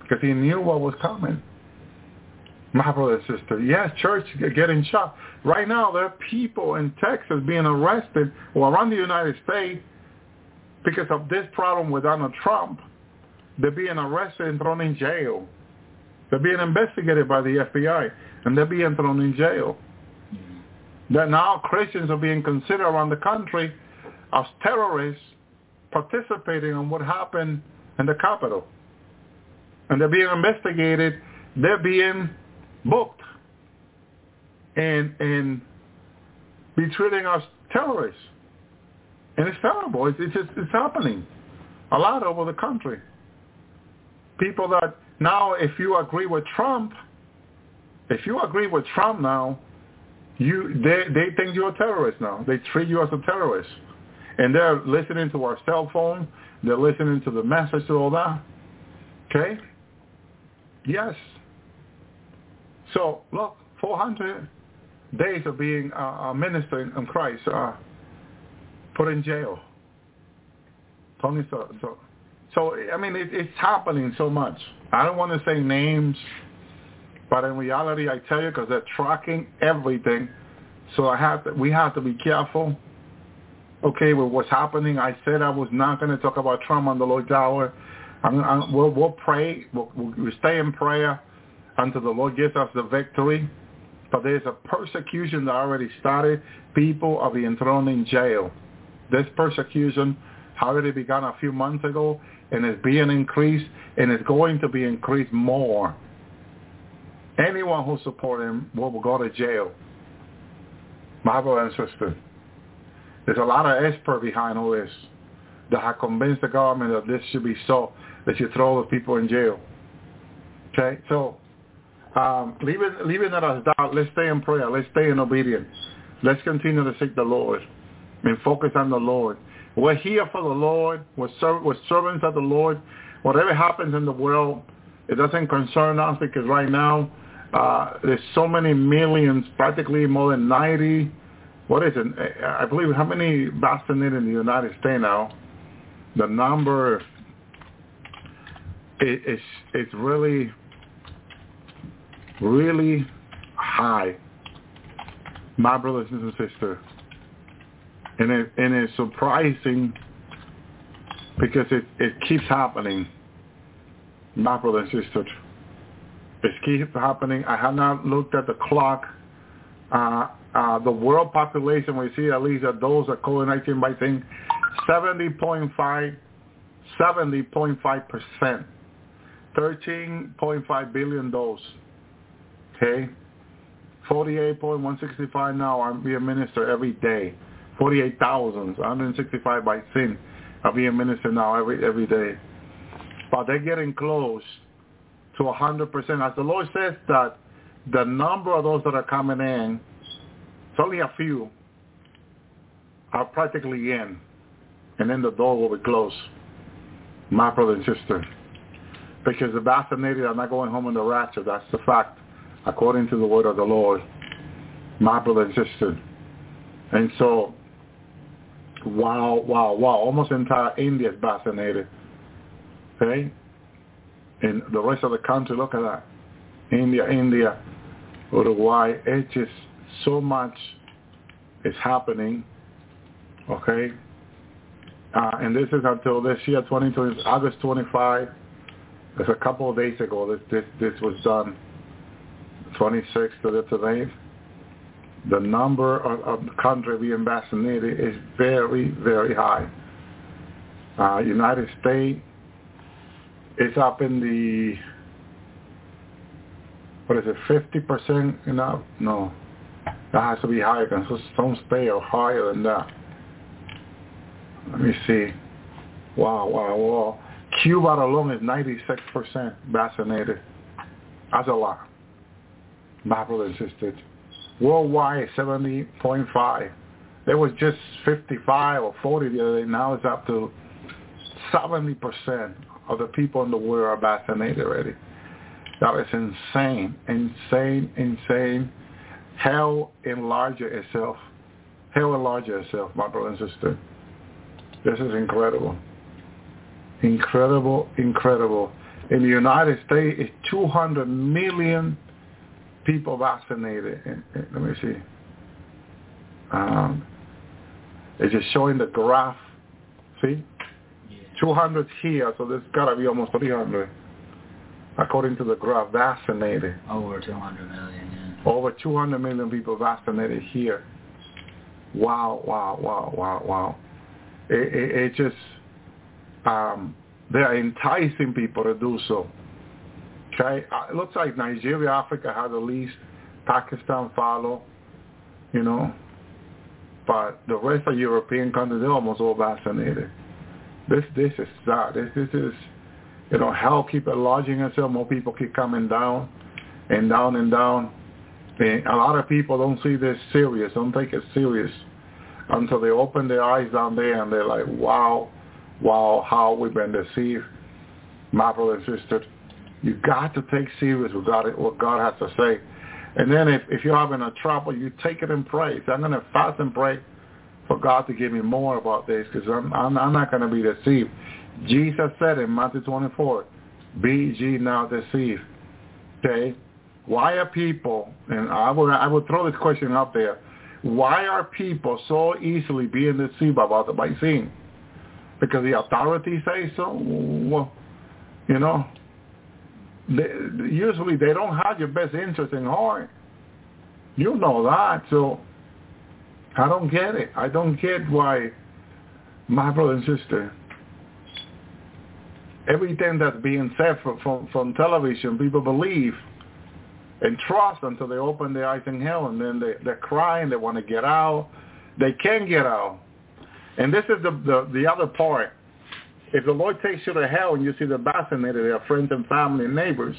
Because he knew what was coming. My brother and sister, yes, church getting shot. Right now, there are people in Texas being arrested or around the United States because of this problem with Donald Trump. They're being arrested and thrown in jail. They're being investigated by the FBI, and they're being thrown in jail. That now Christians are being considered around the country as terrorists participating in what happened in the Capitol. And they're being investigated. They're being booked and and be treating us terrorists. And it's terrible. It's, it's just it's happening a lot over the country. People that now, if you agree with Trump, if you agree with Trump now, you they they think you're a terrorist now. They treat you as a terrorist, and they're listening to our cell phone. They're listening to the message and all that. Okay. Yes. So look, 400 days of being uh, a minister in Christ uh, put in jail. Tony, so, so, so I mean, it, it's happening so much. I don't want to say names, but in reality, I tell you, because they're tracking everything. So I have to, we have to be careful. Okay, with what's happening, I said I was not going to talk about Trump on the Lord's hour. I'm, I'm, we'll, we'll pray. We'll, we'll stay in prayer until the Lord gives us the victory. But there's a persecution that already started. People are being thrown in jail. This persecution already began a few months ago and is being increased and is going to be increased more. Anyone who supports him will go to jail. My brother and sister, there's a lot of experts behind all this that have convinced the government that this should be so, that you throw the people in jail. Okay, so um, leaving, leaving it as that, let's stay in prayer. Let's stay in obedience. Let's continue to seek the Lord and focus on the Lord. We're here for the Lord. We're, ser- we're servants of the Lord. Whatever happens in the world, it doesn't concern us because right now uh, there's so many millions, practically more than 90. What is it? I believe how many vaccinated in the United States now? The number is, it's it's really really high, my brothers and sisters, and it and it's surprising because it it keeps happening, my brothers and sisters. It keeps happening. I have not looked at the clock. Uh, uh, the world population, we see at least that those are COVID-19 by saying 70.5, 70.5 percent, 13.5 billion doses. Okay, 48.165 now are being administered every day. 48,000, 165 by sin are being administered now every every day. But they're getting close to 100%. As the Lord says that the number of those that are coming in, it's only a few, are practically in. And then the door will be closed. My brother and sister. Because the vaccinated are not going home in the rapture. That's the fact, according to the word of the Lord. My brother and sister. And so, wow, wow, wow. Almost entire India is vaccinated. Okay? And the rest of the country, look at that. India, India, Uruguay. It's just so much is happening. Okay? Uh, and this is until this year, 2020, August 25. It's a couple of days ago this, this, this was done, 26th to the 8th. The number of, of country being vaccinated is very, very high. Uh, United States is up in the, what is it, 50% you know? No. That has to be higher because some states are higher than that. Let me see. Wow, wow, wow. Cuba alone is 96% vaccinated. That's a lot. My brothers. Worldwide, 70.5. There was just 55 or 40 the other day. Now it's up to 70% of the people in the world are vaccinated already. That is insane, insane, insane. Hell enlarges itself. Hell enlarges itself, my brother and sister. This is incredible. Incredible, incredible. In the United States, it's 200 million people vaccinated. let me see. Um, it's just showing the graph. See? Yeah. 200 here, so there's got to be almost 300, according to the graph, vaccinated. Over 200 million, yeah. Over 200 million people vaccinated here. Wow, wow, wow, wow, wow. It, it, it just, um, they're enticing people to do so. Okay, uh, it looks like Nigeria, Africa has the least. Pakistan follow, you know, but the rest of European countries they're almost all vaccinated. This this is sad. This this is, you know, hell keep enlarging itself. More people keep coming down, and down and down. And a lot of people don't see this serious. Don't take it serious until they open their eyes down there and they're like, wow, wow, how we've been deceived. My brother and sister, you got to take serious what God, what God has to say. And then if, if you're having a trouble, you take it and pray. So I'm going to fast and pray for God to give me more about this because I'm, I'm, I'm not going to be deceived. Jesus said in Matthew 24, be ye now deceived. Okay? Why are people, and I would, I would throw this question up there, why are people so easily being deceived about the vaccine? Because the authorities say so? Well, you know, they, usually they don't have your best interest in heart. You know that, so I don't get it. I don't get why my brother and sister, everything that's being said from, from, from television, people believe and trust until they open their eyes in hell and then they, they're crying, they want to get out. They can get out. And this is the, the, the other part. If the Lord takes you to hell and you see the vaccinated, their friends and family and neighbors,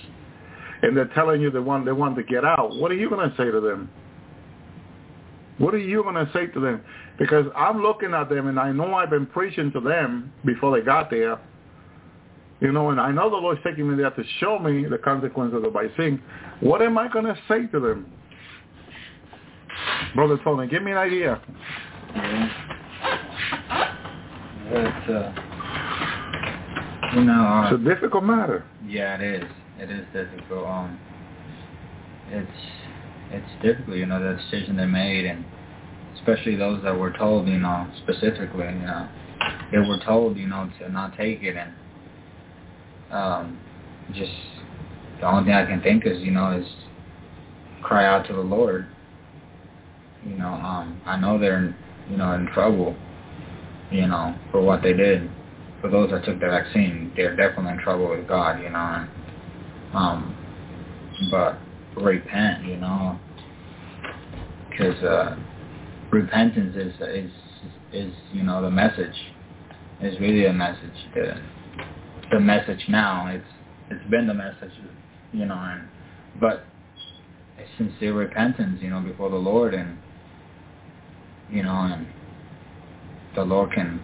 and they're telling you they want, they want to get out, what are you going to say to them? What are you going to say to them? Because I'm looking at them and I know I've been preaching to them before they got there. You know, and I know the Lord's taking me there to show me the consequences of my sin. What am I going to say to them? Brother Tony, give me an idea. Yeah. Uh, You know, uh, It's a difficult matter. yeah, it is. It is difficult. Um, it's it's difficult, you know, the decision they made, and especially those that were told, you know, specifically, you know, they were told, you know, to not take it, and um, just the only thing I can think is, you know, is cry out to the Lord. You know, um, I know they're, you know, in trouble, you know, for what they did. For those that took the vaccine, they're definitely in trouble with God, you know. And, um, but repent, you know, because uh, repentance is is is you know the message. Is really a message. The the message now. It's it's been the message, you know, and but sincere repentance, you know, before the Lord, and you know, and the Lord can.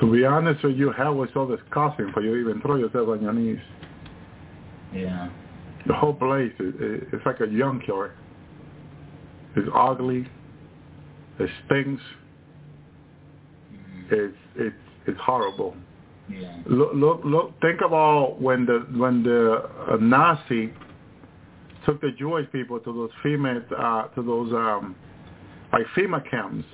To be honest with you, hell was so disgusting for you even throw yourself on your knees. Yeah. The whole place is it's like a junkyard. It's ugly. It stinks. Mhm. It's it's it's horrible. Yeah. Look look look. Think about when the when the uh, Nazi took the Jewish people to those FEMA uh, to those um, like FEMA camps,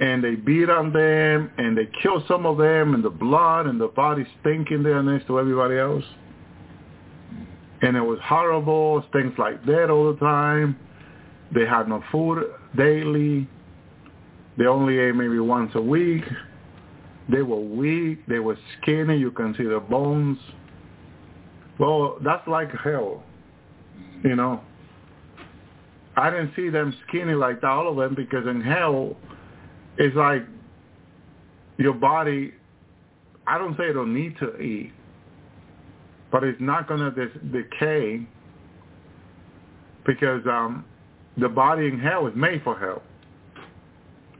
and they beat on them and they killed some of them, and the blood and the body stinking there next to everybody else. And it was horrible. Things like that all the time. They had no food daily. They only ate maybe once a week. They were weak. They were skinny. You can see the bones. Well, that's like hell, you know. I didn't see them skinny like that, all of them, because in hell, it's like your body, I don't say it don't need to eat, but it's not going to dis- decay because um, the body in hell is made for hell.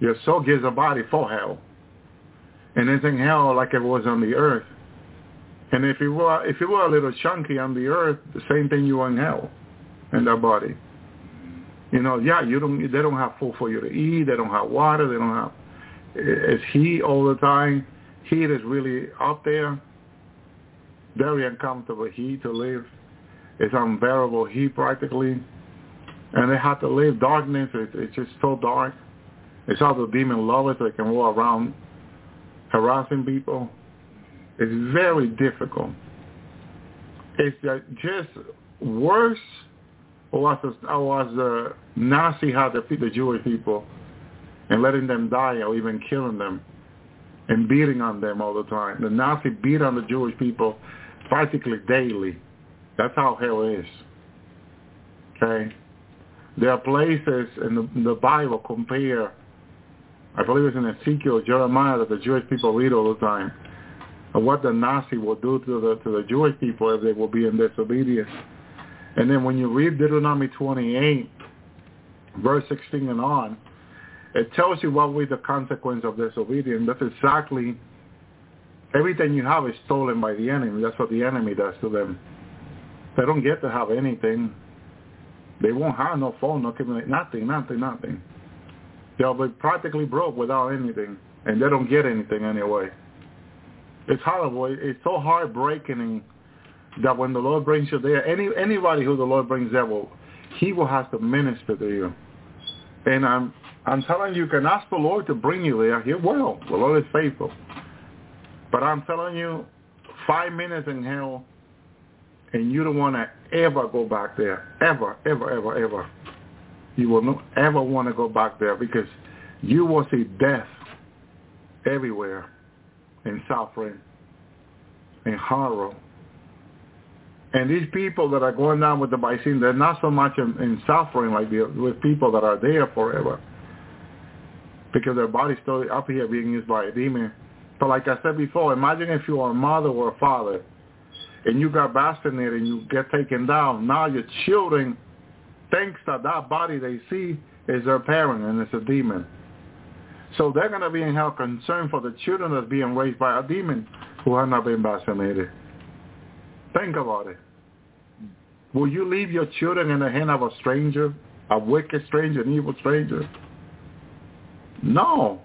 Your soul gives a body for hell. And it's in hell like it was on the earth. And if it were if it were a little chunky on the earth, the same thing you are in hell in that body. You know, yeah, you don't they don't have food for you to eat, they don't have water, they don't have eh, it's heat all the time. Heat is really out there. Very uncomfortable heat to live. It's unbearable heat practically. And they have to live darkness. It's, it's just so dark. It's all the demon lovers that can walk around harassing people. It's very difficult. It's just worse was was the Nazi had to feed the Jewish people and letting them die or even killing them and beating on them all the time. The Nazi beat on the Jewish people practically daily. That's how hell is. Okay? There are places in the, in the Bible compare, I believe it's in Ezekiel, Jeremiah, that the Jewish people read all the time, of what the Nazi will do to the to the Jewish people if they will be in disobedience. And then when you read Deuteronomy 28, verse 16 and on, it tells you what will be the consequence of disobedience. That's exactly everything you have is stolen by the enemy. That's what the enemy does to them. They don't get to have anything. They won't have no phone, no communication, nothing, nothing, nothing. They'll be practically broke without anything, and they don't get anything anyway. It's horrible. It's so heartbreaking that when the Lord brings you there, any anybody who the Lord brings there will, He will have to minister to you. And I'm I'm telling you, you can ask the Lord to bring you there. He will. The Lord is faithful. But I'm telling you, five minutes in hell, and you don't want to ever go back there. Ever, ever, ever, ever. You will not ever want to go back there because you will see death everywhere and suffering and horror. And these people that are going down with the vaccine, they're not so much in, in suffering like the with people that are there forever because their body's still up here being used by a demon. But like I said before, imagine if you are a mother or a father and you got vaccinated and you get taken down. Now your children thinks that that body they see is their parent and it's a demon. So they're going to be in hell concerned for the children that's being raised by a demon who have not been vaccinated. Think about it. Will you leave your children in the hand of a stranger, a wicked stranger, an evil stranger? No.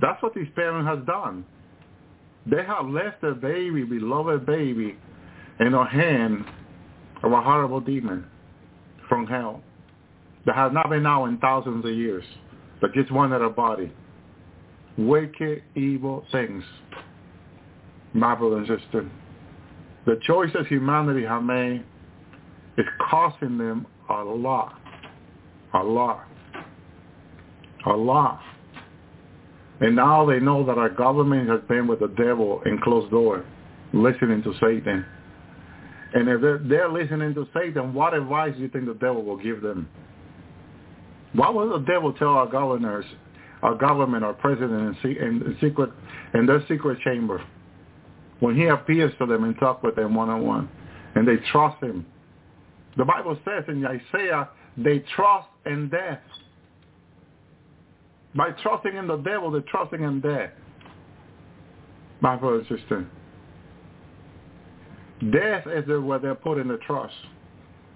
That's what these parents have done. They have left their baby, beloved baby, in the hand of a horrible demon from hell that has not been out in thousands of years, but just one in a body. Wicked, evil things. My brother and sister, the choices humanity have made is costing them a lot, a lot, a lot. And now they know that our government has been with the devil in closed door, listening to Satan. And if they're, they're listening to Satan, what advice do you think the devil will give them? What will the devil tell our governors, our government, our president in, in secret, in their secret chamber, when he appears to them and talks with them one-on-one, and they trust him? The Bible says in Isaiah, they trust in death. By trusting in the devil, they're trusting in death. My brother and sister. Death is where they're putting the trust.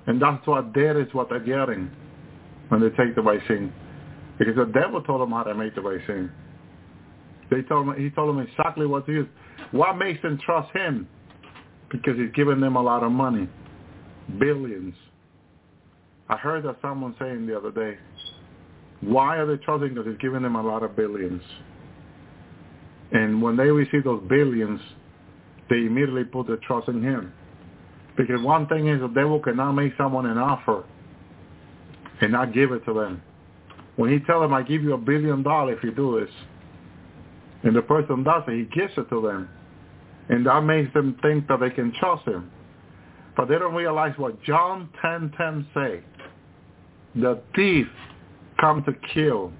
And that's what death is what they're getting when they take the vaccine. Because the devil told them how to make the vaccine. They told him, he told them exactly what to use. What makes them trust him? Because he's giving them a lot of money. Billions. I heard that someone saying the other day, why are they trusting? Because he's giving them a lot of billions. And when they receive those billions, they immediately put their trust in him. Because one thing is the devil cannot make someone an offer and not give it to them. When he tell them, I give you a billion dollars if you do this, and the person does it, he gives it to them. And that makes them think that they can trust him. But they don't realize what John 10.10 10 say. The thief come to kill,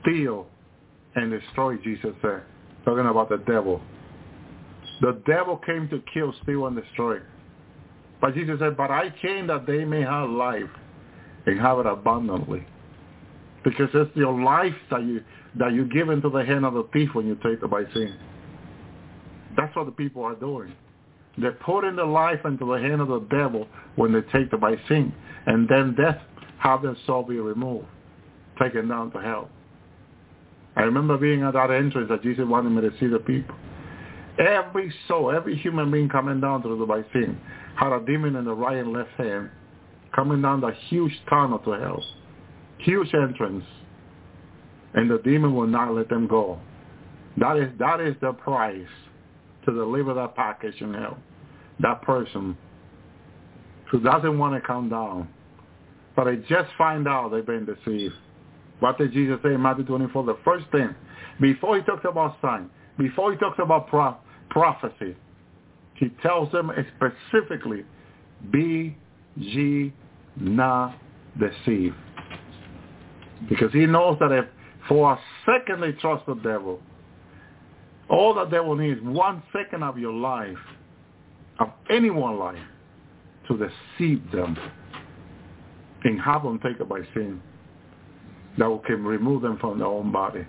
steal, and destroy, Jesus said. Talking about the devil. The devil came to kill, steal, and destroy. But Jesus said, but I came that they may have life and have it abundantly. Because it's your life that you that you give into the hand of the thief when you take the vaccine. That's what the people are doing. They're putting the life into the hand of the devil when they take the vaccine. And then death have their soul be removed, taken down to hell. I remember being at that entrance that Jesus wanted me to see the people. Every soul, every human being coming down through the vaccine had a demon in the right and left hand coming down the huge tunnel to hell. Huge entrance. And the demon will not let them go. That is that is the price to deliver that package in hell. That person who doesn't want to come down. But they just find out they've been deceived. What did Jesus say in Matthew 24? The first thing, before he talks about sign, before he talks about pro- prophecy, he tells them specifically, be ye not deceived. Because he knows that if for a second they trust the devil, all the devil needs one second of your life, of anyone's life, to deceive them and have them take it by sin that can remove them from their own body.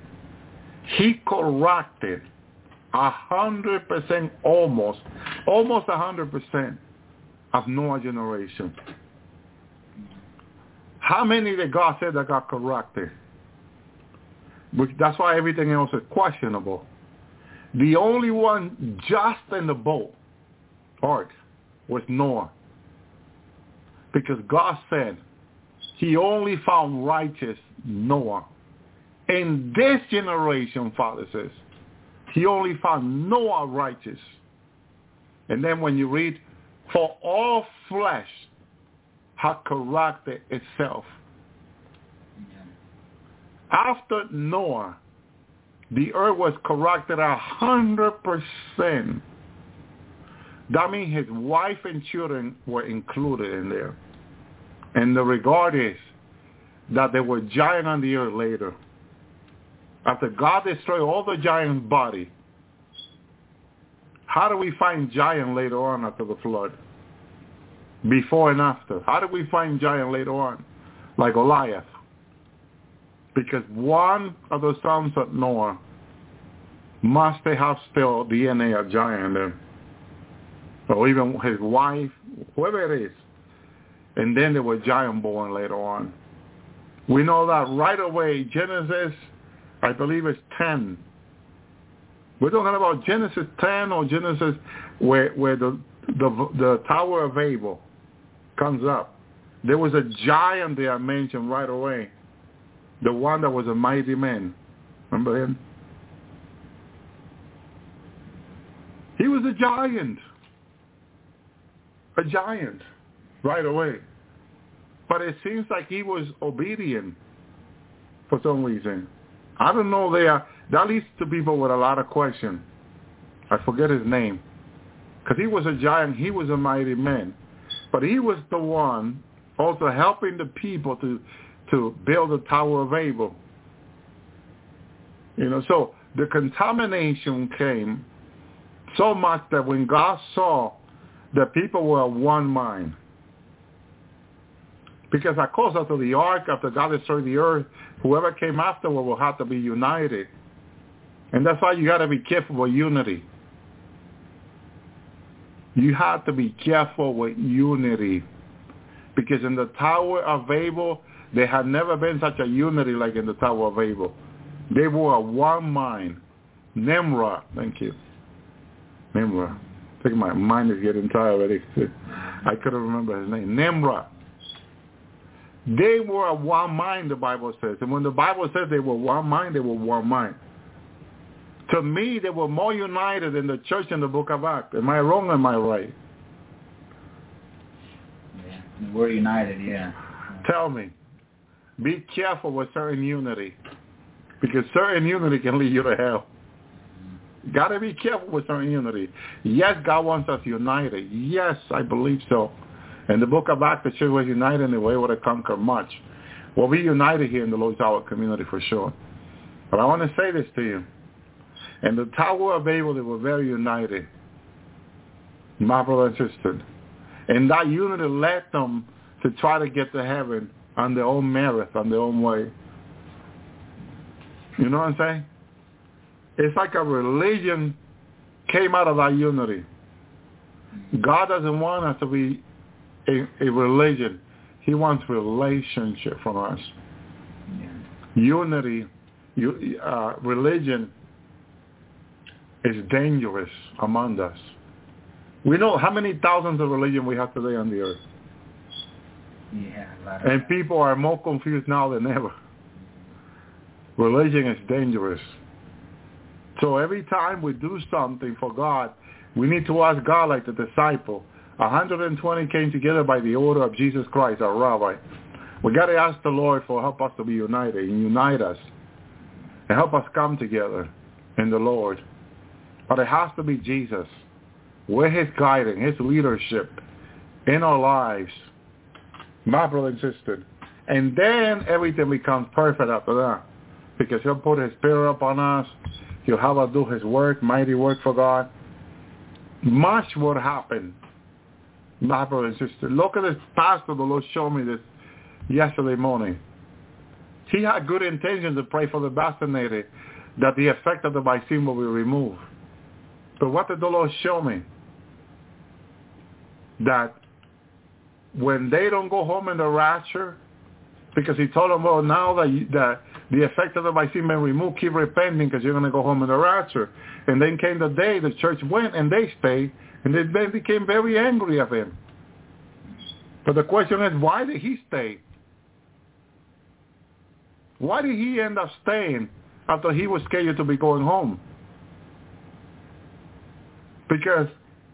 He corrected a hundred percent almost, almost a hundred percent of Noah's generation. How many did God say that got corrected? That's why everything else is questionable. The only one just in the boat, ark, was Noah. Because God said he only found righteous Noah. In this generation, Father says, he only found Noah righteous. And then when you read, for all flesh had corrected itself. After Noah, the earth was corrupted a hundred percent. That means his wife and children were included in there. And the regard is that there were giants on the earth later. After God destroyed all the giants' body, how do we find giant later on after the flood? Before and after. How do we find giant later on? Like Goliath. Because one of the sons of Noah must have still DNA of giant. Or even his wife, whoever it is. And then there were giant born later on. We know that right away, Genesis, I believe it's 10. We're talking about Genesis 10 or Genesis where where the the the Tower of Babel comes up. There was a giant there mentioned right away. The one that was a mighty man. Remember him? He was a giant. A giant right away. But it seems like he was obedient for some reason. I don't know there. That leads to people with a lot of questions. I forget his name. Because he was a giant. He was a mighty man. But he was the one also helping the people to to build the Tower of Babel. You know, so the contamination came so much that when God saw that people were of one mind, because of course after the ark, after God destroyed the earth, whoever came afterward will have to be united. And that's why you got to be careful with unity. You have to be careful with unity. Because in the Tower of Babel, there had never been such a unity like in the Tower of Babel. They were one mind. Nimrod, thank you. Nimrod. I think my mind is getting tired already. I couldn't remember his name. Nimrod. They were of one mind, the Bible says. And when the Bible says they were one mind, they were one mind. To me, they were more united than the church in the book of Acts. Am I wrong or am I right? Yeah, we're united, yeah. Tell me. Be careful with certain unity. Because certain unity can lead you to hell. Got to be careful with certain unity. Yes, God wants us united. Yes, I believe so. In the book of Acts, the church was united and they were able to conquer much. Well, we're united here in the Lord's Hour community for sure. But I want to say this to you. In the Tower of Babel, they were very united. My brother and sister. And that unity led them to try to get to heaven on their own merit, on their own way. You know what I'm saying? It's like a religion came out of that unity. God doesn't want us to be a, a religion. He wants relationship from us. yeah. Unity, you, uh, religion is dangerous among us. We know how many thousands of religion we have today on the earth. Yeah, a lot of And people are more confused now than ever. Religion is dangerous. So every time we do something for God, we need to ask God like the disciple. 120 came together by the order of Jesus Christ, our rabbi. We got to ask the Lord for help us to be united and unite us and help us come together in the Lord. But it has to be Jesus. We're his guiding, his leadership in our lives. My brother and. And then everything becomes perfect after that. Because he'll put his spirit upon us. Us do his work, mighty work for God. Much would happen. My brother and sister. Look at this pastor the Lord showed me this yesterday morning. He had good intentions to pray for the vaccinated, that the effect of the vaccine will be removed. But what did the Lord show me? That when they don't go home in the rapture, because he told them, well, now that, you, that the effect of the vaccine been removed, keep repenting because you're going to go home in the rapture. And then came the day the church went and they stayed, and they they became very angry of him. But the question is, why did he stay? Why did he end up staying after he was scheduled to be going home? Because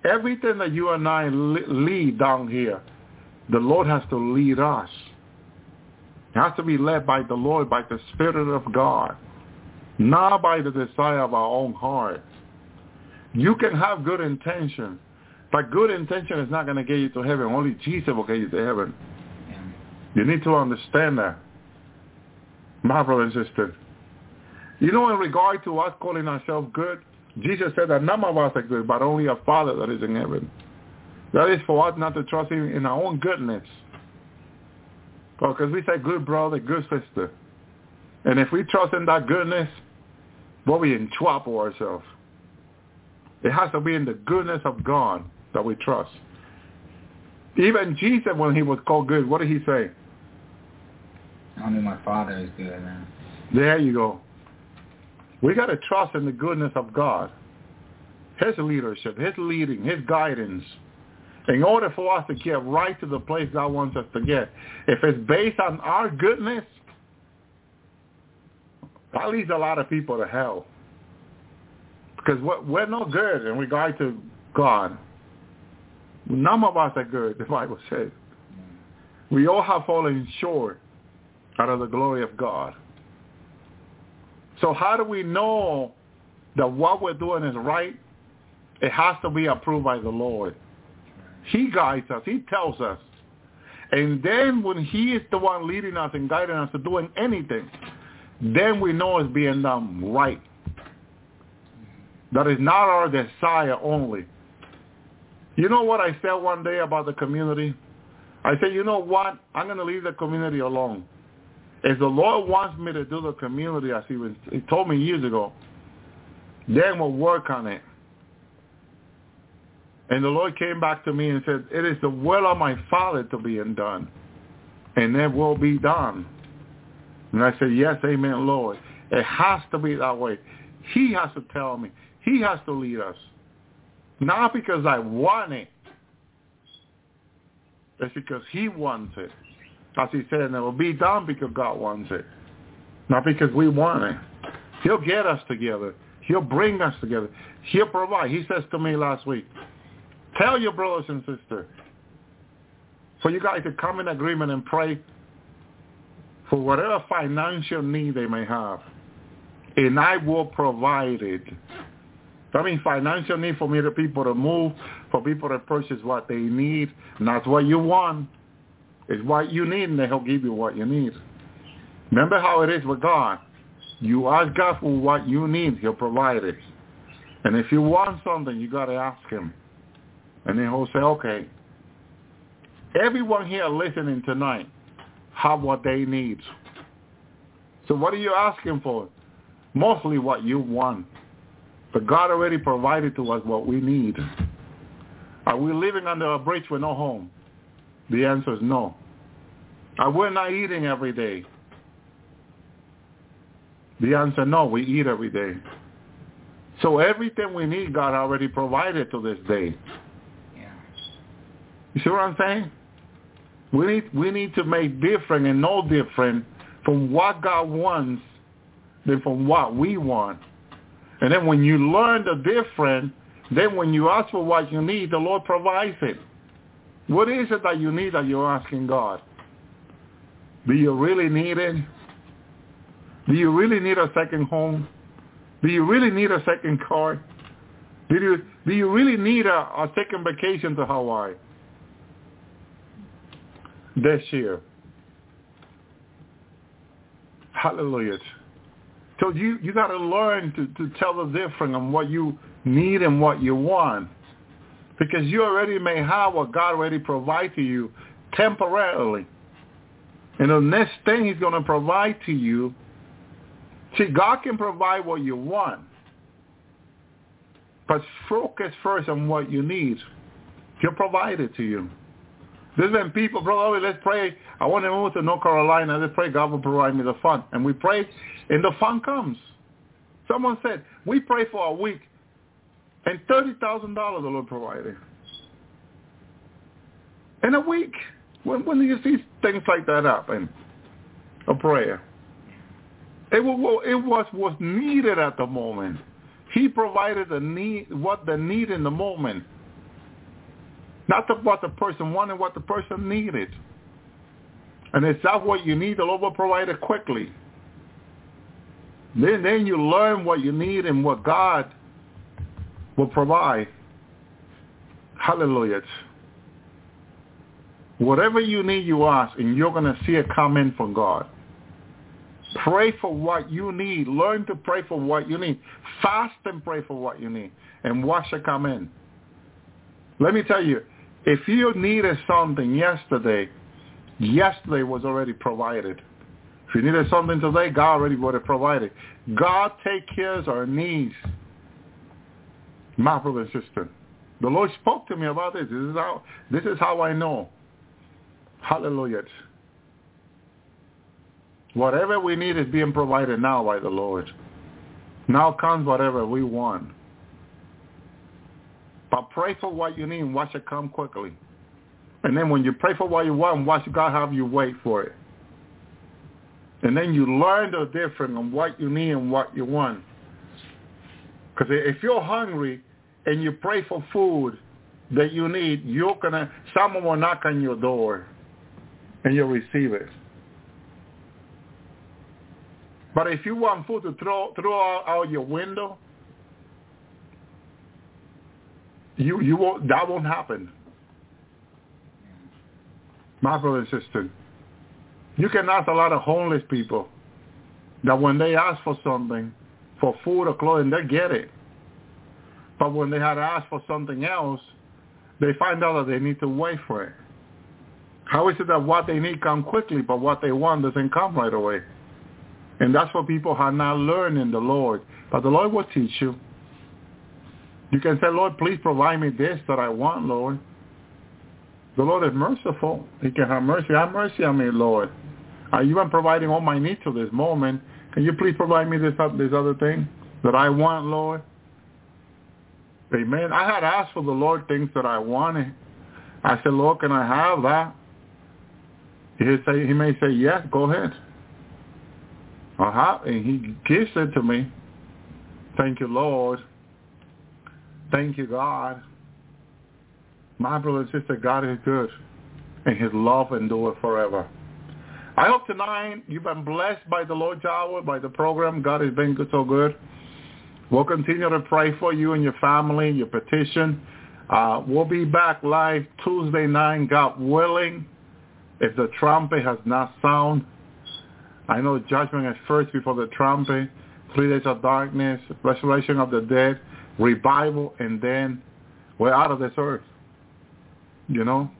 everything that you and I lead down here, the Lord has to lead us. It has to be led by the Lord, by the Spirit of God, not by the desire of our own heart. You can have good intention, but good intention is not going to get you to heaven. Only Jesus will get you to heaven. You need to understand that. My brother and sister. You know, in regard to us calling ourselves good, Jesus said that none of us are good, but only our Father that is in heaven. That is for us not to trust in, in our own goodness. Because we say good brother, good sister. And if we trust in that goodness, well, we in trouble ourselves. It has to be in the goodness of God that we trust. Even Jesus, when he was called good, what did he say? Only my father is good, man. There you go. We got to trust in the goodness of God, his leadership, his leading, his guidance. In order for us to get right to the place God wants us to get, if it's based on our goodness, that leads a lot of people to hell. Because we're no good in regard to God. None of us are good, the Bible says. We all have fallen short out of the glory of God. So how do we know that what we're doing is right? It has to be approved by the Lord. He guides us. He tells us. And then when he is the one leading us and guiding us to doing anything, then we know it's being done right. That is not our desire only. You know what I said one day about the community? I said, you know what? I'm going to leave the community alone. If the Lord wants me to do the community as he, was, he told me years ago, then we'll work on it. And the Lord came back to me and said, it is the will of my Father to be done. And it will be done. And I said, yes, amen, Lord. It has to be that way. He has to tell me. He has to lead us. Not because I want it. It's because he wants it. As he said, and it will be done because God wants it. Not because we want it. He'll get us together. He'll bring us together. He'll provide. He says to me last week, tell your brothers and sisters for you guys to come in agreement and pray for whatever financial need they may have. And I will provide it. I mean financial need for me to people to move, for people to purchase what they need. That's what you want. It's what you need and he'll give you what you need. Remember how it is with God. You ask God for what you need, he'll provide it. And if you want something, you got to ask him. And then he'll say, okay. Everyone here listening tonight have what they need. So what are you asking for? Mostly what you want. But God already provided to us what we need. Are we living under a bridge with no home? The answer is no. Are we not eating every day? The answer, no, we eat every day. So everything we need, God already provided to this day. You see what I'm saying? We need, we need to make different and no different from what God wants than from what we want. And then when you learn the different, then when you ask for what you need, the Lord provides it. What is it that you need that you're asking God? Do you really need it? Do you really need a second home? Do you really need a second car? Do you, do you really need a, a second vacation to Hawaii this year? Hallelujah. So you, you got to learn to, to tell the difference on what you need and what you want. Because you already may have what God already provide to you temporarily. And the next thing he's going to provide to you, see, God can provide what you want. But focus first on what you need. He'll provide it to you. There's been people, brother, oh, let's pray. I want to move to North Carolina. Let's pray God will provide me the fund. And we pray, and the fund comes. Someone said, we pray for a week, and $30,000 the Lord provided. In a week. When, when do you see things like that happen? A prayer. It was, it was was needed at the moment. He provided the need, what the need in the moment. Not what the person wanted, what the person needed. And if that's what you need, the Lord will provide it quickly. Then, then you learn what you need and what God will provide. Hallelujah. Whatever you need, you ask, and you're going to see it come in from God. Pray for what you need. Learn to pray for what you need. Fast and pray for what you need. And watch it come in. Let me tell you, if you needed something yesterday, yesterday was already provided. If you needed something today, God already would have provided. God take care of our needs. My brother and sister. The Lord spoke to me about this. This is how, this is how I know. Hallelujah. Whatever we need is being provided now by the Lord. Now comes whatever we want. But pray for what you need and watch it come quickly. And then when you pray for what you want, watch God have you wait for it. And then you learn the difference on what you need and what you want. Because if you're hungry and you pray for food that you need, you're gonna someone will knock on your door and you'll receive it. But if you want food to throw throw out, out your window, you you won't that won't happen. My brother and sister, you can ask a lot of homeless people that when they ask for something, for food or clothing, they get it. But when they had asked for something else, they find out that they need to wait for it. How is it that what they need come quickly, but what they want doesn't come right away? And that's what people have not learned in the Lord. But the Lord will teach you. You can say, Lord, please provide me this that I want, Lord. The Lord is merciful. He can have mercy. Have mercy on me, Lord. Are you even providing all my needs to this moment? Can you please provide me this this other thing that I want, Lord? Amen. I had asked for the Lord things that I wanted. I said, Lord, can I have that? He say he may say, yes, go ahead. Uh-huh. And he gives it to me. Thank you, Lord. Thank you, God. My brother and sister, God is good, and his love endures forever. I hope tonight you've been blessed by the Lord hour, by the program. God has been good, so good. We'll continue to pray for you and your family, your petition. Uh, we'll be back live Tuesday night, God willing, if the trumpet has not sound. I know judgment is first before the trumpet, three days of darkness, resurrection of the dead, revival, and then we're out of this earth. You know,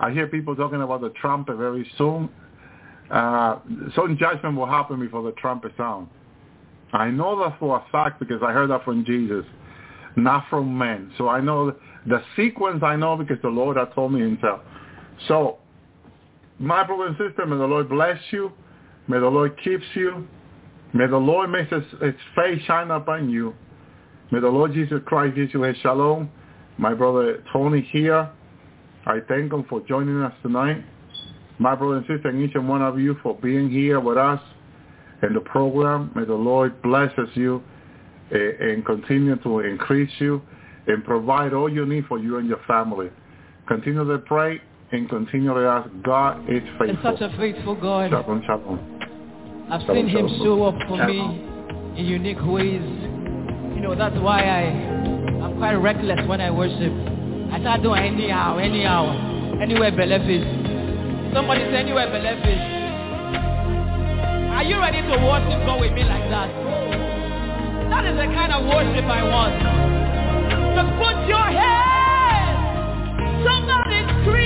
I hear people talking about the trumpet very soon. Uh, certain judgment will happen before the trumpet sound. I know that for a fact because I heard that from Jesus, not from men. So I know the sequence I know because the Lord has told me himself. So, my brother and sister, may the Lord bless you. May the Lord keep you. May the Lord make his, his face shine upon you. May the Lord Jesus Christ give you his shalom. My brother Tony here. I thank him for joining us tonight. My brother and sister, and each and one of you for being here with us in the program. May the Lord bless you eh, and continue to increase you and provide all you need for you and your family. Continue to pray and continue to ask God is faithful. It's such a faithful God. Shalom, shalom. I've Shalom, seen him show up for Shalom. me in unique ways. You know, that's why I, I'm quite reckless when I worship. I start doing anyhow, anyhow, anywhere belief is. Somebody say anywhere belief is. Are you ready to worship God with me like that? That is the kind of worship I want. Just put your hands. Somebody scream.